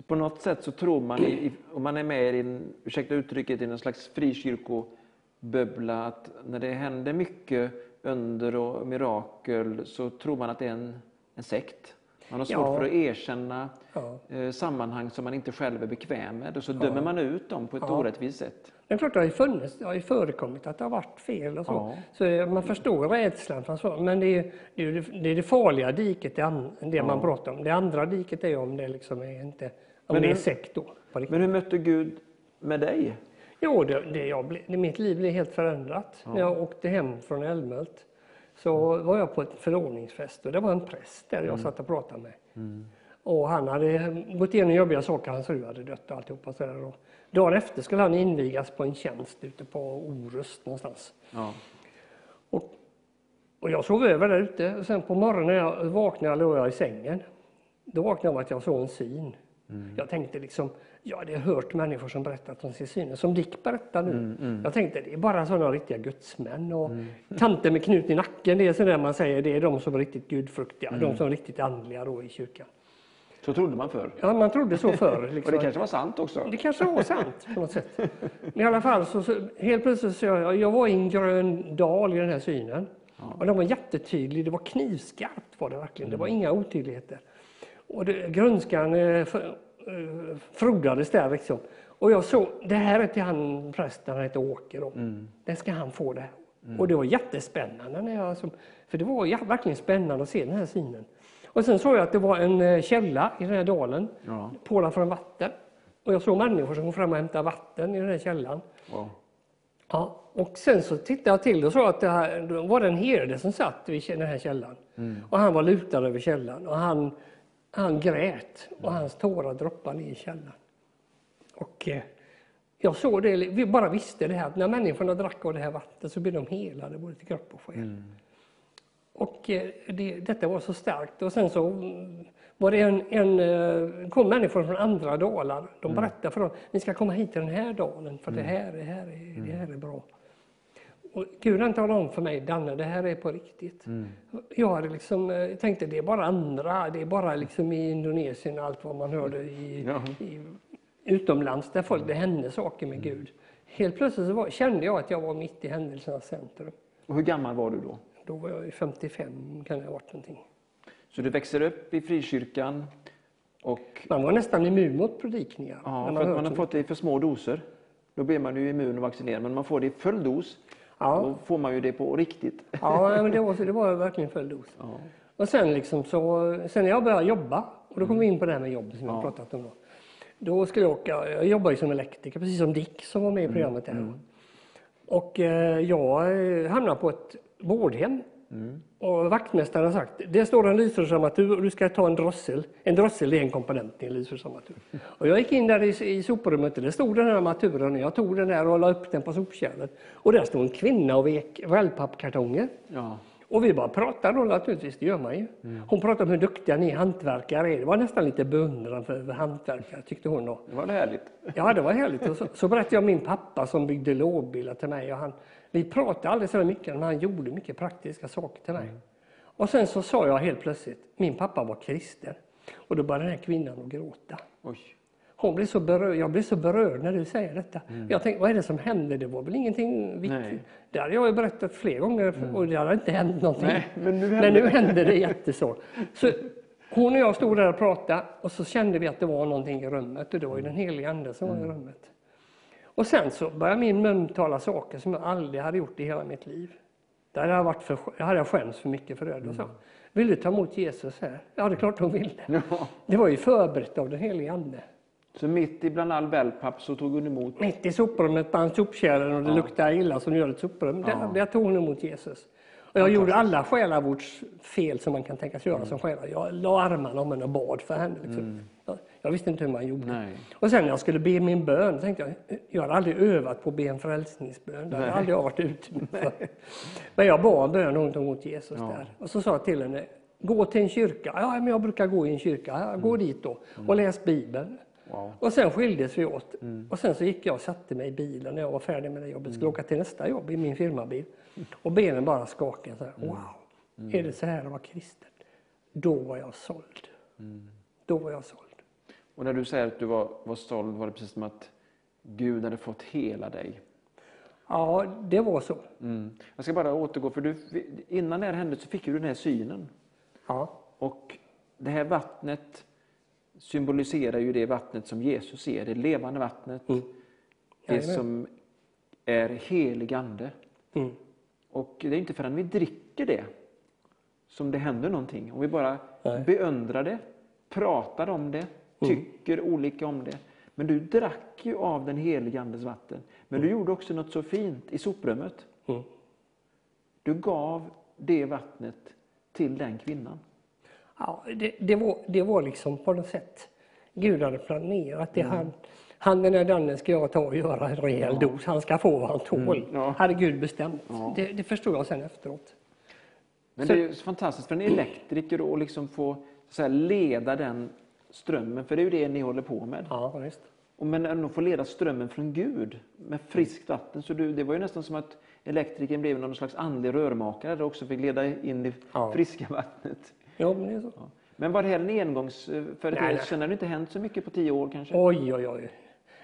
Så på något sätt så tror man, i, om man är med i en, ursäkta uttrycket, i en slags frikyrkobubbla, att när det händer mycket under och mirakel så tror man att det är en, en sekt. Man har svårt Ja. för att erkänna Ja. eh, sammanhang som man inte själv är bekväm med och så dömer man ut dem på ett Ja. orättvist sätt. Det är klart det har ju funnits, det har ju förekommit att det har varit fel och så. Så eh, man förstår rädslan. Men det är, det, är, det- farliga diket, det, det man pratar om. Det andra diket är om det liksom är inte, Men det är hur- sekt då. Men hur mötte Gud med dig? Jo, det, det jag blev, det, mitt liv blev helt förändrat. När jag åkte hem från Älmhult så var jag på ett förordningsfest och det var en präst där jag satt och pratade med. Och han hade gått igenom jobbiga saker, hans fru hade dött och alltihopa. Så där. Och dagen efter skulle han invigas på en tjänst ute på Orust någonstans. Ja. Och, och jag sov över där ute och sen på morgonen när jag vaknade låg jag i sängen. Då vaknade jag av att jag såg en syn. Jag tänkte liksom, ja det har hört människor som berättat om sin syn, som Dick berättar nu. Jag tänkte det är bara sådana riktiga gudsmän och tanter med knut i nacken, det är sådär man säger, det är de som är riktigt gudfruktiga, de som är riktigt andliga då i kyrkan. Så trodde man förr. Ja, man trodde så förr. *laughs* Och Liksom. det kanske var sant också. Det kanske var sant på något sätt. Men i alla fall, så, så, helt plötsligt så jag, jag var i en grön dal i den här synen. Och den var jättetydlig, det var knivskarpt var det verkligen, det var inga otydligheter. Och det, grönskan eh, eh, frodades där liksom. Och jag såg, det här är till han prästen, han heter Åke då. Det ska han få det. Och det var jättespännande, när jag, som, för det var verkligen spännande att se den här synen. Och sen såg jag att det var en eh, källa i den här dalen, Ja. pålar från vatten. Och jag såg människor som kom fram och hämtade vatten i den här källan. Wow. Ja, och sen så tittade jag till och såg att det här, var det en herde som satt vid den här källan. Och han var lutad över källan och han, han grät och hans tårar droppade ner i källan. Och eh, jag såg det, vi bara visste det här att när människorna drack av det här vattnet så blev de helade både till kropp och själ. Och eh, det, detta var så starkt. Och sen så mm, var det en, en, eh, kom människor från andra dalar. De berättade för dem, ni ska komma hit till den här dalen för det, här, det, här är, det här är bra. Och Gud talade om för mig, Danne, det här är på riktigt. Jag hade liksom, eh, tänkte det är bara andra, det är bara liksom i Indonesien och allt vad man hörde i, Ja. i, utomlands där folk, det hände saker med Gud. Helt plötsligt så var, kände jag att jag var mitt i händelsernas centrum. Och hur gammal var du då? Då var jag ju 55, kan det ha varit någonting. Så du växer upp i frikyrkan och Man var nästan immun mot predikningar. ja, när för man man har fått det i för små doser. Då blir man ju immun och vaccinerad, men man får det i full dos. Ja. Då får man ju det på riktigt. Ja, men det var, det var verkligen full dos. Ja. Och sen, liksom så, sen när jag började jobba, och då kom vi in på det här med jobb som jag Ja. pratat om. Då, då skulle jag åka, jag jobbar ju som elektriker, precis som Dick som var med Mm. i programmet där. Och eh, jag eh, hamnade på ett vårdhem. Mm. Och vaktmästaren har sagt, det står en lysrörsarmatur och du ska ta en drossel. En drossel är en komponent i en lysrörsarmatur. Och jag gick in där i, i soprummet och det stod den här armaturen och jag tog den där och la upp den på sopkärlet. Och där stod en kvinna och vek wellpappkartonger. Ja. Och vi bara pratade då naturligtvis, det gör man ju. Hon pratade om hur duktiga ni hantverkare är. Det var nästan lite beundran för hantverkare tyckte hon då. Det var härligt. Ja, det var härligt. Och så, så berättade jag om min pappa som byggde lådbilar till mig. Och han, vi pratade aldrig så mycket, men han gjorde mycket praktiska saker till mig. Och sen så sa jag helt plötsligt, min pappa var kristen. Och då började den här kvinnan att gråta. Oj. Hon blir så berörd, jag blir så berörd när du säger detta. Mm. Jag tänkte, vad är det som hände? Det var väl ingenting viktigt. Nej. Det hade jag berättat flera gånger och det hade inte hänt någonting. Nej, men nu men hände nu hände det *laughs* jätteså. Så hon och jag stod där och pratade och så kände vi att det var någonting i rummet och det var ju den helige Ande som var i rummet. Och sen så började min mun tala saker som jag aldrig hade gjort i hela mitt liv. Där hade jag, varit för, hade jag skämts för mycket för det. Och så. Vill du ta emot Jesus här? Ja, det är klart hon ville. Ja. Det var ju förberett av den helige Ande. Så mitt ibland all wellpapp så tog hon emot. Mitt i soprummet bland sopkärlen och det luktade illa som gör ett soprum. Där, där tog hon emot Jesus. Och jag gjorde alla själavårdsfel som man kan tänkas göra som själa. Jag la armarna om henne och bad för henne. Liksom. Jag, jag visste inte hur man gjorde. Nej. Och sen när jag skulle be min bön tänkte jag, jag har aldrig övat på att be en frälsningsbön. Det har aldrig jag varit ute för. *laughs* Men jag bad en bön och hon tog emot Jesus Ja. där. Och så sa jag till henne, gå till en kyrka. Ja, men jag brukar gå i en kyrka. Ja, gå dit då och läs Bibeln. Wow. Och sen skildes vi åt. Och sen så gick jag och satte mig i bilen när jag var färdig med det jobbet. Skulle åka till nästa jobb i min firmabil. Och benen bara skakade. Så här, wow, är det så här att vara kristen? Då var jag såld. Då var jag såld. Och när du säger att du var, var såld var det precis som att Gud hade fått hela dig. Ja, det var så. Mm. Jag ska bara återgå, för du, innan det här hände så fick du den här synen. Ja, Och det här vattnet symboliserar ju det vattnet som Jesus är, det levande vattnet. Mm. Det som är helig ande. mm. Och det är inte förrän vi dricker det som det händer någonting. Om vi bara Nej. beundrar det, pratar om det, tycker olika om det. Men du drack ju av den helige Andes vatten. Men du gjorde också något så fint i soprummet. Mm. Du gav det vattnet till den kvinnan. Ja, det, det, var, det var liksom på något sätt, Gud hade planerat det. Han, han den där dannen ska jag ta och göra en rejäl dos. Han ska få vad han tål. ja. Hade Gud bestämt. Ja. Det, det förstod jag sen efteråt. Men Så- det är fantastiskt för en elektriker att liksom få så här, leda den strömmen, för det är ju det ni håller på med. Ja, visst. Och men ändå få leda strömmen från Gud med friskt vatten. Så du, det var ju nästan som att elektrikern blev någon slags andlig rörmakare där också fick leda in det Ja. friska vattnet. Ja, men det är så. Ja. Men var det här en engångsföreteelse? Sen har det inte hänt så mycket på tio år kanske? Oj, oj, oj.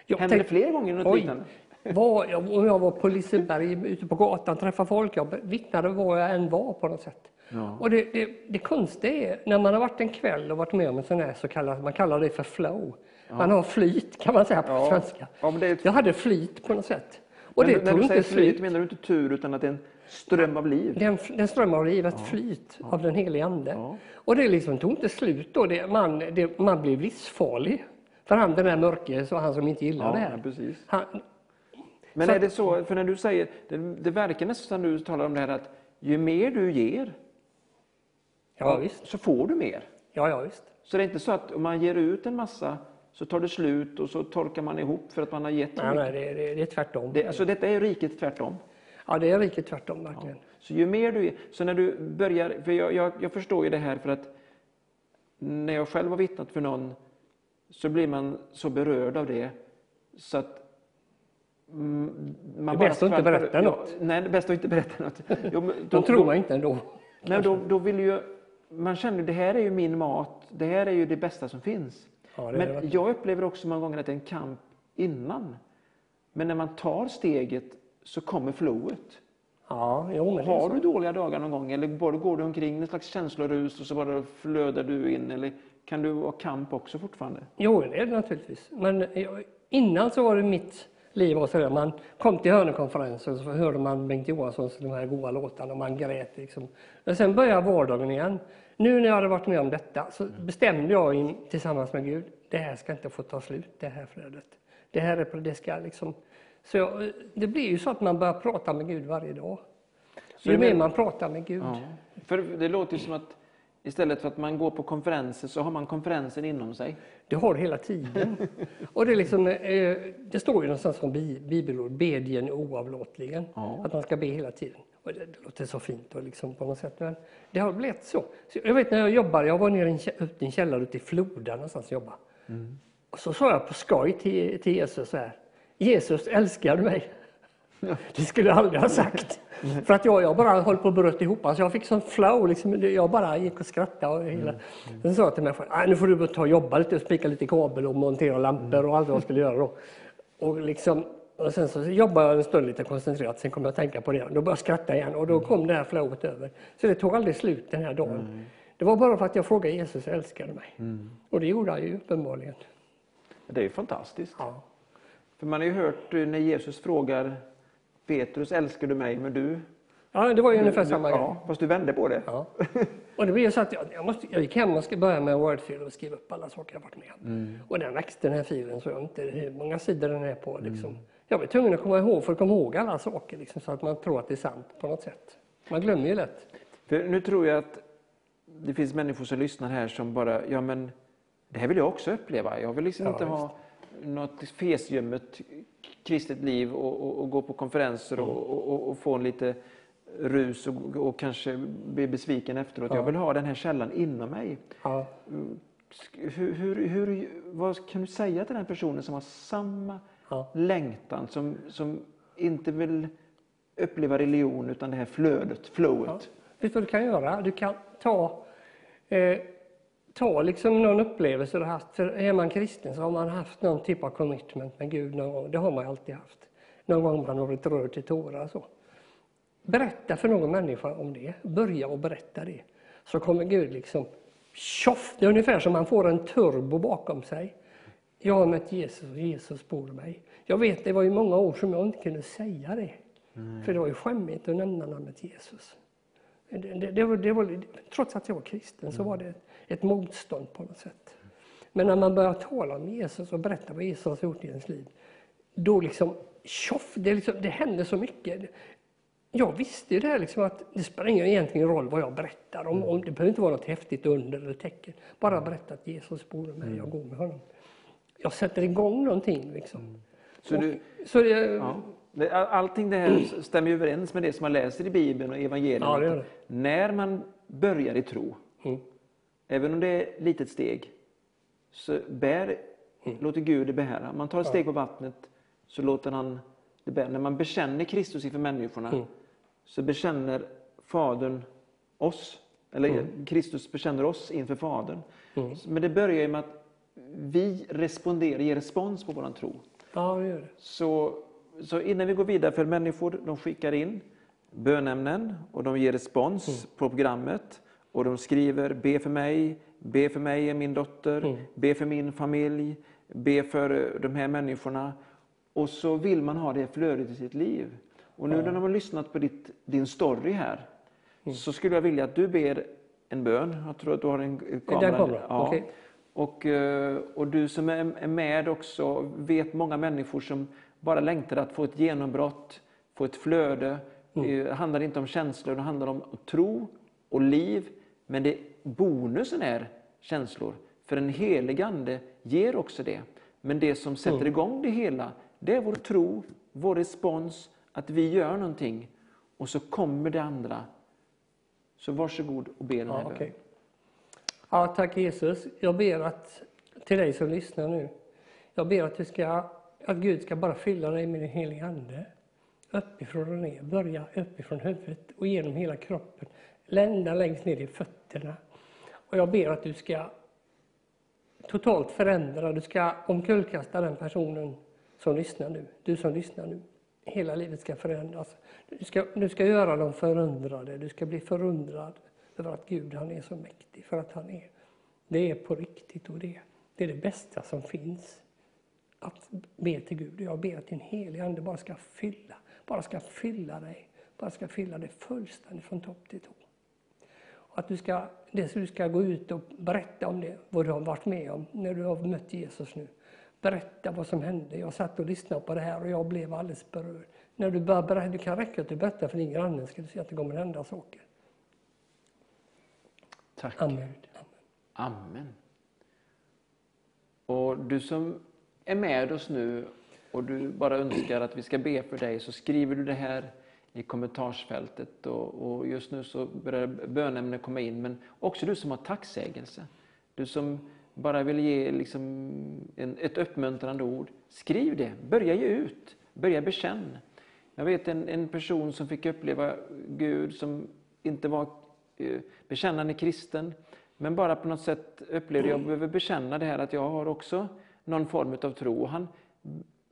Jag Hände det tänkte- fler gånger något Oj. liknande? Var, jag, om jag var på Liseberg ute på gatan träffade folk, jag vittnade var jag än var på något sätt. Ja. Och det, det, det konstiga är, när man har varit en kväll och varit med om en sån här så kallat, man kallar det för flow. Man har flyt kan man säga på Ja. svenska. Ja, men det är ett- Jag hade flyt på något sätt. Och Men det när du inte säger flyt slut. menar du inte tur utan att det är en ström av liv? Den, den strömmar av livet flyt av den helige Ande. Ja. Och det liksom tog inte slut då. Det, man, det, man blev livsfarlig. För han den där mörke, så han som inte gillar Ja, det här. ja, precis. Han, Men Så är det så, för när du säger, det, det verkar nästan som du talar om det här att ju mer du ger, ja, visst. så får du mer. Ja, ja, visst. Så det är inte så att om man ger ut en massa så tar det slut och så torkar man ihop för att man har gett Nej, nej, det, det, det är tvärtom. Det, alltså detta är riket tvärtom. Ja, det är riktigt tvärtom verkligen. Så ju mer du så när du börjar, för jag, jag, jag förstår ju det här för att när jag själv har vittnat för någon så blir man så berörd av det så att man Det är bäst att inte berätta något. Nej, det är bäst att inte berätta något. Jo, men De tror man inte ändå. Nej, då, då vill ju, man känner det här är ju min mat, det här är ju det bästa som finns. Ja, det det Men verkligen. jag upplever också många gånger att det är en kamp innan. Men när man tar steget så kommer flowet. Ja, jo, det Har du dåliga dagar någon gång eller bara går du omkring i en slags känslorus och så bara flödar du in eller kan du ha kamp också fortfarande? Jo, det är det naturligtvis. Men jag- innan så var det mitt liv var sådär. Man kom till Hörnekonferensen så hörde man Bengt Johanssons de här goa låtarna och man grät liksom. Men sen började vardagen igen. Nu när jag hade varit med om detta så bestämde jag in, tillsammans med Gud, det här ska inte få ta slut, det här flödet. Det här är, det ska liksom... Så jag, det blir ju så att man börjar prata med Gud varje dag. Så Ju mer man pratar med Gud. Ja. För det låter som att istället för att man går på konferenser så har man konferensen inom sig. Det har du hela tiden. Och det, är liksom, eh, det står ju någonstans från bi- bibelord, bedjen oavlåtligen. Ja. Att man ska be hela tiden. Och det, det låter så fint och liksom på något sätt. Men det har blivit så. så. Jag vet när jag jobbade, jag var nere i en, källare ute i Floda någonstans och jobbade. Och så sa jag på skoj till, till Jesus så här. Jesus, älskar mig? Det skulle jag aldrig ha sagt. För att jag, jag bara höll på att bröt ihop. Alltså jag fick sån flow. Liksom, jag bara gick och skrattade. Och hela. Sen sa jag till mig själv, nu får du ta och jobba lite, spika lite kabel och montera lampor och allt vad jag skulle göra då. Och, liksom, och sen så jobbade jag en stund lite koncentrerat, sen kom jag att tänka på det. Då började jag skratta igen och då kom det här flowet över. Så det tog aldrig slut den här dagen. Det var bara för att jag frågade Jesus älskade mig. Och det gjorde han ju uppenbarligen. Det är ju fantastiskt. Ja. För man har ju hört eh, när Jesus frågar Petrus, älskar du mig? Men du... Ja, det var ju ungefär du, samma grej. Ja, fast du vände på det. Ja. *laughs* Och det blev så att jag, jag, måste, jag gick hem och ska börja med Wordfil och skriva upp alla saker jag varit med om. Och den växte den här filen så jag inte hur många sidor den är på. Liksom. Jag var tvungen att komma ihåg för att komma ihåg alla saker liksom, så att man tror att det är sant på något sätt. Man glömmer ju lätt. För nu tror jag att det finns människor som lyssnar här som bara, ja men det här vill jag också uppleva. Jag vill liksom Ja, inte ha något fesgömmet kristet liv och, och, och gå på konferenser och, och, och få en lite rus och, kanske bli besviken efteråt. Jag vill ha den här källan inom mig. Ja. Hur, hur, hur, vad kan du säga till den personen som har samma Ja. längtan, som, som inte vill uppleva religion utan det här flödet, flowet? Vet du vad du kan göra? Du kan ta, eh, ta liksom någon upplevelse du haft. För är man kristen så har man haft någon typ av commitment med Gud någon gång. Det har man alltid haft. Någon gång man har varit rörd till tårar. Så. Berätta för någon människa om det. Börja och berätta det. Så kommer Gud liksom tjoff! Det är ungefär som man får en turbo bakom sig. Jag har mött Jesus och Jesus bor i mig. Jag vet, det var ju många år som jag inte kunde säga det. För det var ju skämmigt att nämna namnet Jesus. Det, det, det var, det var, trots att jag var kristen så var det ett, motstånd på något sätt. Men när man börjar tala om Jesus och berätta vad Jesus har gjort i ens liv, då liksom tjoff, det, liksom, det händer så mycket. Jag visste ju det här liksom att det spelar ingen egentligen roll vad jag berättar om. om det behöver inte vara något häftigt under eller tecken. Bara berätta att Jesus bor med mig, jag går med honom. Jag sätter igång någonting liksom. Så du, Och, så det, Ja. Allting det här *clears throat* stämmer överens med det som man läser i Bibeln och evangelierna. Ja. När man börjar i tro, Mm. Även om det är ett litet steg, så bär, Mm. låter Gud det bära. Man tar ett steg på vattnet, så låter han det bära. När man bekänner Kristus inför människorna, Mm. så bekänner Fadern oss. Eller Mm. Kristus bekänner oss inför Fadern. Men det börjar ju med att vi responderar, ger respons på våran tro. ja, det gör det. Så, så innan vi går vidare, för människor de skickar in bönämnen och de ger respons på programmet. Och de skriver be för mig, be för mig och min dotter, be för min familj, be för eh, de här människorna. Och så vill man ha det flödet i sitt liv. Och nu när de har lyssnat på ditt, din story här, så skulle jag vilja att du ber en bön. Jag tror att du har en en kamera. Den kommer, Ja. okej. Och, eh, och du som är med också vet många människor som bara längtar att få ett genombrott, få ett flöde. Det handlar inte om känslor, det handlar om tro och liv. Men det, bonusen är känslor. För en helig ande ger också det. Men det som sätter igång det hela, det är vår tro, vår respons, att vi gör någonting. Och så kommer det andra. Så varsågod och be den här Ja, okej. ja, tack Jesus. Jag ber att, till dig som lyssnar nu, jag ber att, du ska, att Gud ska bara fylla dig med din heliga Ande. Uppifrån och ner. Börja uppifrån huvudet och genom hela kroppen. Lända längst ner i fötterna. Och jag ber att du ska totalt förändra, du ska omkullkasta den personen som lyssnar nu. Du som lyssnar nu. Hela livet ska förändras. Du ska, du ska göra dem förundrade. Du ska bli förundrad över att Gud han är så mäktig. För att han är. Det är på riktigt och det, det är det bästa som finns. Att be till Gud. Jag ber att din heliga Ande bara ska fylla, bara ska fylla dig. Bara ska fylla dig fullständigt från topp till tå. Att du ska, det du ska gå ut och berätta om det, vad du har varit med om när du har mött Jesus nu. Berätta vad som hände. Jag satt och lyssnade på det här och jag blev alldeles berörd. När du börjar berätta, det kan räcka att du berättar för din granne ska du se att det kommer att hända saker. Tack. Amen. Amen. Och du som är med oss nu och du bara önskar att vi ska be för dig så skriver du det här i kommentarsfältet och, och just nu så börjar bönämnen komma in men också du som har tacksägelse. Du som bara vill ge liksom en, ett uppmuntrande ord. Skriv det, börja ge ut, börja bekänn. Jag vet en, en person som fick uppleva Gud som inte var eh, bekännande kristen. Men bara på något sätt upplevde jag behöver bekänna det här att jag har också någon form av tro. Och han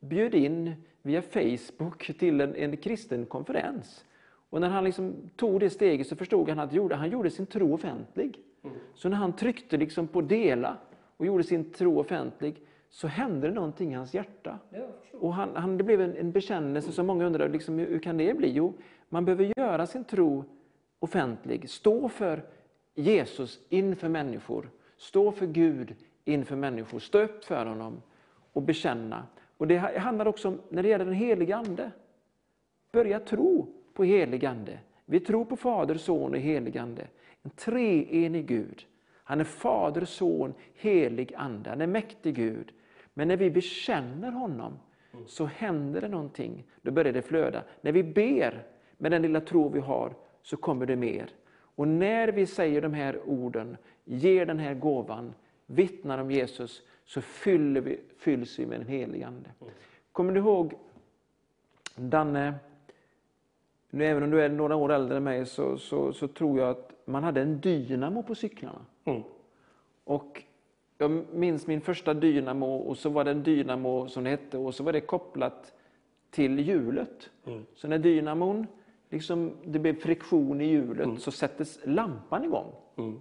bjöd in via Facebook till en, en kristen konferens. Och när han liksom tog det steget så förstod han att gjorde, han gjorde sin tro offentlig. Mm. Så när han tryckte liksom på dela och gjorde sin tro offentlig så hände det någonting i hans hjärta. Och han, han, det blev en, en bekännelse som många undrar, liksom, hur kan det bli? Jo, man behöver göra sin tro offentlig, stå för Jesus inför människor, stå för Gud inför människor, stå upp för honom och bekänna. Och Det handlar också om, när det gäller den helige Ande, börja tro på helig Ande. Vi tror på Fader, Son och helig Ande. En treenig Gud. Han är Fader, Son, helig Ande. Han är mäktig Gud. Men när vi bekänner honom så händer det någonting. Då börjar det flöda. När vi ber med den lilla tro vi har så kommer det mer. Och när vi säger de här orden, ger den här gåvan, vittnar om Jesus, så fyller vi, fylls vi med den helige Ande. Kommer du ihåg Danne, nu, även om du är några år äldre än mig så, så, så tror jag att man hade en dynamo på cyklarna. Mm. Och jag minns min första dynamo och så var det en dynamo som det hette och så var det kopplat till hjulet. Mm. Så när dynamon, liksom, det blev friktion i hjulet mm. så sättes lampan igång. Mm.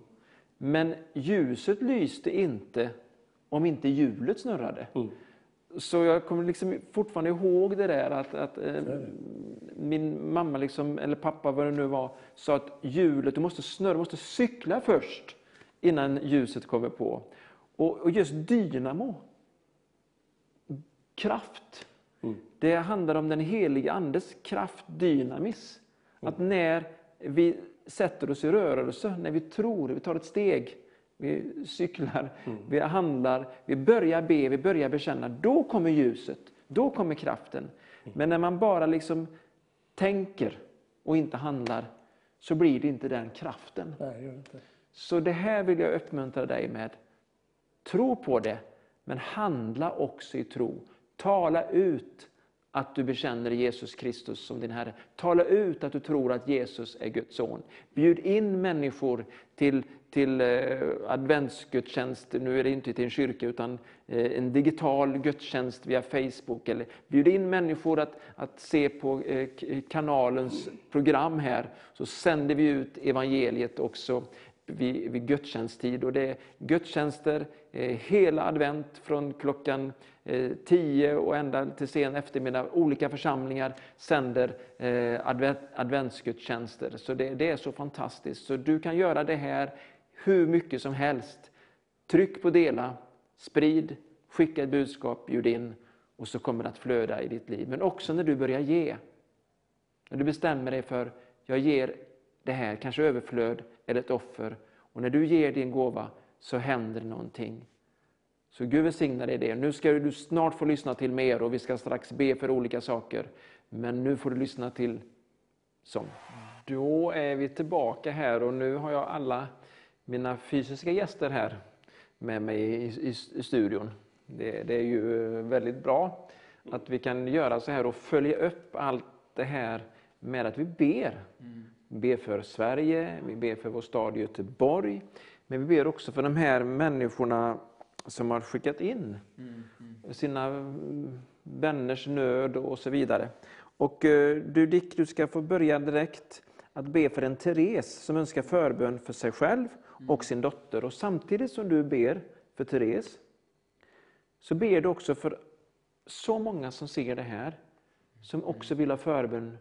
Men ljuset lyste inte om inte hjulet snurrade. Mm. Så jag kommer liksom fortfarande ihåg det där att, att eh, min mamma, liksom, eller pappa vad det nu var, sa att hjulet, du måste snurra, du måste cykla först innan ljuset kommer på. Och, och just dynamo, kraft, mm. det handlar om den helige Andes kraft, dynamis. Mm. Att när vi sätter oss i rörelse, när vi tror, vi tar ett steg, vi cyklar, mm. vi handlar, vi börjar be, vi börjar bekänna. Då kommer ljuset, då kommer kraften. Mm. Men när man bara liksom tänker och inte handlar, så blir det inte den kraften. Nej, inte. Så det här vill jag uppmuntra dig med. Tro på det, men handla också i tro. Tala ut att du bekänner Jesus Kristus som din Herre. Tala ut att du tror att Jesus är Guds son. Bjud in människor till, till eh, adventsgudstjänst, nu är det inte till en kyrka utan eh, en digital gudstjänst via Facebook. Eller bjud in människor att, att se på eh, kanalens program här, så sänder vi ut evangeliet också vid, vid gudstjänsttid. Och det är gudstjänster hela advent från klockan 10 och ända till sen eftermiddag. Olika församlingar sänder advent, adventsgudstjänster. Så det, det är så fantastiskt. Så du kan göra det här hur mycket som helst. Tryck på dela, sprid, skicka ett budskap, bjud in och så kommer det att flöda i ditt liv. Men också när du börjar ge. När du bestämmer dig för, jag ger det här, kanske överflöd eller ett offer. Och när du ger din gåva så händer någonting. Så Gud välsigna dig det. Nu ska du snart få lyssna till mer och vi ska strax be för olika saker. Men nu får du lyssna till sång. Då är vi tillbaka här och nu har jag alla mina fysiska gäster här med mig i, i, i studion. Det, det, är ju väldigt bra att vi kan göra så här och följa upp allt det här med att vi ber. Mm ber för Sverige, vi ber för vår stad Göteborg. Men vi ber också för de här människorna som har skickat in mm, mm. sina vänners nöd och så vidare. Och eh, du Dick, du ska få börja direkt att be för en Therese som önskar förbön för sig själv och sin dotter. Och samtidigt som du ber för Therese så ber du också för så många som ser det här som också vill ha förbön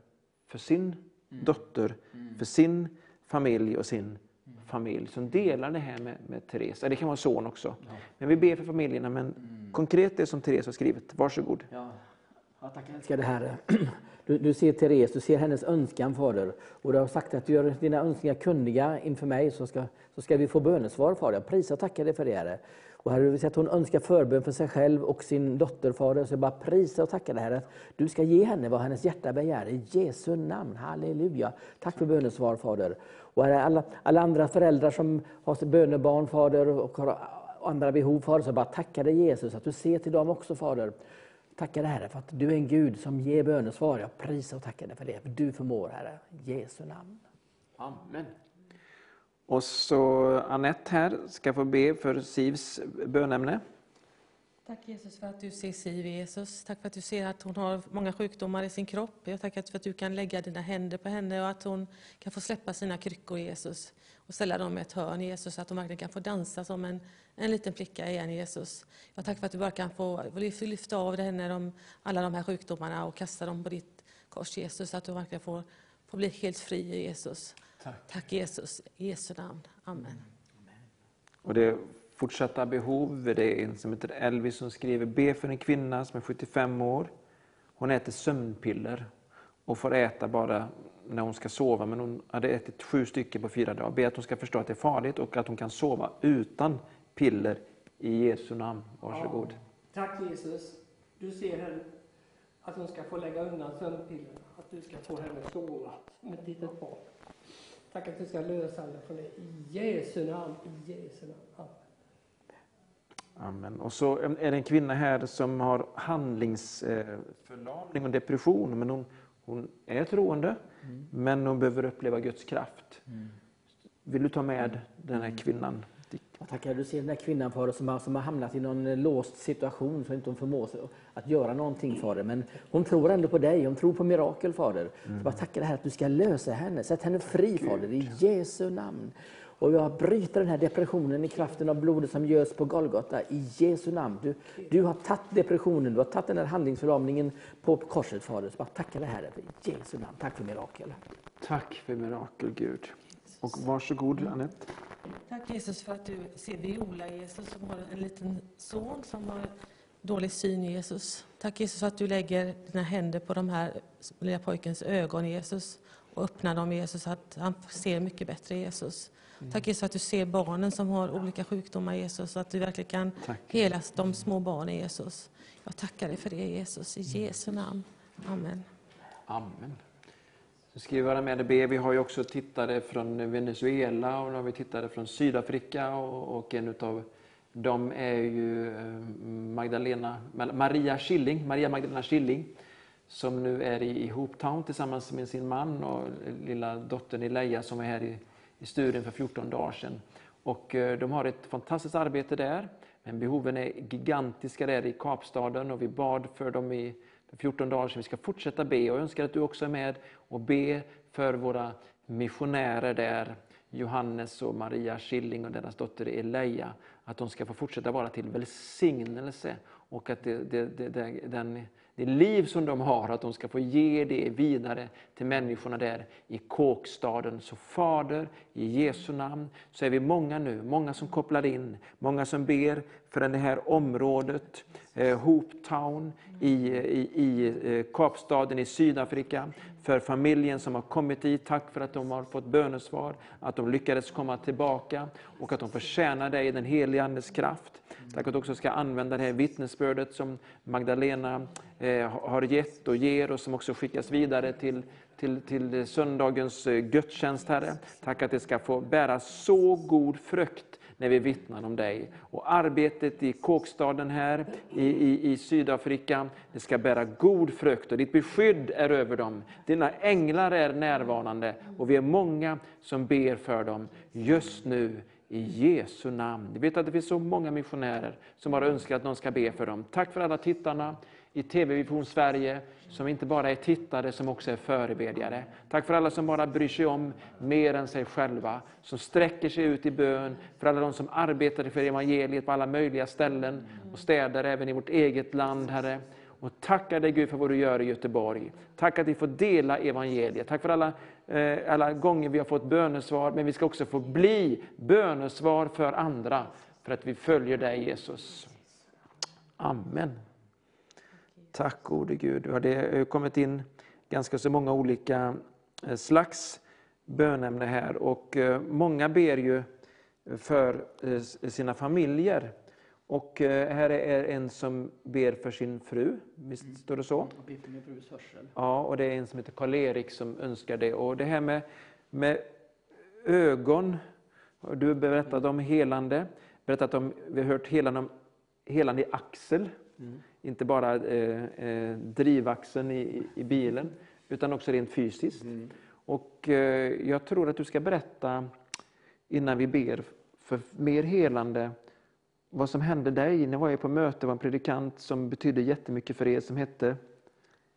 för sin dotter för sin familj och sin familj som delar det här med, med Therese. Det kan vara son också. Ja. Men vi ber för familjerna. Men mm. konkret det som Therese har skrivit. Varsågod. Ja. Ja, tack älskade Herre. *clears throat* Du, du ser Therese, du ser hennes önskan Fader. Och du har sagt att du gör dina önskningar kunniga inför mig så ska, så ska vi få bönesvar Fader. Jag prisar och tackar dig för det Herre. Och Herre, du säger att hon önskar förbön för sig själv och sin dotter, Fader. Så jag bara prisar och tackar dig, Herre. att Du ska ge henne vad hennes hjärta begär. I Jesu namn. Halleluja. Tack för bönesvar, Fader. Och herre, alla, alla andra föräldrar som har bönebarn, Fader, och har andra behov, Fader, så bara tackar dig Jesus att du ser till dem också, Fader. Tackar dig Herre för att du är en Gud som ger bönesvar. Jag prisar och tackar dig för det. För du förmår Herre. I Jesu namn. Amen. Och så Annette här ska få be för Sivs bönämne. Tack Jesus för att du ser Siv Jesus. Tack för att du ser att hon har många sjukdomar i sin kropp. Jag tackar för att du kan lägga dina händer på henne och att hon kan få släppa sina kryckor Jesus och ställa dem i ett hörn Jesus så att hon verkligen kan få dansa som en, en liten flicka igen Jesus. Jag tackar för att du bara kan få lyfta av henne de, alla de här sjukdomarna och kasta dem på ditt kors Jesus så att du verkligen får, får bli helt fri Jesus. Tack. Tack Jesus, i Jesu namn. Amen. Och det fortsatta behov. Det är en som heter Elvis som skriver, be för en kvinna som är 75 år. Hon äter sömnpiller och får äta bara när hon ska sova, men hon hade ätit sju stycken på fyra dagar. Be att hon ska förstå att det är farligt och att hon kan sova utan piller i Jesu namn. Varsågod. Ja. Tack Jesus. Du ser henne, att hon ska få lägga undan sömnpillerna, att du ska få henne att sova med ett litet barn. Tack att du ska lösa henne från det. I Jesu namn, i Jesu namn. Amen. Amen. Och så är det en kvinna här som har handlingsförlamning och depression. Men hon, hon är troende, mm. men hon behöver uppleva Guds kraft. Mm. Vill du ta med den här kvinnan? Jag tackar. Du ser den här kvinnan för som har, som har hamnat i någon låst situation så inte hon förmår att göra någonting för det. Men hon tror ändå på dig, hon tror på mirakel Fader. Mm. Så jag tackar dig att du ska lösa henne, sätt henne fri Fader, i Jesu namn. Och jag bryter den här depressionen i kraften av blodet som görs på Golgata i Jesu namn. Du, du har tagit depressionen, du har tagit den här handlingsförlamningen på korset Fader. Så bara tacka dig Herre för Jesu namn. Tack för mirakel. Tack för mirakel Gud. Och varsågod Anette. Tack Jesus för att du ser Viola Jesus som har en liten son som har dålig syn Jesus. Tack Jesus för att du lägger dina händer på de här lilla pojkens ögon Jesus och öppnar dem Jesus så att han ser mycket bättre Jesus. Tack Jesus att du ser barnen som har olika sjukdomar Jesus, så att du verkligen kan Tack. hela de små barnen Jesus. Jag tackar dig för det Jesus, i Jesu namn. Amen. Amen. Så ska vi vara med och be. Vi har ju också tittare från Venezuela och nu har vi tittare från Sydafrika och, och en av dem är ju eh, Magdalena, Maria Schilling, Maria Magdalena Schilling som nu är i Hopetown tillsammans med sin man och lilla dottern Eleja som är här i i studion för 14 dagar sedan. Och eh, de har ett fantastiskt arbete där, men behoven är gigantiska där i Kapstaden och vi bad för dem i 14 dagar sedan. Vi ska fortsätta be och jag önskar att du också är med och be för våra missionärer där, Johannes och Maria Schilling och deras dotter Eleja, att de ska få fortsätta vara till välsignelse och att det, det, det, den det liv som de har, att de ska få ge det vidare till människorna där i kåkstaden. Så Fader, i Jesu namn, så är vi många nu, många som kopplar in, många som ber för det här området, eh, Hopetown i, i, i eh, Kapstaden i Sydafrika, för familjen som har kommit dit. Tack för att de har fått bönesvar, att de lyckades komma tillbaka och att de förtjänar dig i den heliga Andes kraft. Tack att du också ska använda det här vittnesbördet som Magdalena eh, har gett och ger och som också skickas vidare till, till, till söndagens eh, gudstjänst, Herre. Tack att det ska få bära så god frukt när vi vittnar om dig. Och arbetet i kåkstaden här i, i, i Sydafrika, det ska bära god frukt och ditt beskydd är över dem. Dina änglar är närvarande och vi är många som ber för dem just nu i Jesu namn. Vi vet att det finns så många missionärer som har önskat att någon ska be för dem. Tack för alla tittarna i TV Vision Sverige, som inte bara är tittare, som också är förebedjare. Tack för alla som bara bryr sig om mer än sig själva, som sträcker sig ut i bön, för alla de som arbetar för evangeliet på alla möjliga ställen och städer, även i vårt eget land, Herre. Och tackar dig Gud för vad du gör i Göteborg. Tack att vi får dela evangeliet. Tack för alla, Eh, alla gånger vi har fått bönesvar, men vi ska också få bli bönesvar för andra, för att vi följer dig Jesus. Amen. Tack gode Gud. Ja, det har kommit in ganska så många olika eh, slags bönämne här och eh, många ber ju för sina familjer. Och eh, här är en som ber för sin fru, visst mm. står det så? Ja, och det är en som heter Karl-Erik som önskar det. Och det här med, med ögon, du har berättat om helande, berättat om, vi har hört helande, om, helande i axel, mm. inte bara eh, eh, drivaxeln i, i bilen, utan också rent fysiskt. Och eh, jag tror att du ska berätta, innan vi ber för mer helande, vad som hände dig. Ni var ju på möte, det var en predikant som betydde jättemycket för er som hette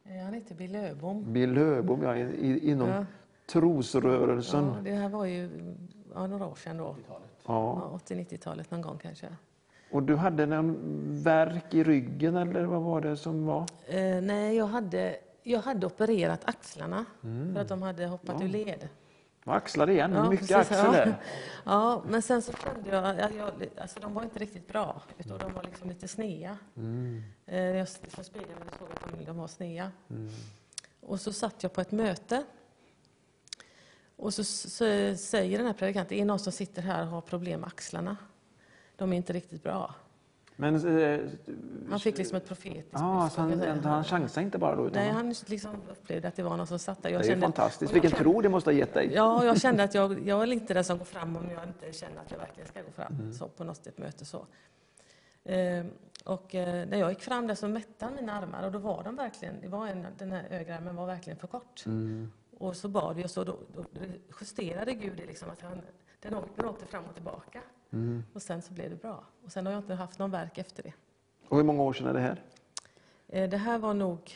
Eh, Han heter Bill Öbom. Bill Löfbom, ja, i, inom Ja. trosrörelsen. Ja, det här var ju ja, några år sedan då. Ja. Ja, 80-90-talet någon gång kanske. Och du hade någon verk i ryggen eller vad var det som var? Eh, nej, jag hade, jag hade opererat axlarna Mm. för att de hade hoppat ur led. Och axlar igen, Ja, mycket precis, axel ja. Ja, men sen så kände jag, jag, jag alltså de var inte riktigt bra, utan de var liksom lite snea. Mm. Eh, jag från spegeln såg att de, de var snea. Och så satt jag på ett möte. Och så, så säger den här predikanten, det är någon som sitter här och har problem med axlarna. De är inte riktigt bra. Men, eh, Han fick liksom ett profetiskt ja, så han, jag säga. han chansade inte bara då? Utan Nej, han, han liksom upplevde att det var någon som satt där. Jag det är fantastiskt. jag Vilken kände- tro det måste ha gett dig. Ja, jag kände att jag, jag är inte den som går fram om jag inte känner att jag verkligen ska gå fram Mm. så på något ett möte. Så. Eh, och eh, när jag gick fram där så mätte han mina armar och då var de verkligen, det var en, den här högra armen var verkligen för kort. Mm. Och så bad vi och så då, då justerade Gud det liksom att han, den åkte fram och tillbaka. Mm. Och sen så blev det bra. Och sen har jag inte haft någon verk efter det. Och hur många år sedan är det här? Eh, det här var nog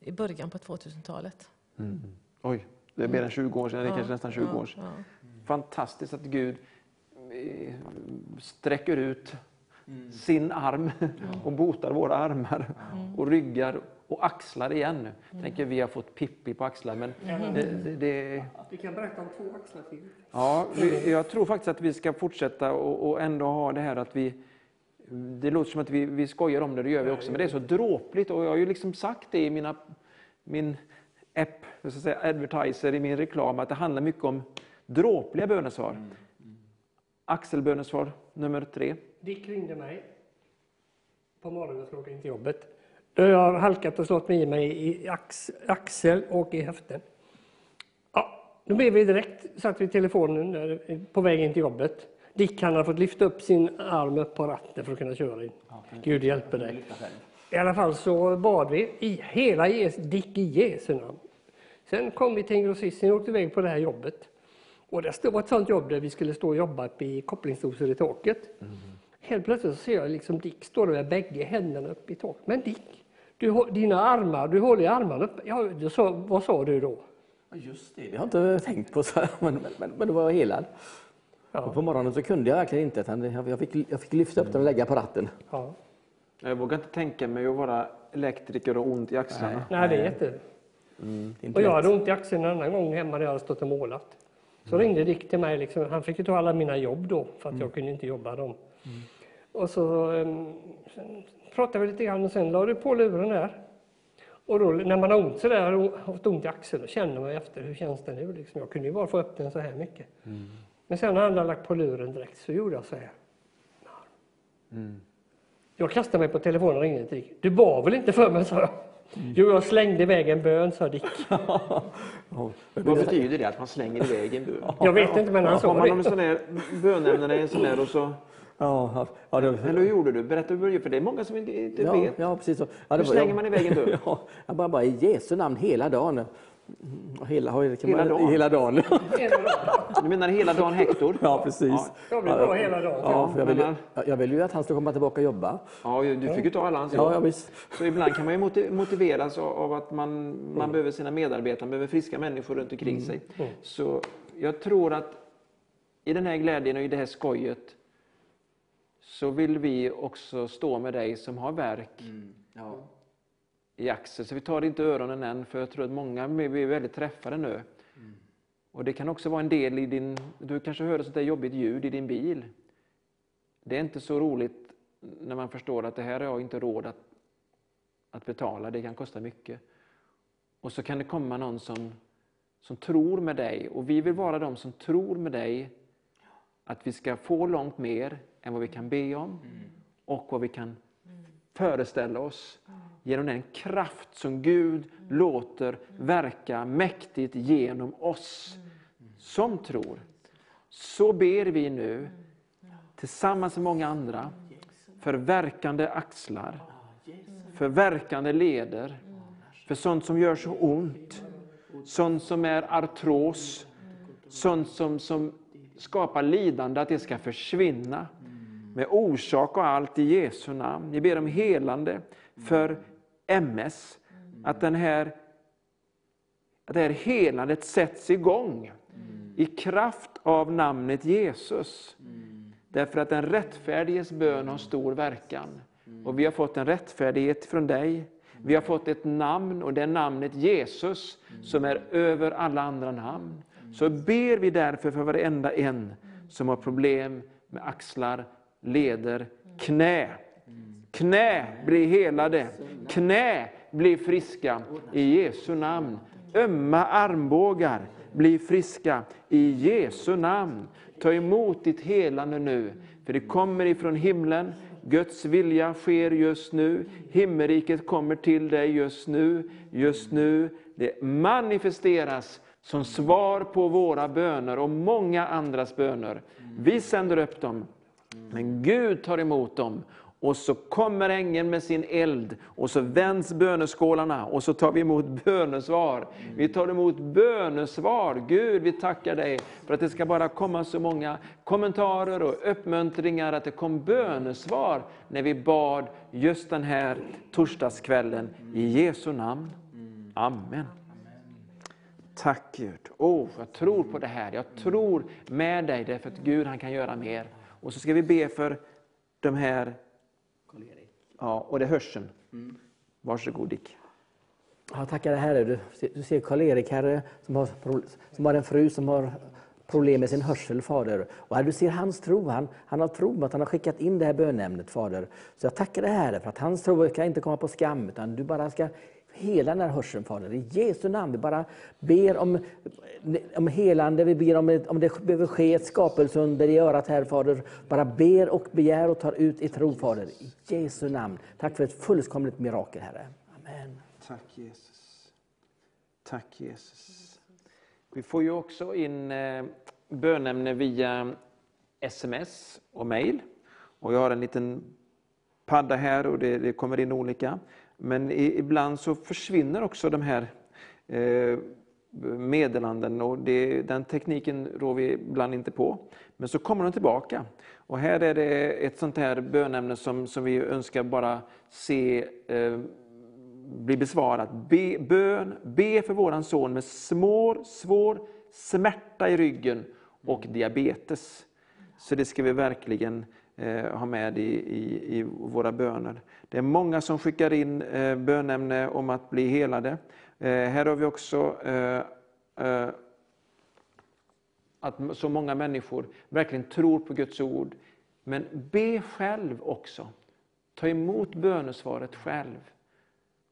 i början på 2000-talet. Oj, det är mer än 20 år sedan, det är Ja, kanske nästan 20 ja, år sedan. ja. Fantastiskt att Gud eh, sträcker ut sin arm och botar våra armar och ryggar och axlar igen. Tänker vi har fått Pippi på axlar men det, det, det, Vi kan berätta om två axlar till. ja, vi, jag tror faktiskt att vi ska fortsätta och, och ändå ha det här att vi det låter som att vi, vi skojar om det, det gör vi också, men det är så dråpligt och jag har ju liksom sagt det i mina, min app, jag ska säga, advertiser i min reklam, att det handlar mycket om dråpliga bönesvar. Axelbönesvar nummer tre. Dick ringde mig på morgonen och skulle åka in till jobbet. Då har jag halkat och slått mig i mig i ax, axel och i höften. Ja, då blev vi direkt, satt vi i telefonen där, på väg in till jobbet. Dick han har fått lyfta upp sin arm upp på ratten för att kunna köra in. Gud hjälper dig. I alla fall så bad vi i hela Jes- Dick i Jesu namn. Sen kom vi till en grossist, och åkte iväg på det här jobbet. Och det var ett sånt jobb där vi skulle stå och jobba uppe i kopplingsdoser i taket. Helt plötsligt så ser jag liksom Dick stå där med bägge händerna uppe i taket. Men Dick, du, dina armar, du håller ju armarna uppe. Ja, sa, vad sa du då? Ja, just det. Det har jag inte tänkt på, så här, *laughs* men, men, men då var jag helad. Och på morgonen så kunde jag verkligen inte. utan Jag fick, jag fick lyfta upp den och lägga på ratten. Ja. Jag vågar inte tänka mig att vara elektriker och ont i axlarna. Nej, det är jätte... Det är inte Och jag hade ont i axeln en annan gång hemma när jag hade stått och målat. Så ringde Dick till mig. Liksom. Han fick ju ta alla mina jobb då, för att jag kunde inte jobba dem. Och så um, sen pratade vi lite grann och sen la du på luren där. Och då när man har ont sådär och haft ont i axeln, då känner man efter hur känns det nu. Liksom. Jag kunde ju bara få upp den så här mycket. Men sen när han hade lagt på luren direkt så gjorde jag så här. Jag kastade mig på telefonen och ringde till Dick. Du bad väl inte för mig, sa jag. Jo, jag slängde iväg en bön, sa Dick. *laughs* Vad betyder det att man slänger iväg en bön? Jag vet inte, men han Har sa man det. sån där bönämnen i en sån där och så... Ja, ja, det, Eller hur gjorde du? Berätta hur du gjorde, för det är många som inte, inte ja, vet. ja, precis så. Ja, det Hur slänger jag- man iväg en bön? *laughs* Ja, jag bara, bara i Jesu namn hela dagen. Mm, Hela, Hela man, dagen? Hela dagen. *laughs* Du menar hela dagen Hector? Ja, precis. Ja, Jag blev bra hela dagen. Ja, för jag, vill ju, jag vill ju att han ska komma tillbaka och jobba. ja du fick ju ta alla hans Ja, ja, jobb. visst. Så ibland kan man ju motiv- motiveras av- att man, man behöver sina medarbetare, man behöver friska människor runt omkring sig. Så jag tror att i den här glädjen och i det här skojet så vill vi också stå med dig som har verk Ja. i axeln. Så vi tar inte öronen än, för jag tror att många blir väldigt träffade nu. Och det kan också vara en del i din... Du kanske hör ett sånt där jobbigt ljud i din bil. Det är inte så roligt när man förstår att det här har jag inte råd att, att betala, det kan kosta mycket. Och så kan det komma någon som, som tror med dig, och vi vill vara de som tror med dig att vi ska få långt mer än vad vi kan be om och vad vi kan föreställa oss genom den kraft som Gud låter verka mäktigt genom oss som tror. Så ber vi nu tillsammans med många andra för verkande axlar, för verkande leder, för sånt som gör så ont, sånt som är artros, sånt som, som skapar lidande, att det ska försvinna. Med orsak och allt i Jesu namn. Vi ber om helande för MS, att, den här, att det här helandet sätts igång i kraft av namnet Jesus. Därför att den rättfärdiges bön har stor verkan. Och vi har fått en rättfärdighet från dig. Vi har fått ett namn och det är namnet Jesus som är över alla andra namn. Så ber vi därför för varenda en som har problem med axlar, leder, knä. Knä blir helade, knä blir friska i Jesu namn. Ömma armbågar blir friska i Jesu namn. Ta emot ditt helande nu, för det kommer ifrån himlen. Guds vilja sker just nu. Himmelriket kommer till dig just nu. Just nu. Det manifesteras som svar på våra böner och många andras böner. Vi sänder upp dem, men Gud tar emot dem. Och så kommer ängeln med sin eld och så vänds böneskålarna och så tar vi emot bönesvar. Vi tar emot bönesvar. Gud, vi tackar dig för att det ska bara komma så många kommentarer och uppmuntringar, att det kom bönesvar när vi bad just den här torsdagskvällen. I Jesu namn. Amen. Tack Gud. Oh, jag tror på det här. Jag tror med dig därför att Gud han kan göra mer. Och så ska vi be för de här, ja, och det är hörseln. Varsågod Dick. Ja, tackar dig Herre. Du, ser- du ser Karl-Erik Herre som har, som har en fru som har problem med sin hörsel, Fader. Och Herre, du ser hans tro. Han, han har tro att han har skickat in det här bönämnet, Fader. Så jag tackar dig Herre för att hans tro ska inte komma på skam, utan du bara ska hela den här hörseln, Fader. I Jesu namn. Vi bara ber om, om helande, vi ber om, om det behöver ske ett skapelsunder i örat här, Fader. Bara ber och begär och tar ut i tro, Fader. I Jesu namn. Tack för ett fullkomligt mirakel, Herre. Amen. Tack Jesus. Tack Jesus. Vi får ju också in eh, bönämne via sms och mail. Och jag har en liten padda här och det, det kommer in olika. Men i, ibland så försvinner också de här eh, meddelanden och det, den tekniken rår vi ibland inte på. Men så kommer de tillbaka. Och här är det ett sånt här bönämne som, som vi önskar bara se eh, bli besvarat. Be, bön, be för våran son med svår, svår smärta i ryggen och diabetes. Så det ska vi verkligen Eh, ha med i, i, i våra böner. Det är många som skickar in eh, bönämne om att bli helade. Eh, här har vi också eh, eh, att så många människor verkligen tror på Guds ord. Men be själv också. Ta emot bönesvaret själv.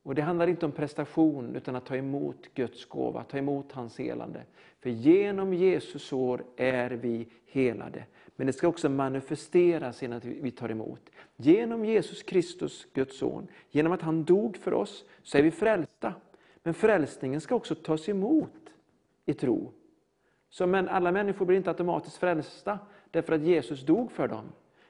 Och Det handlar inte om prestation utan att ta emot Guds gåva, ta emot hans helande. För genom Jesus sår är vi helade. Men det ska också manifesteras genom att vi tar emot. Genom Jesus Kristus, Guds son, genom att han dog för oss, så är vi frälsta. Men frälsningen ska också tas emot i tro. Så men alla människor blir inte automatiskt frälsta därför att Jesus dog för dem.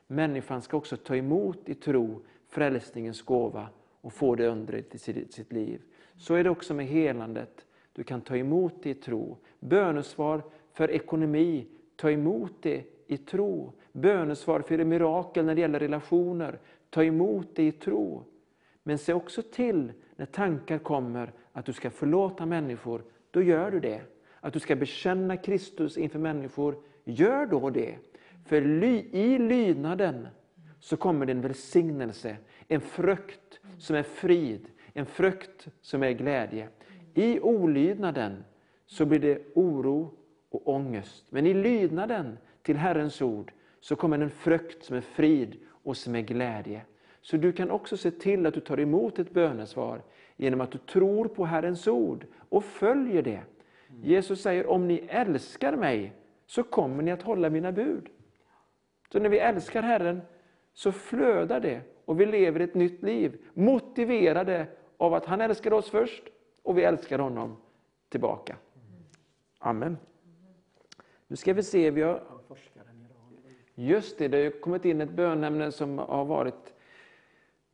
Människan ska också ta emot i tro frälsningens gåva och få det undret i sitt sitt liv. Så är det också med helandet. Du kan ta emot det i tro. Bönesvar för ekonomi, ta emot det i tro. Bönesvar för mirakel när det gäller relationer, ta emot det i tro. Men se också till när tankar kommer att du ska förlåta människor, då gör du det. Att du ska bekänna Kristus inför människor, gör då det. För i lydnaden så kommer det en välsignelse, en frukt som är frid, en frukt som är glädje. I olydnaden så blir det oro och ångest. Men i lydnaden till Herrens ord så kommer en frukt som är frid och som är glädje. Så du kan också se till att du tar emot ett bönesvar genom att du tror på Herrens ord och följer det. Jesus säger, om ni älskar mig så kommer ni att hålla mina bud. Så när vi älskar Herren så flödar det och vi lever ett nytt liv. Motiverade av att han älskar oss först och vi älskar honom tillbaka. Amen. Nu ska vi se, vi har... Just det, det har kommit in ett bönämne som har varit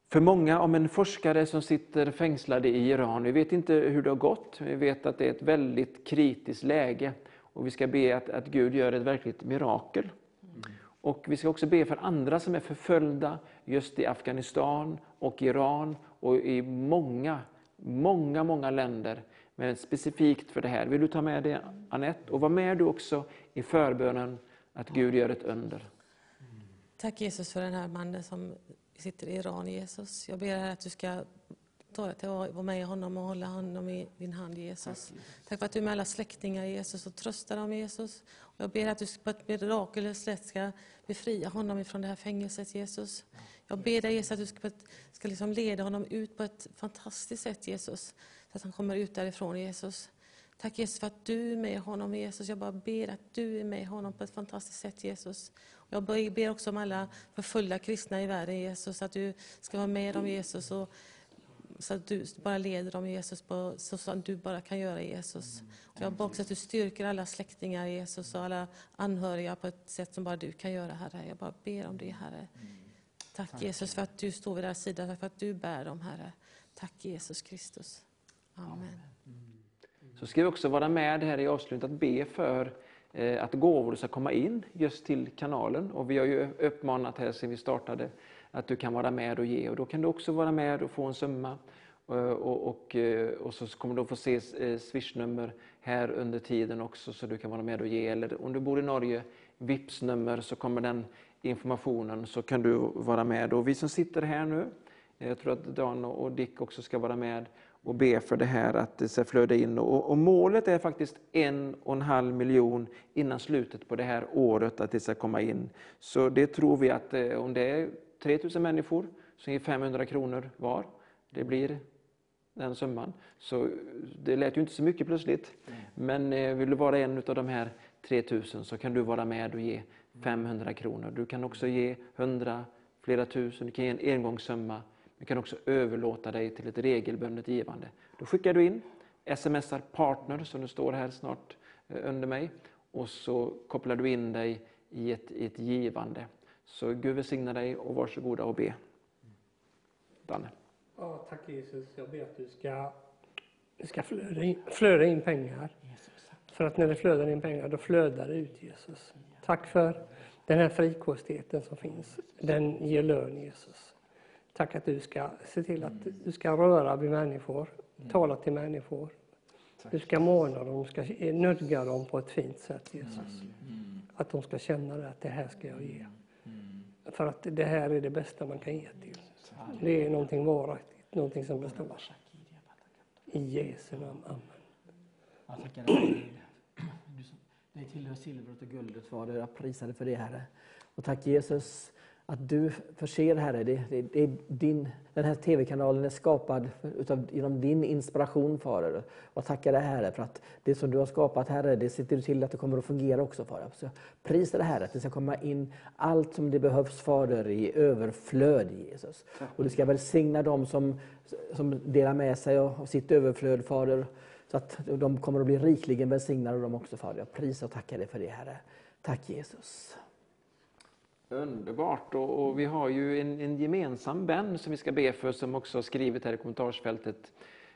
för många om en forskare som sitter fängslad i Iran. Vi vet inte hur det har gått. Vi vet att det är ett väldigt kritiskt läge. Och vi ska be att, att Gud gör ett verkligt mirakel. Och vi ska också be för andra som är förföljda just i Afghanistan och Iran och i många, många, många länder. Men specifikt för det här. Vill du ta med det Anette? Och var med du också i förbönen att Gud gör ett under. Tack Jesus för den här mannen som sitter i Iran, Jesus. Jag ber att du ska ta till att vara med honom och hålla honom i din hand, Jesus. Tack för att du är med alla släktingar, Jesus, och tröstar dem, Jesus. Jag ber att du på ett mirakulöst sätt ska befria honom från det här fängelset, Jesus. Jag ber dig, Jesus, att du ska, ska liksom leda honom ut på ett fantastiskt sätt, Jesus. Så att han kommer ut därifrån, Jesus. Tack Jesus för att du är med honom Jesus. Jag bara ber att du är med honom på ett fantastiskt sätt Jesus. Jag ber också om alla förföljda kristna i världen Jesus, att du ska vara med dem Jesus. Och så att du bara leder dem Jesus på, så som du bara kan göra Jesus. Och jag ber också att du styrker alla släktingar Jesus och alla anhöriga på ett sätt som bara du kan göra Herre. Jag bara ber om det Herre. Tack Jesus för att du står vid deras sida, för att du bär dem Herre. Tack Jesus Kristus. Amen. Så ska vi också vara med här i avslutet att be för eh, att gåvor ska komma in just till kanalen. Och vi har ju uppmanat här sedan vi startade att du kan vara med och ge. Och då kan du också vara med och få en summa. Eh, och, och, eh, och, så kommer du få se swishnummer här under tiden också så du kan vara med och ge. Eller om du bor i Norge, VIPS-nummer så kommer den informationen så kan du vara med. Och vi som sitter här nu, jag tror att Dan och Dick också ska vara med och be för det här att det ska flöda in. Och, och, målet är faktiskt en och en halv miljon innan slutet på det här året att det ska komma in. Så det tror vi att eh, om det är 3000 människor som ger 500 kronor var, det blir den summan. Så det lät ju inte så mycket plötsligt. Men eh, vill du vara en av de här 3000 så kan du vara med och ge 500 kronor. Du kan också ge 100, flera tusen, du kan ge en engångssumma du kan också överlåta dig till ett regelbundet givande. Då skickar du in, smsar partner som det står här snart eh, under mig och så kopplar du in dig i ett, i ett givande. Så Gud välsigna dig och varsågoda och be. Danne. Ja, tack Jesus. Jag ber att du ska, det ska flöda, in, flöda in pengar. För att när det flödar in pengar, då flödar det ut Jesus. Tack för den här frikostigheten som finns. Den ger lön Jesus. Tack att du ska se till att du ska röra vid människor, tala till människor. Du ska måna dem, du ska nödga dem på ett fint sätt Jesus. Att de ska känna det, att det här ska jag ge. För att det här är det bästa man kan ge till. Det är någonting varaktigt, någonting som består. I Jesu namn. Amen. Jag tackar dig. Dig tillhör silvret och guldet, Fader. Jag prisar dig för det, Herre. Och tack Jesus att du förser, Herre, det, det, det din, den här tv-kanalen är skapad utav, genom din inspiration, Fader. Och tackar dig, Herre, för att det som du har skapat, Herre, det ser du till att det kommer att fungera också, Fader. Så prisa dig, Herre, att det ska komma in allt som det behövs, Fader, i överflöd, Jesus. Och du ska välsigna dem som, som delar med sig av sitt överflöd, Fader. Så att de kommer att bli rikligen välsignade, de också, Fader. Jag prisar och tackar dig för det, Herre. Tack, Jesus. Underbart! Och, och, vi har ju en, en, gemensam vän som vi ska be för som också har skrivit här i kommentarsfältet.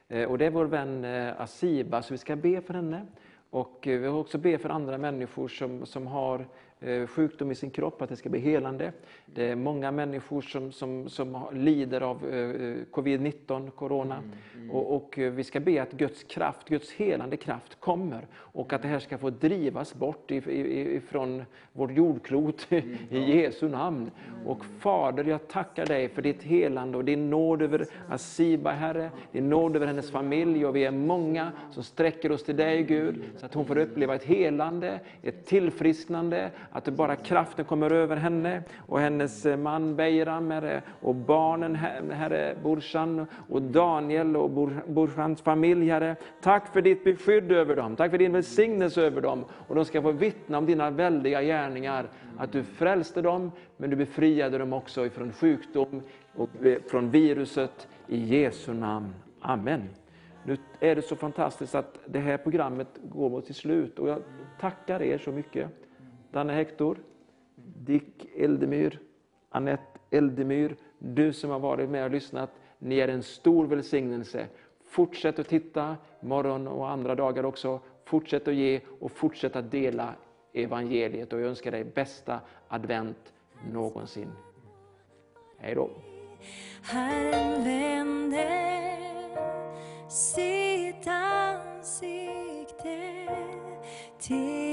Eh, och det är vår vän eh, Asiba, så vi ska be för henne. Och eh, vi har också be för andra människor som, som har sjukdom i sin kropp, att det ska bli helande. Det är många människor som, som, som lider av eh, eh, covid-19, corona. Mm, mm. Och, och, vi ska be att Guds kraft, Guds helande kraft kommer och att det här ska få drivas bort ifrån vårt jordklot *laughs* mm, i Jesu namn. Och Fader, jag tackar dig för ditt helande och din nåd över Asiba, Herre, din nåd över hennes familj och vi är många som sträcker oss till dig Gud, så att hon får uppleva ett helande, ett tillfrisknande, att bara kraften kommer över henne och hennes man Beiram, herre, och barnen, herre, Bursan och Daniel och Bursans familj, herre. Tack för ditt beskydd över dem, tack för din välsignelse över dem. Och de ska få vittna om dina väldiga gärningar, att du frälste dem, men du befriade dem också ifrån sjukdom och från viruset. I Jesu namn. Amen. Nu är det så fantastiskt att det här programmet går mot sitt slut och jag tackar er så mycket. Danne Hector, Dick Eldemyr, Annette Eldemyr, Du som har varit med och lyssnat, ni är en stor välsignelse. Fortsätt att titta, morgon och andra dagar också. Fortsätt att ge och fortsätt att dela evangeliet. Och jag önskar dig bästa advent någonsin. Hej då! Herren vände sitt ansikte till